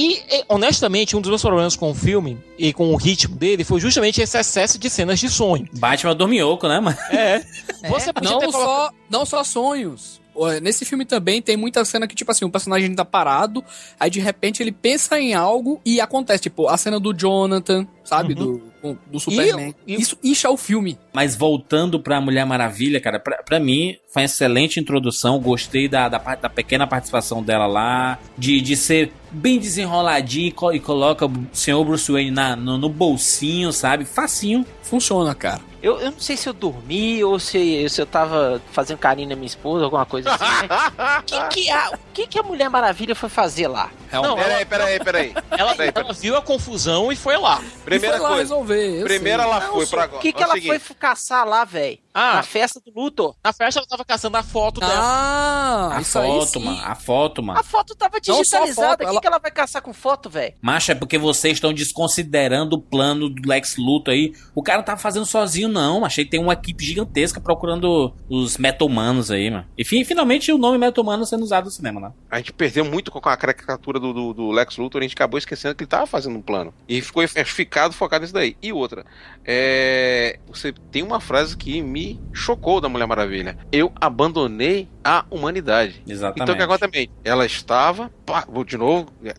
E, honestamente, um dos meus problemas com o filme e com o ritmo dele foi justamente esse excesso de cenas de sonho. Batman dorminhoco, né, mano? É. [LAUGHS] Você podia ter Não colocado- só, não só sonhos. Nesse filme também tem muita cena que, tipo assim, o personagem tá parado, aí de repente ele pensa em algo e acontece. Tipo, a cena do Jonathan, sabe? Do, com- do Superman. e- Isso incha o filme. Mas voltando pra Mulher Maravilha, cara, pra, pra mim foi uma excelente introdução. Gostei da, da, da pequena participação dela lá, de, de ser bem desenroladinho e, co- e coloca o senhor Bruce Wayne na, no, no bolsinho, sabe? Facinho. Funciona, cara. Eu, eu não sei se eu dormi ou se, se eu tava fazendo carinho na minha esposa, alguma coisa assim. O [LAUGHS] que, que, a, o que, que a Mulher Maravilha foi fazer lá? Não, Peraí, peraí, peraí. Ela, Peraí, ela viu a confusão e foi lá. Primeira E foi lá coisa. resolver. Eu Primeiro sei. ela Não, foi pra O agora. que, que É o ela seguinte, foi caçar lá, velho? Ah. Na festa do Luthor? Na festa ela tava caçando a foto dela. Ah, A isso aí foto, sim. mano. A foto, mano. A foto tava a digitalizada. foto, O que, ela- que ela vai caçar com foto, velho? Macho, é porque vocês estão desconsiderando o plano do Lex Luthor aí. O cara não tá fazendo sozinho, não. Achei que tem uma equipe gigantesca procurando os metomanos aí, mano. E fi- finalmente o nome metomano sendo usado no cinema, né? A gente perdeu muito com a caricatura do, do, do Lex Luthor, a gente acabou esquecendo que ele tava fazendo um plano. E ficou ficado focado nisso daí. E outra, é, você tem uma frase que me chocou da Mulher Maravilha. Eu abandonei a humanidade. Exatamente. Então o que acontece também? Ela estava, pá, vou de novo, é,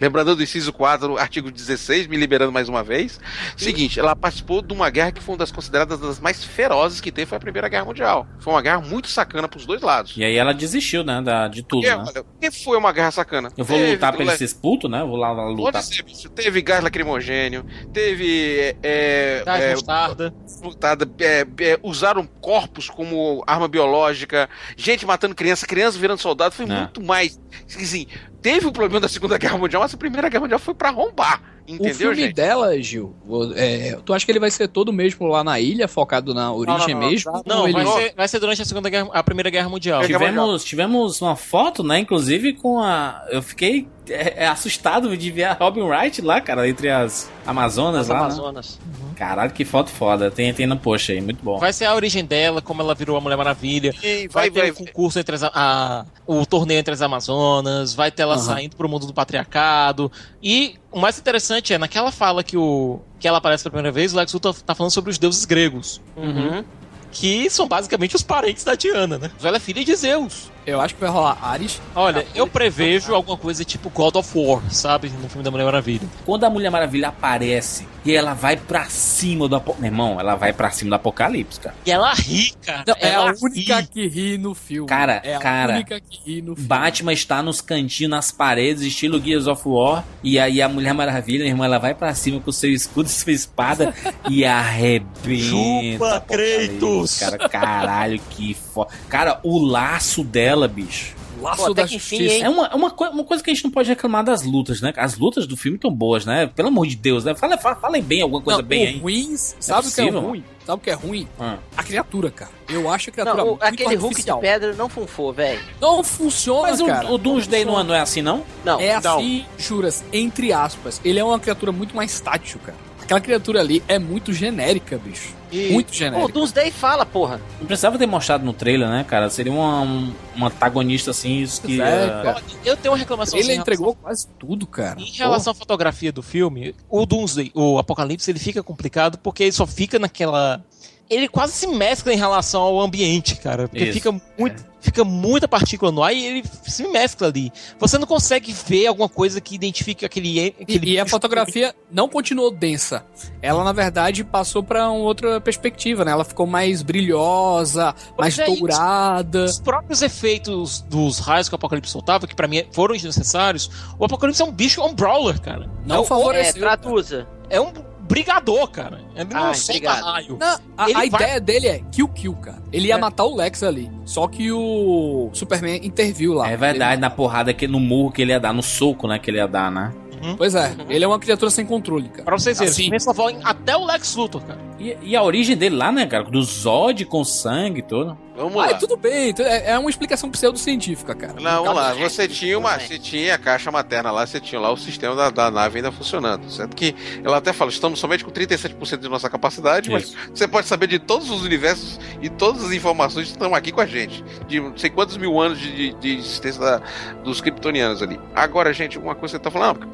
lembrando do inciso 4, artigo 16, me liberando mais uma vez. Seguinte, ela participou de uma guerra que foi uma das consideradas das mais ferozes que teve, foi a Primeira Guerra Mundial. Foi uma guerra muito sacana pros dois lados. E aí ela desistiu, né? Da, de tudo, E, né? olha, que foi uma guerra sacana? Eu vou Teve lutar ser expulso, né? Eu vou lá, lá lutar. Pode ser, bicho. Teve gás lacrimogênio, teve. É, Gás é, mostarda. lutada, é, é, usaram corpos como arma biológica, gente matando criança, criança virando soldado, foi É. muito mais. Assim, teve o problema da Segunda Guerra Mundial, mas a Primeira Guerra Mundial foi pra arrombar. O Entendeu, filme gente? dela, Gil, o- é, tu acha que ele vai ser todo mesmo lá na ilha, focado na origem não, não, mesmo? Não, vai ele... ser, vai ser durante a Segunda Guerra, a Primeira Guerra Mundial. Tivemos, tivemos uma foto, né? Inclusive com a. Eu fiquei é, é, assustado de ver a Robin Wright lá, cara, entre as Amazonas Nas lá. né? Amazonas. Caralho, que foto foda. Tem, tem no post aí, muito bom. Vai ser a origem dela, como ela virou a Mulher Maravilha. E Vai, vai, ter vai, o concurso entre as, a, o torneio entre as Amazonas, vai ter ela Aham. saindo pro mundo do patriarcado. E o mais interessante é, naquela fala que, o, que ela aparece pela primeira vez, o Lex Luthor tá falando sobre os deuses gregos. Uhum. Que são basicamente os parentes da Diana, né? Ela é filha de Zeus. Eu acho que vai rolar Ares. Olha, eu prevejo alguma coisa tipo God of War, sabe? No filme da Mulher Maravilha. Quando a Mulher Maravilha aparece e ela vai pra cima do Apocalipse. Meu irmão, ela vai pra cima do Apocalipse, cara. E ela ri, cara. Não, é a única ri. que ri no filme. Cara, é a cara, única que ri no filme. Batman está nos cantinhos, nas paredes, estilo Gears of War. E aí a Mulher Maravilha, irmã, ela vai pra cima com seu escudo e [LAUGHS] sua espada e arrebenta. Chupa, Apocalipse, Kratos! Cara, caralho, que foda. Cara, o laço dela, bicho. Laço Pô, até da que enfim, Justiça. hein? É uma, é uma, coi- uma coisa que a gente não pode reclamar das lutas, né? As lutas do filme estão boas, né? Pelo amor de Deus, né? Fala, fala, falem bem alguma coisa Não, bem o aí. ruim, sabe o que é ruim? Sabe o que é ruim? Ah. A criatura, cara. Eu acho a criatura Não, o- muito aquele Hulk de artificial. pedra não funfou, velho. Não funciona, Mas o, cara. o Doomsday Não não, não é assim, não? Não, É não. assim, juras, entre aspas. Ele é uma criatura muito mais tátil, cara. Aquela criatura ali é muito genérica, bicho. E- Muito Pô, o genérica. Doomsday fala, porra. Não precisava ter mostrado no trailer, né, cara? Seria uma, um, um antagonista assim, isso que. É, cara. Eu tenho uma reclamação Ele assim, entregou quase tudo, cara. Em relação à fotografia do filme, o Doomsday, o Apocalipse, ele fica complicado porque ele só fica naquela. Ele quase se mescla em relação ao ambiente, cara. Porque Isso, fica, muito, fica muita partícula no ar e ele se mescla ali. Você não consegue ver alguma coisa que identifique aquele. E, aquele e a bicho- fotografia não continuou densa. Ela, na verdade, passou pra uma outra perspectiva, né? Ela ficou mais brilhosa, mais é dourada. Os próprios efeitos dos raios que o Apocalipse soltava, que pra mim foram desnecessários, o Apocalipse é um bicho, é um brawler, cara. Não é, um- É, favoreceu. traduza. é um brigador, cara. Ele não Ai, solta raio. Não, a, a vai- ideia dele é kill kill, cara. Ele ia É. matar o Lex ali. Só que o Superman interviu lá. É verdade, na porrada, que, no murro que ele ia dar, no soco, né, que ele ia dar, né? Ele- pois é, ele é uma criatura sem controle, cara. Pra vocês verem, Assim. só falam até o Lex Luthor, cara. E, e a origem dele lá, né, cara? Do Zod com sangue e tudo. Vamos Ah, lá. tudo bem, é é uma explicação pseudocientífica, cara. Não, vamos lá. Você tinha uma, você tinha a caixa materna lá, você tinha lá o sistema da, da nave ainda funcionando, certo? Que ela até fala, estamos somente com 37% de nossa capacidade, mas você pode saber de todos os universos e todas as informações que estão aqui com a gente, de não sei quantos mil anos de, de, de existência da- dos kryptonianos ali. Agora, gente, uma coisa que você tá falando,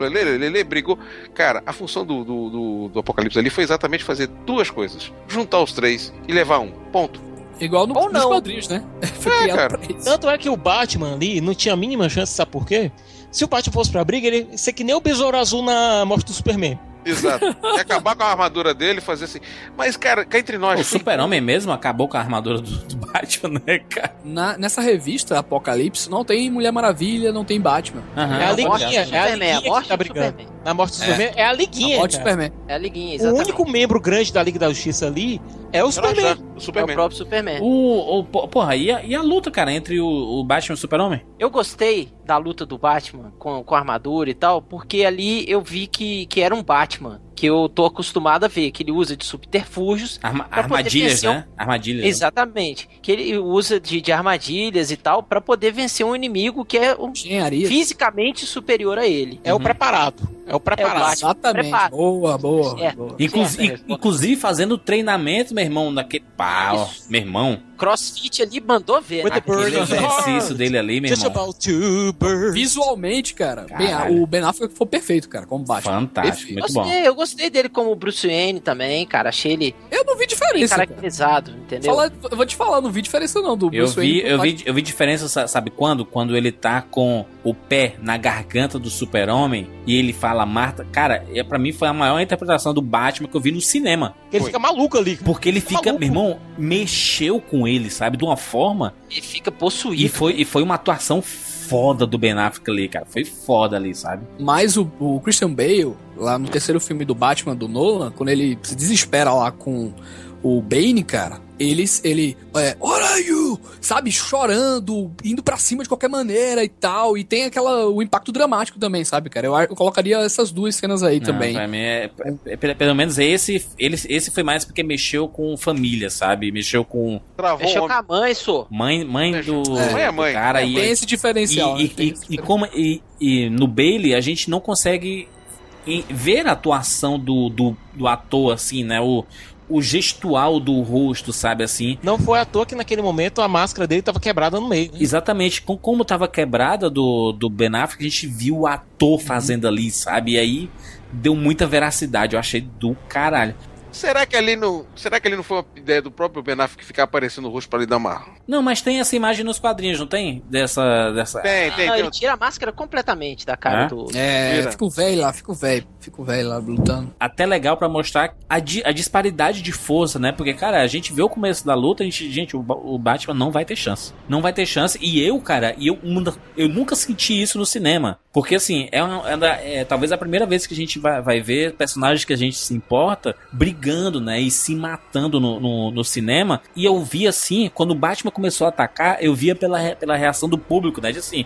ah, Lele, Lele brigou. Cara, a função do, do, do, do Apocalipse ali foi exatamente fazer duas coisas: juntar os três e levar um. Ponto. Igual no, Ou nos não. quadrinhos, né? [LAUGHS] Foi É, criado cara. pra isso. Tanto é que o Batman ali não tinha a mínima chance, sabe por quê? Se o Batman fosse pra briga, ele ia ser que nem o Besouro Azul na morte do Superman. Exato. E acabar com a armadura dele fazer assim. Mas, cara, cá entre nós. O Super-Homem mesmo acabou com a armadura do, do Batman, né, cara? Na- nessa revista, Apocalipse, não tem Mulher Maravilha, não tem Batman. Aham. é a a morte liguinha, é a Superman, a liguinha morte que tá do brigando. Superman. Na morte do É. Superman é a A liguinha, morte do cara. Superman. É a liguinha, O exatamente. único membro grande da Liga da Justiça ali é o Superman. O O É o Superman. próprio Superman. O, o, po- porra, e a, e a luta, cara, entre o, o Batman e o Super-Homem? Eu gostei da luta do Batman com, com a armadura e tal, porque ali eu vi que, que era um Batman Batman que eu tô acostumado a ver, que ele usa de subterfúgios. Arma- armadilhas, um- né? Armadilhas. né? Exatamente. Que ele usa de, de armadilhas e tal pra poder vencer um inimigo que é um, Engenharia. fisicamente superior a ele. É o Uhum. preparado. É o preparado. Batman. Exatamente. Prepara. Boa, boa. Certo. boa. Inclusive, Certo, resposta. inclusive fazendo treinamento, meu irmão, daquele. Isso. meu irmão. Crossfit ali mandou ver. With né? Aquele exercício dele ali, meu Just irmão. Visualmente, cara, bem- o Ben Affleck foi perfeito, cara, como Batman. Fantástico, Perfeito. muito bom. Gostei, eu gostei dele como Bruce Wayne também, cara. Achei ele Eu não vi diferença. cara. caracterizado, entendeu? Fala- eu vou te falar, não vi diferença não do Eu Bruce Wayne vi, pro eu, vi, eu vi diferença, sa- sabe quando? Quando ele tá com o pé na garganta do super-homem e ele fala Marta. Cara, é, pra mim foi a maior interpretação do Batman que eu vi no cinema. Ele fica maluco ali. Porque ele fica, Maluco. meu irmão, mexeu com ele, sabe? De uma forma. Ele fica E possuído. foi, e foi uma atuação foda do Ben Affleck ali, cara. Foi foda ali, sabe? Mas o, o Christian Bale, lá no terceiro filme do Batman do Nolan, quando ele se desespera lá com o Bane, cara, ele, ele é, what are you? Sabe, chorando, indo pra cima de qualquer maneira e tal. E tem aquela, o impacto dramático também, sabe, cara? Eu, eu colocaria essas duas cenas aí Não, também. pra mim é, é- pelo- pelo menos esse, ele, esse foi mais porque mexeu com família, sabe? Mexeu com Travou Mexeu com a mãe, sou. mãe, mãe do, É. Mãe é do cara É, e, tem esse diferencial. E, né? E, e, como, e, e no Bailey a gente não consegue ver a atuação do, do, do ator, assim, né? O, o gestual do rosto, sabe assim? Não foi à toa que naquele momento a máscara dele tava quebrada no meio. né? Exatamente, com, como tava quebrada do, do Ben Affleck, a gente viu o ator Uhum. fazendo ali, sabe? E aí deu muita veracidade, eu achei do caralho. Será que ali não. Será que ali não foi uma ideia do próprio Ben Affleck ficar aparecendo o rosto pra lhe dar uma. Não, mas tem essa imagem nos quadrinhos, não tem? Dessa. dessa... Tem, tem, Não, tem. ele tira a máscara completamente da cara É? do. É, fica o velho lá, fica o velho, fica o velho lá lutando. até legal pra mostrar a, di- a disparidade de força, né? Porque, cara, a gente vê o começo da luta, a gente, gente, o, o Batman não vai ter chance. Não vai ter chance. E eu, cara, e eu, eu nunca senti isso no cinema. Porque, assim, é, uma- é é talvez a primeira vez que a gente vai, vai ver personagens que a gente se importa brigando, né? E se matando no, no, no cinema. E eu vi, assim, quando o Batman começou a atacar, eu via pela, pela reação do público, né? De assim,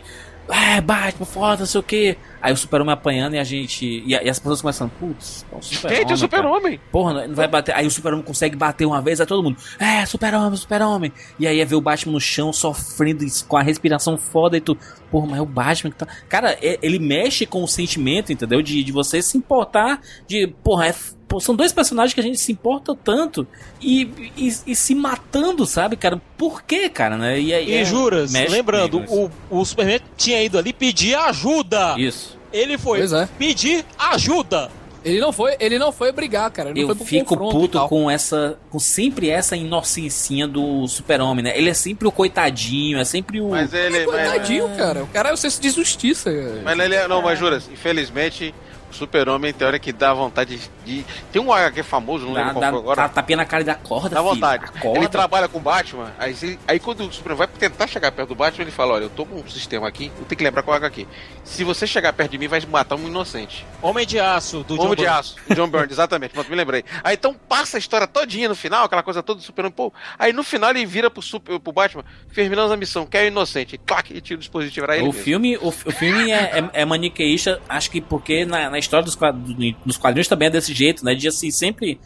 é, Batman, foda, sei o quê. Aí o super-homem apanhando e a gente. E, e as pessoas começando, putz, é o super-homem. Gente, o cara. super-homem. Porra, não vai bater. Aí o super-homem consegue bater uma vez, aí todo mundo, é, super-homem, super-homem. E aí é ver o Batman no chão, sofrendo com a respiração foda e tu, porra, mas é o Batman que tá. Cara, é- ele mexe com o sentimento, entendeu? De, de você se importar, de, porra, é são dois personagens que a gente se importa tanto e, e, e se matando, sabe, cara? Por quê, cara, né? E, aí E é- juras, lembrando, comigo o, o Superman tinha ido ali pedir ajuda. isso. Ele foi é. pedir ajuda. Ele não foi, ele não foi brigar, cara. Ele Eu foi pro fico puto com essa. com sempre essa inocencinha do super-homem, né? Ele é sempre o coitadinho, é sempre o. Mas ele. Mas, Coitadinho, cara. O cara é o senso de justiça. mas ele é. Não, mas juras, infelizmente. Super-homem tem hora que dá vontade de. Tem um HQ famoso, não Dá, lembro dá, qual foi agora. tá tapinha na cara da corda, Dá filho. vontade. Acorda. Ele trabalha com o Batman, aí, aí quando o Superman vai tentar chegar perto do Batman, ele fala: Olha, eu tô com um sistema aqui, eu tenho que lembrar qual é aqui. Se você chegar perto de mim, vai matar um inocente. Homem de Aço, do Homem John de Byrne. Aço, John Byrne, exatamente, pronto, me lembrei. Aí então passa a história todinha no final, aquela coisa toda do Superman, pô. Aí no final ele vira pro, super, pro Batman, terminamos a missão, quer o inocente, clac, e tira o dispositivo, era ele O mesmo. filme, o, o filme é, é, é maniqueísta, acho que porque na, na história dos quadrinhos, nos quadrinhos também é desse jeito, né? De assim, sempre.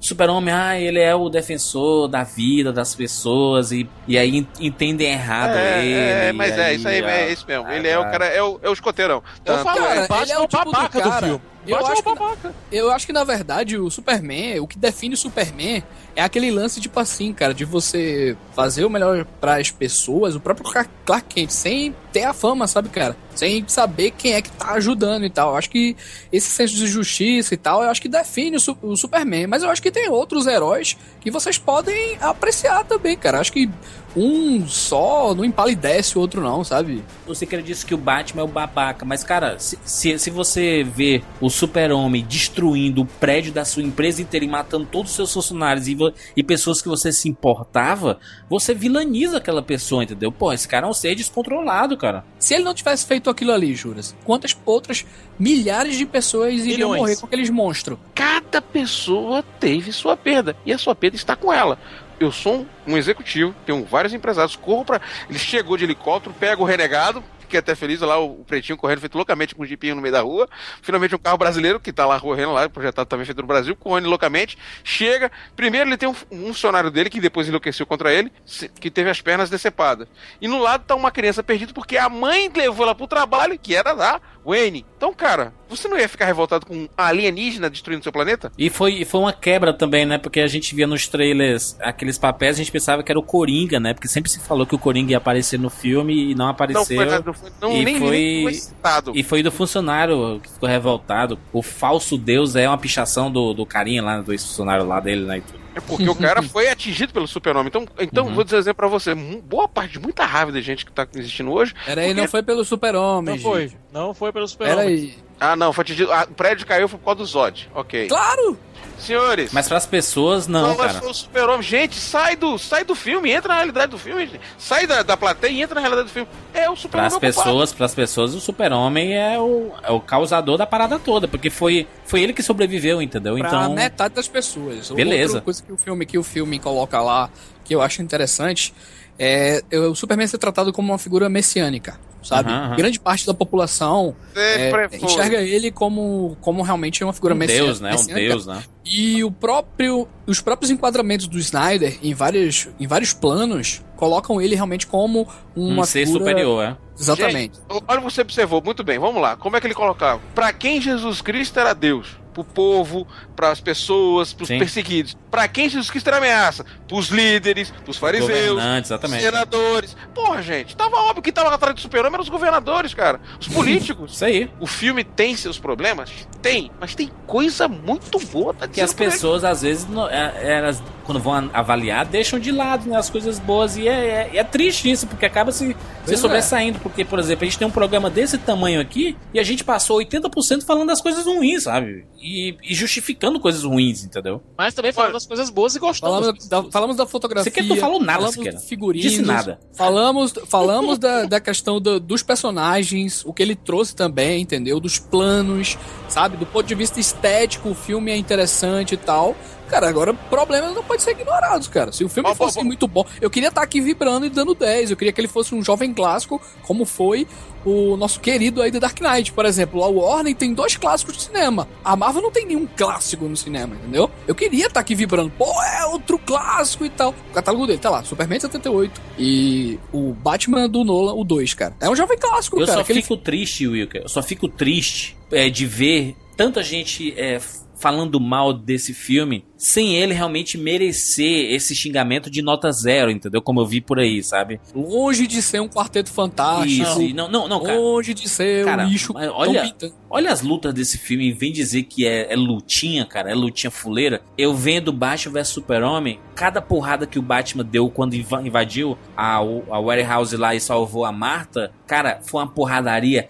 Super-Homem, ah, ele é o defensor da vida das pessoas e, e aí en- entendem errado É, ele. é, mas é, isso aí ah, é isso mesmo. ah, Ele é o tá. cara, é o, é o escoteirão. Eu falo, Cara, o ele é é o tipo do babaca do, cara- filme. Eu acho que- babaca. Eu acho que, na verdade, o Superman, o que define o Superman é aquele lance, tipo assim, cara, de você fazer o melhor para as pessoas, o próprio Clark Kent, sem ter a fama, sabe, cara? Sem saber quem é que tá ajudando e tal. Eu acho que esse senso de justiça e tal, eu acho que define o, o Superman. Mas eu acho que tem outros heróis que vocês podem apreciar também, cara. Eu acho que um só não empalidece o outro, não, sabe? Você quer dizer que o Batman é o babaca, mas cara, se, se, se você vê o super-homem destruindo o prédio da sua empresa inteira e matando todos os seus funcionários e, e pessoas que você se importava, você vilaniza aquela pessoa, entendeu? Pô, esse cara é um ser descontrolado, cara. Se ele não tivesse feito aquilo ali, Juras, quantas outras milhares de pessoas iriam Milhões. morrer com aqueles monstros? cada pessoa teve sua perda. E a sua perda está com ela. Eu sou um, executivo, tenho vários empresários, corro pra. Ele chegou de helicóptero, pega o renegado, fiquei até feliz lá, o, pretinho correndo feito loucamente com um jipinho no meio da rua. Finalmente um carro brasileiro que tá lá correndo lá, projetado também feito no Brasil, correndo loucamente. Chega, primeiro ele tem um, um funcionário dele que depois enlouqueceu contra ele, que teve as pernas decepadas. E no lado tá uma criança perdida porque a mãe levou ela pro trabalho, que era da Wayne. Então, cara, você não ia ficar revoltado com um alienígena destruindo seu planeta? E foi, foi uma quebra também, né? Porque a gente via nos trailers aqueles papéis, a gente pensava que era o Coringa, né? Porque sempre se falou que o Coringa ia aparecer no filme e não apareceu. Não foi, não foi, não, e nem, foi, nem foi citado. E foi do funcionário que ficou revoltado. O falso deus é uma pichação do, do carinha lá, do ex-funcionário lá dele, né? É porque o cara foi atingido pelo super-homem. Então, então Uhum. vou dizer um exemplo pra você. Boa parte de muita raiva de gente que tá existindo hoje. Peraí, porque- não foi pelo super-homem, Não foi. Não foi pelo super-homem. Peraí. Ah, não, foi atingido. Ah, o prédio caiu foi por causa do Zod. Ok. Claro! Senhores. Mas pras pessoas, não, mas cara. foi o super-homem. Gente, sai do, sai do filme, entra na realidade do filme. gente. Sai da, da plateia e entra na realidade do filme. É o super-homem. Pras ocupado. pessoas, pras pessoas, o super-homem é o, é o causador da parada toda, porque foi, foi ele que sobreviveu, entendeu? Pra Então, metade das pessoas. Beleza. Outra coisa que o filme que o filme coloca lá, que eu acho interessante, é o Superman ser tratado como uma figura messiânica, sabe? Grande parte da população é, enxerga ele como, como realmente uma figura um messiânica. deus, né? Um deus, né? E o próprio, os próprios enquadramentos do Snyder em vários, em vários planos colocam ele realmente como uma Um ser figura... superior, é. Exatamente. Gente, olha, você observou, muito bem, vamos lá. Como é que ele colocava? Pra quem Jesus Cristo era Deus? Pro povo, pras pessoas, pros Sim. perseguidos. Pra quem Jesus Cristo era ameaça? Pros líderes, pros fariseus, Governantes, exatamente. senadores. Porra, gente, tava óbvio que tava atrás do super-homem eram os governadores, cara. Os [LAUGHS] políticos. Isso aí. o filme tem seus problemas? Tem, mas tem coisa muito boa, tá Que as aí. pessoas, às vezes, não- é- elas, quando vão avaliar, deixam de lado né, as coisas boas. E é, é- é triste isso, porque acaba se, se Pois é. sobressaindo. Porque, por exemplo, a gente tem um programa desse tamanho aqui e a gente passou 80% falando das coisas ruins, sabe? E, e justificando coisas ruins, entendeu? Mas também falando das coisas boas e gostando. Falamos da, falamos da fotografia. Você quer- não falou nada, falamos Siqueira. de figurinos. Disse nada. Falamos, falamos da, da questão do- dos personagens, o que ele trouxe também, entendeu? Dos planos, sabe? Do ponto de vista estético, o filme é interessante e tal. Cara, agora problemas não podem ser ignorados, cara. Se o filme Bom, fosse bom. muito bom, eu queria estar aqui vibrando e dando 10. Eu queria que ele fosse um jovem clássico, como foi o nosso querido aí The Dark Knight, por exemplo. A Warner tem dois clássicos de cinema. A Marvel não tem nenhum clássico no cinema, entendeu? Eu queria estar aqui vibrando. Pô, é outro clássico e tal. O catálogo dele tá lá, Superman 78 e o Batman do Nolan, o 2, cara. É um jovem clássico, Eu cara. só Aquele fico triste, Wilker. Eu só fico triste é, de ver tanta gente é, falando mal desse filme sem ele realmente merecer esse xingamento de nota zero, entendeu? Como eu vi por aí, sabe? longe de ser um quarteto fantástico. Isso, e não, não, não, cara. Longe de ser Cara, um lixo. olha, olha as lutas desse filme e vem dizer que é, é lutinha, cara, é lutinha fuleira. Eu vendo Batman vs Super-Homem, cada porrada que o Batman deu quando inva- invadiu a, a warehouse lá e salvou a Marta, cara, foi uma porradaria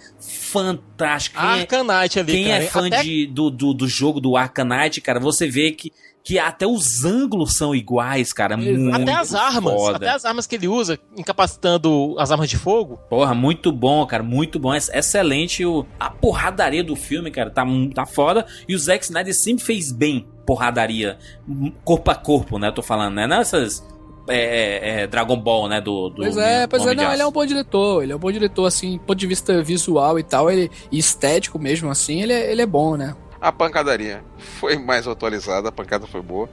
fantástica. É- Arcanite ali, quem cara. é fã Até- de, do, do, do jogo do Arcanite, cara, você vê que, que até os ângulos são iguais, cara. Muito Até as armas, foda. até as armas que ele usa, incapacitando as armas de fogo. Porra, muito bom, cara, muito bom. Ex- Excelente o, a porradaria do filme, cara, tá, mu- tá foda. E o Zack Snyder sempre fez bem porradaria, m- corpo a corpo, né? Tô falando, né? Nessas é, é, é, Dragon Ball, né? Do, do Pois é, pois é, não, ele é um bom diretor, ele é um bom diretor, assim, ponto de vista visual e tal, ele, e estético mesmo, assim, ele é, ele é bom, né? A pancadaria foi mais atualizada, a pancada foi boa.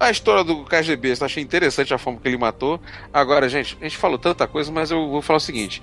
A história do KGB, eu achei interessante a forma que ele matou. Agora, gente, a gente falou tanta coisa, mas eu vou falar o seguinte.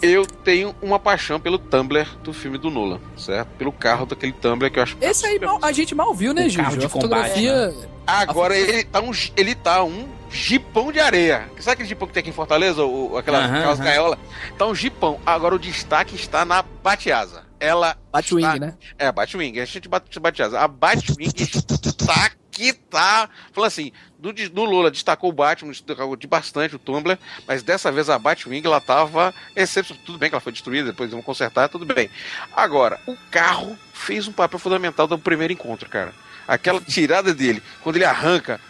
Eu tenho uma paixão pelo Tumblr do filme do Nolan, certo? Pelo carro daquele Tumblr que eu acho Esse aí mal- a gente mal viu, né, O Gigi? carro de A fotografia... Agora ele tá um, ele tá um jipão de areia. Sabe aquele jipão que tem aqui em Fortaleza? O, aquela, Aham, aquelas aham. gaiolas? Tá um jipão. Agora o destaque está na Batiasa. Ela. Batwing, está- né? É, Batwing. A gente bate Batiasa. A Batwing está que tá. Falando assim, no, de- no Lula destacou o Batman, destacou de bastante o Tumblr, mas dessa vez a Batwing ela tava excepcional. Tudo bem que ela foi destruída, depois vão consertar, tudo bem. Agora, o carro fez um papel fundamental do primeiro encontro, cara. Aquela tirada dele, quando ele arranca.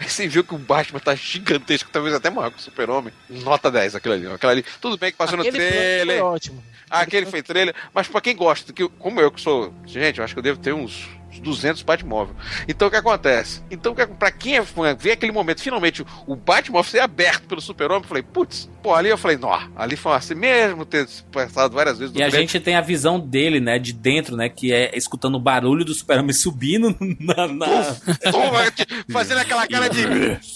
Você viu que o Batman tá gigantesco, talvez até maior que o Super-Homem. Nota 10, aquilo ali. Aquilo ali. Tudo bem que passou Aquele no trailer. foi ótimo. Aquele foi trailer. Mas pra quem gosta, que, como eu que sou. Gente, eu acho que eu devo ter uns uns 200 Batmóvel. Então o que acontece? Então, que- pra quem é fã, ver aquele momento, finalmente, o Batmóvel ser aberto pelo super-homem, eu falei, putz, pô, ali eu falei, nó, ali foi assim, mesmo ter passado várias vezes do E a gente tem a visão dele, né, de dentro, né, que é escutando o barulho do super-homem subindo [LAUGHS] na... na- fazendo aquela cara de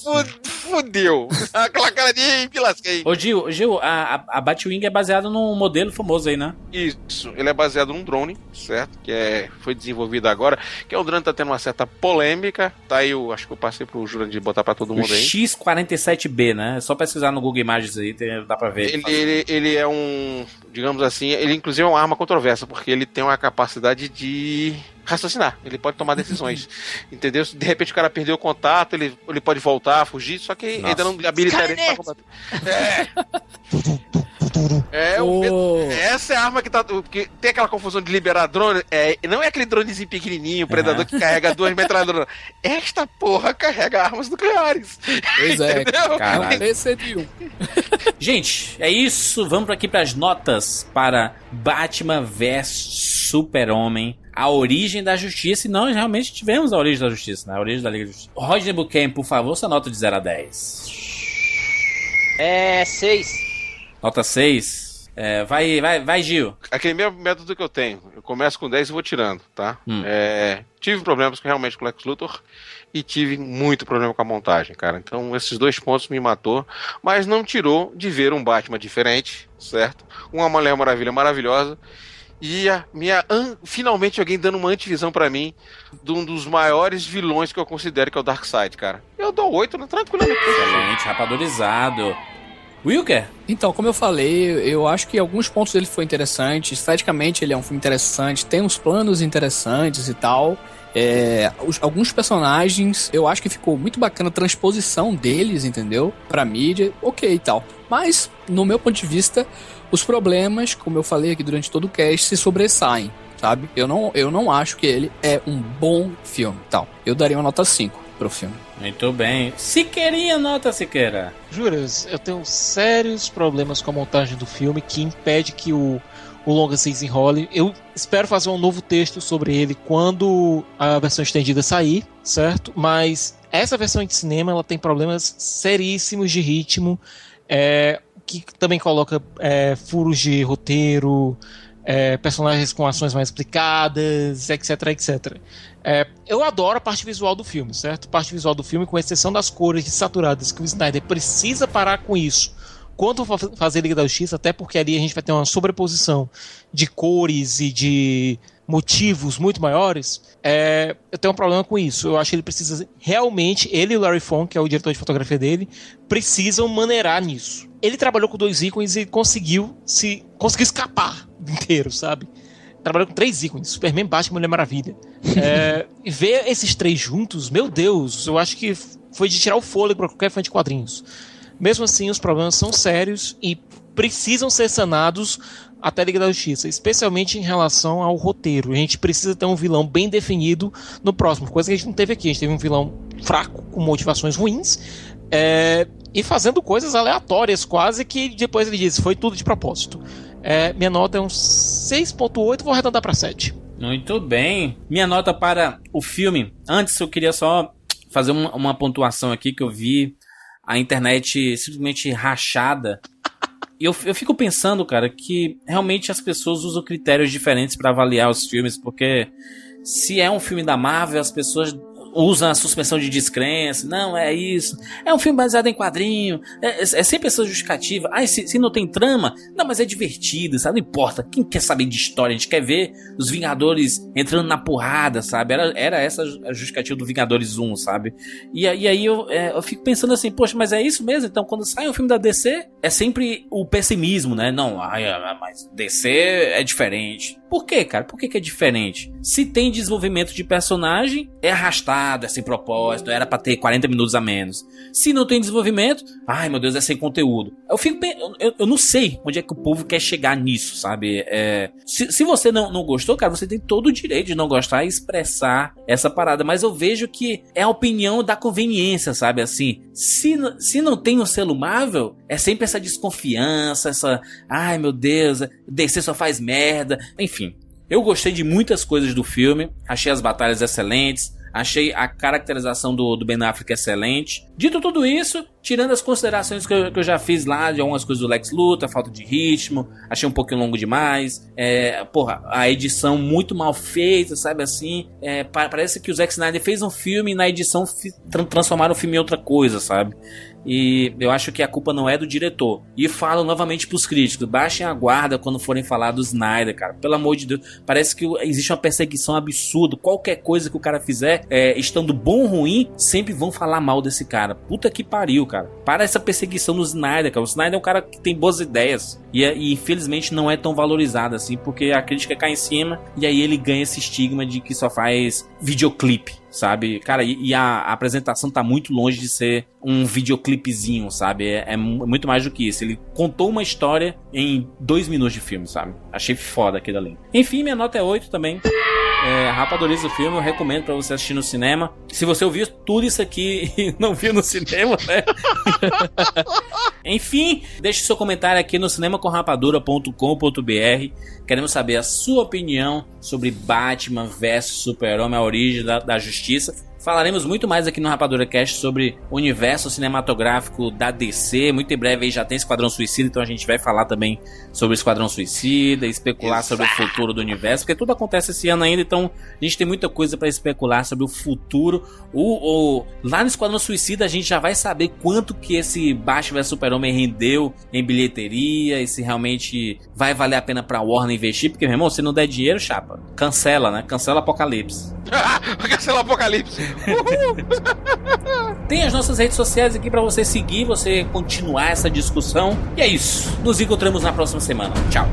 "Fu- fudeu, aquela cara de "Ih, me lasquei. Ô Gil, Gil, a, a, a Batwing é baseada num modelo famoso aí, né? Isso, ele é baseado num drone, certo? Que é, foi desenvolvido agora, que é um drone tá tendo uma certa polêmica, tá aí, eu acho que eu passei pro Jurandir botar pra todo O mundo aí. X47B, né? É só pesquisar no Google Imagens aí, tem- dá pra ver. Ele, ele, ele é um, digamos assim, ele inclusive é uma arma controversa, porque ele tem uma capacidade de raciocinar, ele pode tomar decisões, [LAUGHS] entendeu? Se de repente o cara perdeu o contato, ele, ele pode voltar, fugir, só que Nossa. ainda não habilitaria ele pra combater. É, [LAUGHS] é, o Ô. medo- essa é a arma que tá. Que tem aquela confusão de liberar drone. É, não é aquele dronezinho pequenininho, predador que carrega duas metralhadoras. Esta porra carrega armas nucleares. Pois é, Entendeu? é Caralho. [LAUGHS] Gente, é isso. Vamos aqui pras notas para Batman vs Super-Homem. A origem da justiça. E nós realmente tivemos a origem da justiça, né? A origem da Liga da Justiça. Roger Buchanan, por favor, sua nota de 0 a 10. É, seis. Nota 6. É, vai, vai, vai, Gil. Aquele mesmo método que eu tenho. Eu começo com 10 e vou tirando, tá? Hum. É, tive problemas realmente com o Lex Luthor e tive muito problema com a montagem, cara. Então esses dois pontos me matou, mas não tirou de ver um Batman diferente, certo? Uma Mulher Maravilha maravilhosa e a minha finalmente alguém dando uma antivisão pra mim de um dos maiores vilões que eu considero que é o Darkseid, cara. Eu dou 8, né? tranquilamente. Excelente, rapadorizado. Wilker? Então, como eu falei, eu acho que alguns pontos dele foi interessante. Esteticamente, ele é um filme interessante, tem uns planos interessantes e tal. É, os- alguns personagens, eu acho que ficou muito bacana a transposição deles, entendeu? Pra mídia, ok e tal. Mas, no meu ponto de vista, os problemas, como eu falei aqui durante todo o cast, se sobressaem, sabe? Eu não, eu não acho que ele é um bom filme, tal. Eu daria uma nota 5 pro filme. Muito bem. Siqueirinha, nota, Siqueira. Juras, eu tenho sérios problemas com a montagem do filme que impede que o, o longa se desenrole. Eu espero fazer um novo texto sobre ele quando a versão estendida sair, certo? Mas essa versão de cinema ela tem problemas seríssimos de ritmo, é, que também coloca é, furos de roteiro, é, personagens com ações mais explicadas, etc, etc. É, eu adoro a parte visual do filme, certo? A parte visual do filme, com exceção das cores saturadas, que o Snyder precisa parar com isso. Quanto fazer Liga da Justiça, até porque ali a gente vai ter uma sobreposição de cores e de motivos muito maiores, é, eu tenho um problema com isso. Eu acho que ele precisa realmente, ele e o Larry Fong, que é o diretor de fotografia dele, precisam maneirar nisso. Ele trabalhou com dois ícones e conseguiu se conseguiu escapar [LAUGHS] inteiro, sabe? Trabalhou com três ícones, Superman, Batman e Mulher Maravilha. [LAUGHS] É, e ver esses três juntos, meu Deus, eu acho que foi de tirar o fôlego para qualquer fã de quadrinhos. Mesmo assim, os problemas são sérios e precisam ser sanados até a Liga da Justiça, especialmente em relação ao roteiro. A gente precisa ter um vilão bem definido no próximo, coisa que a gente não teve aqui. A gente teve um vilão fraco, com motivações ruins, é, e fazendo coisas aleatórias quase, que depois ele diz, foi tudo de propósito. É, minha nota é um 6.8, vou arredondar para 7. Muito bem. Minha nota para o filme. Antes, eu queria só fazer uma, uma pontuação aqui que eu vi a internet simplesmente rachada. E eu, eu fico pensando, cara, que realmente as pessoas usam critérios diferentes para avaliar os filmes, porque se é um filme da Marvel, as pessoas usam a suspensão de descrença. Não, é isso. É um filme baseado em quadrinho. É, é, é sempre essa justificativa. Ah, se, se não tem trama, não, mas é divertido, sabe? Não importa. Quem quer saber de história? A gente quer ver os Vingadores entrando na porrada, sabe? Era, era essa a justificativa do Vingadores 1, sabe? E, e aí eu, é, eu fico pensando assim, poxa, mas é isso mesmo? Então, quando sai um filme da DC, é sempre o pessimismo, né? Não, ai, ai, mas DC é diferente. Por quê, cara? Por que, que é diferente? Se tem desenvolvimento de personagem, é arrastado, é sem propósito, era pra ter 40 minutos a menos. Se não tem desenvolvimento, ai meu Deus, é sem conteúdo. Eu fico eu, eu não sei onde é que o povo quer chegar nisso, sabe? É, se, se você não, não gostou, cara, você tem todo o direito de não gostar e expressar essa parada. Mas eu vejo que é a opinião da conveniência, sabe? Assim, se, se não tem um selo Marvel, é sempre essa desconfiança, essa, ai meu Deus, DC só faz merda, enfim. Eu gostei de muitas coisas do filme, achei as batalhas excelentes, Achei a caracterização do, do Ben Affleck excelente. Dito tudo isso, tirando as considerações que eu, que eu, já fiz lá de algumas coisas do Lex Luthor, falta de ritmo, achei um pouquinho longo demais. É, porra, a edição muito mal feita, sabe assim? É, parece que o Zack Snyder fez um filme e na edição transformaram o filme em outra coisa, sabe? E eu acho que a culpa não é do diretor. E falo novamente pros críticos: baixem a guarda quando forem falar do Snyder, cara. Pelo amor de Deus. Parece que existe uma perseguição absurda. Qualquer coisa que o cara fizer, é, estando bom ou ruim, sempre vão falar mal desse cara. Puta que pariu, cara. Para essa perseguição no Snyder, cara. O Snyder é um cara que tem boas ideias. E, e infelizmente não é tão valorizado assim, porque a crítica cai em cima e aí ele ganha esse estigma de que só faz videoclipe sabe? Cara, e, e a, a, apresentação tá muito longe de ser um videoclipezinho, sabe? É, é, muito mais do que isso. Ele contou uma história em dois minutos de filme, sabe? Achei foda aquilo ali. Enfim, minha nota é 8 também. É, rapadoriza o filme, eu recomendo para você assistir no cinema. Se você ouviu tudo isso aqui [LAUGHS] e não viu no cinema, né? [LAUGHS] Enfim, deixe seu comentário aqui no cinemacomrapadura.com.br. Queremos saber a sua opinião sobre Batman vs Super-Homem, a origem da, da justiça. Falaremos muito mais aqui no Rapadura Cast sobre o universo cinematográfico da DC. Muito em breve aí já tem Esquadrão Suicida, então a gente vai falar também sobre o Esquadrão Suicida, especular Exato. sobre o futuro do universo, porque tudo acontece esse ano ainda, então a gente tem muita coisa para especular sobre o futuro. O, o, lá no Esquadrão Suicida a gente já vai saber quanto que esse Batman vs Super-Homem rendeu em bilheteria e se realmente vai valer a pena pra Warner investir, porque, meu irmão, se não der dinheiro, chapa, cancela, né? Cancela Apocalipse. [LAUGHS] cancela Apocalipse. [LAUGHS] Tem as nossas redes sociais aqui para você seguir, você continuar essa discussão. E é isso. Nos encontramos na próxima semana. Tchau.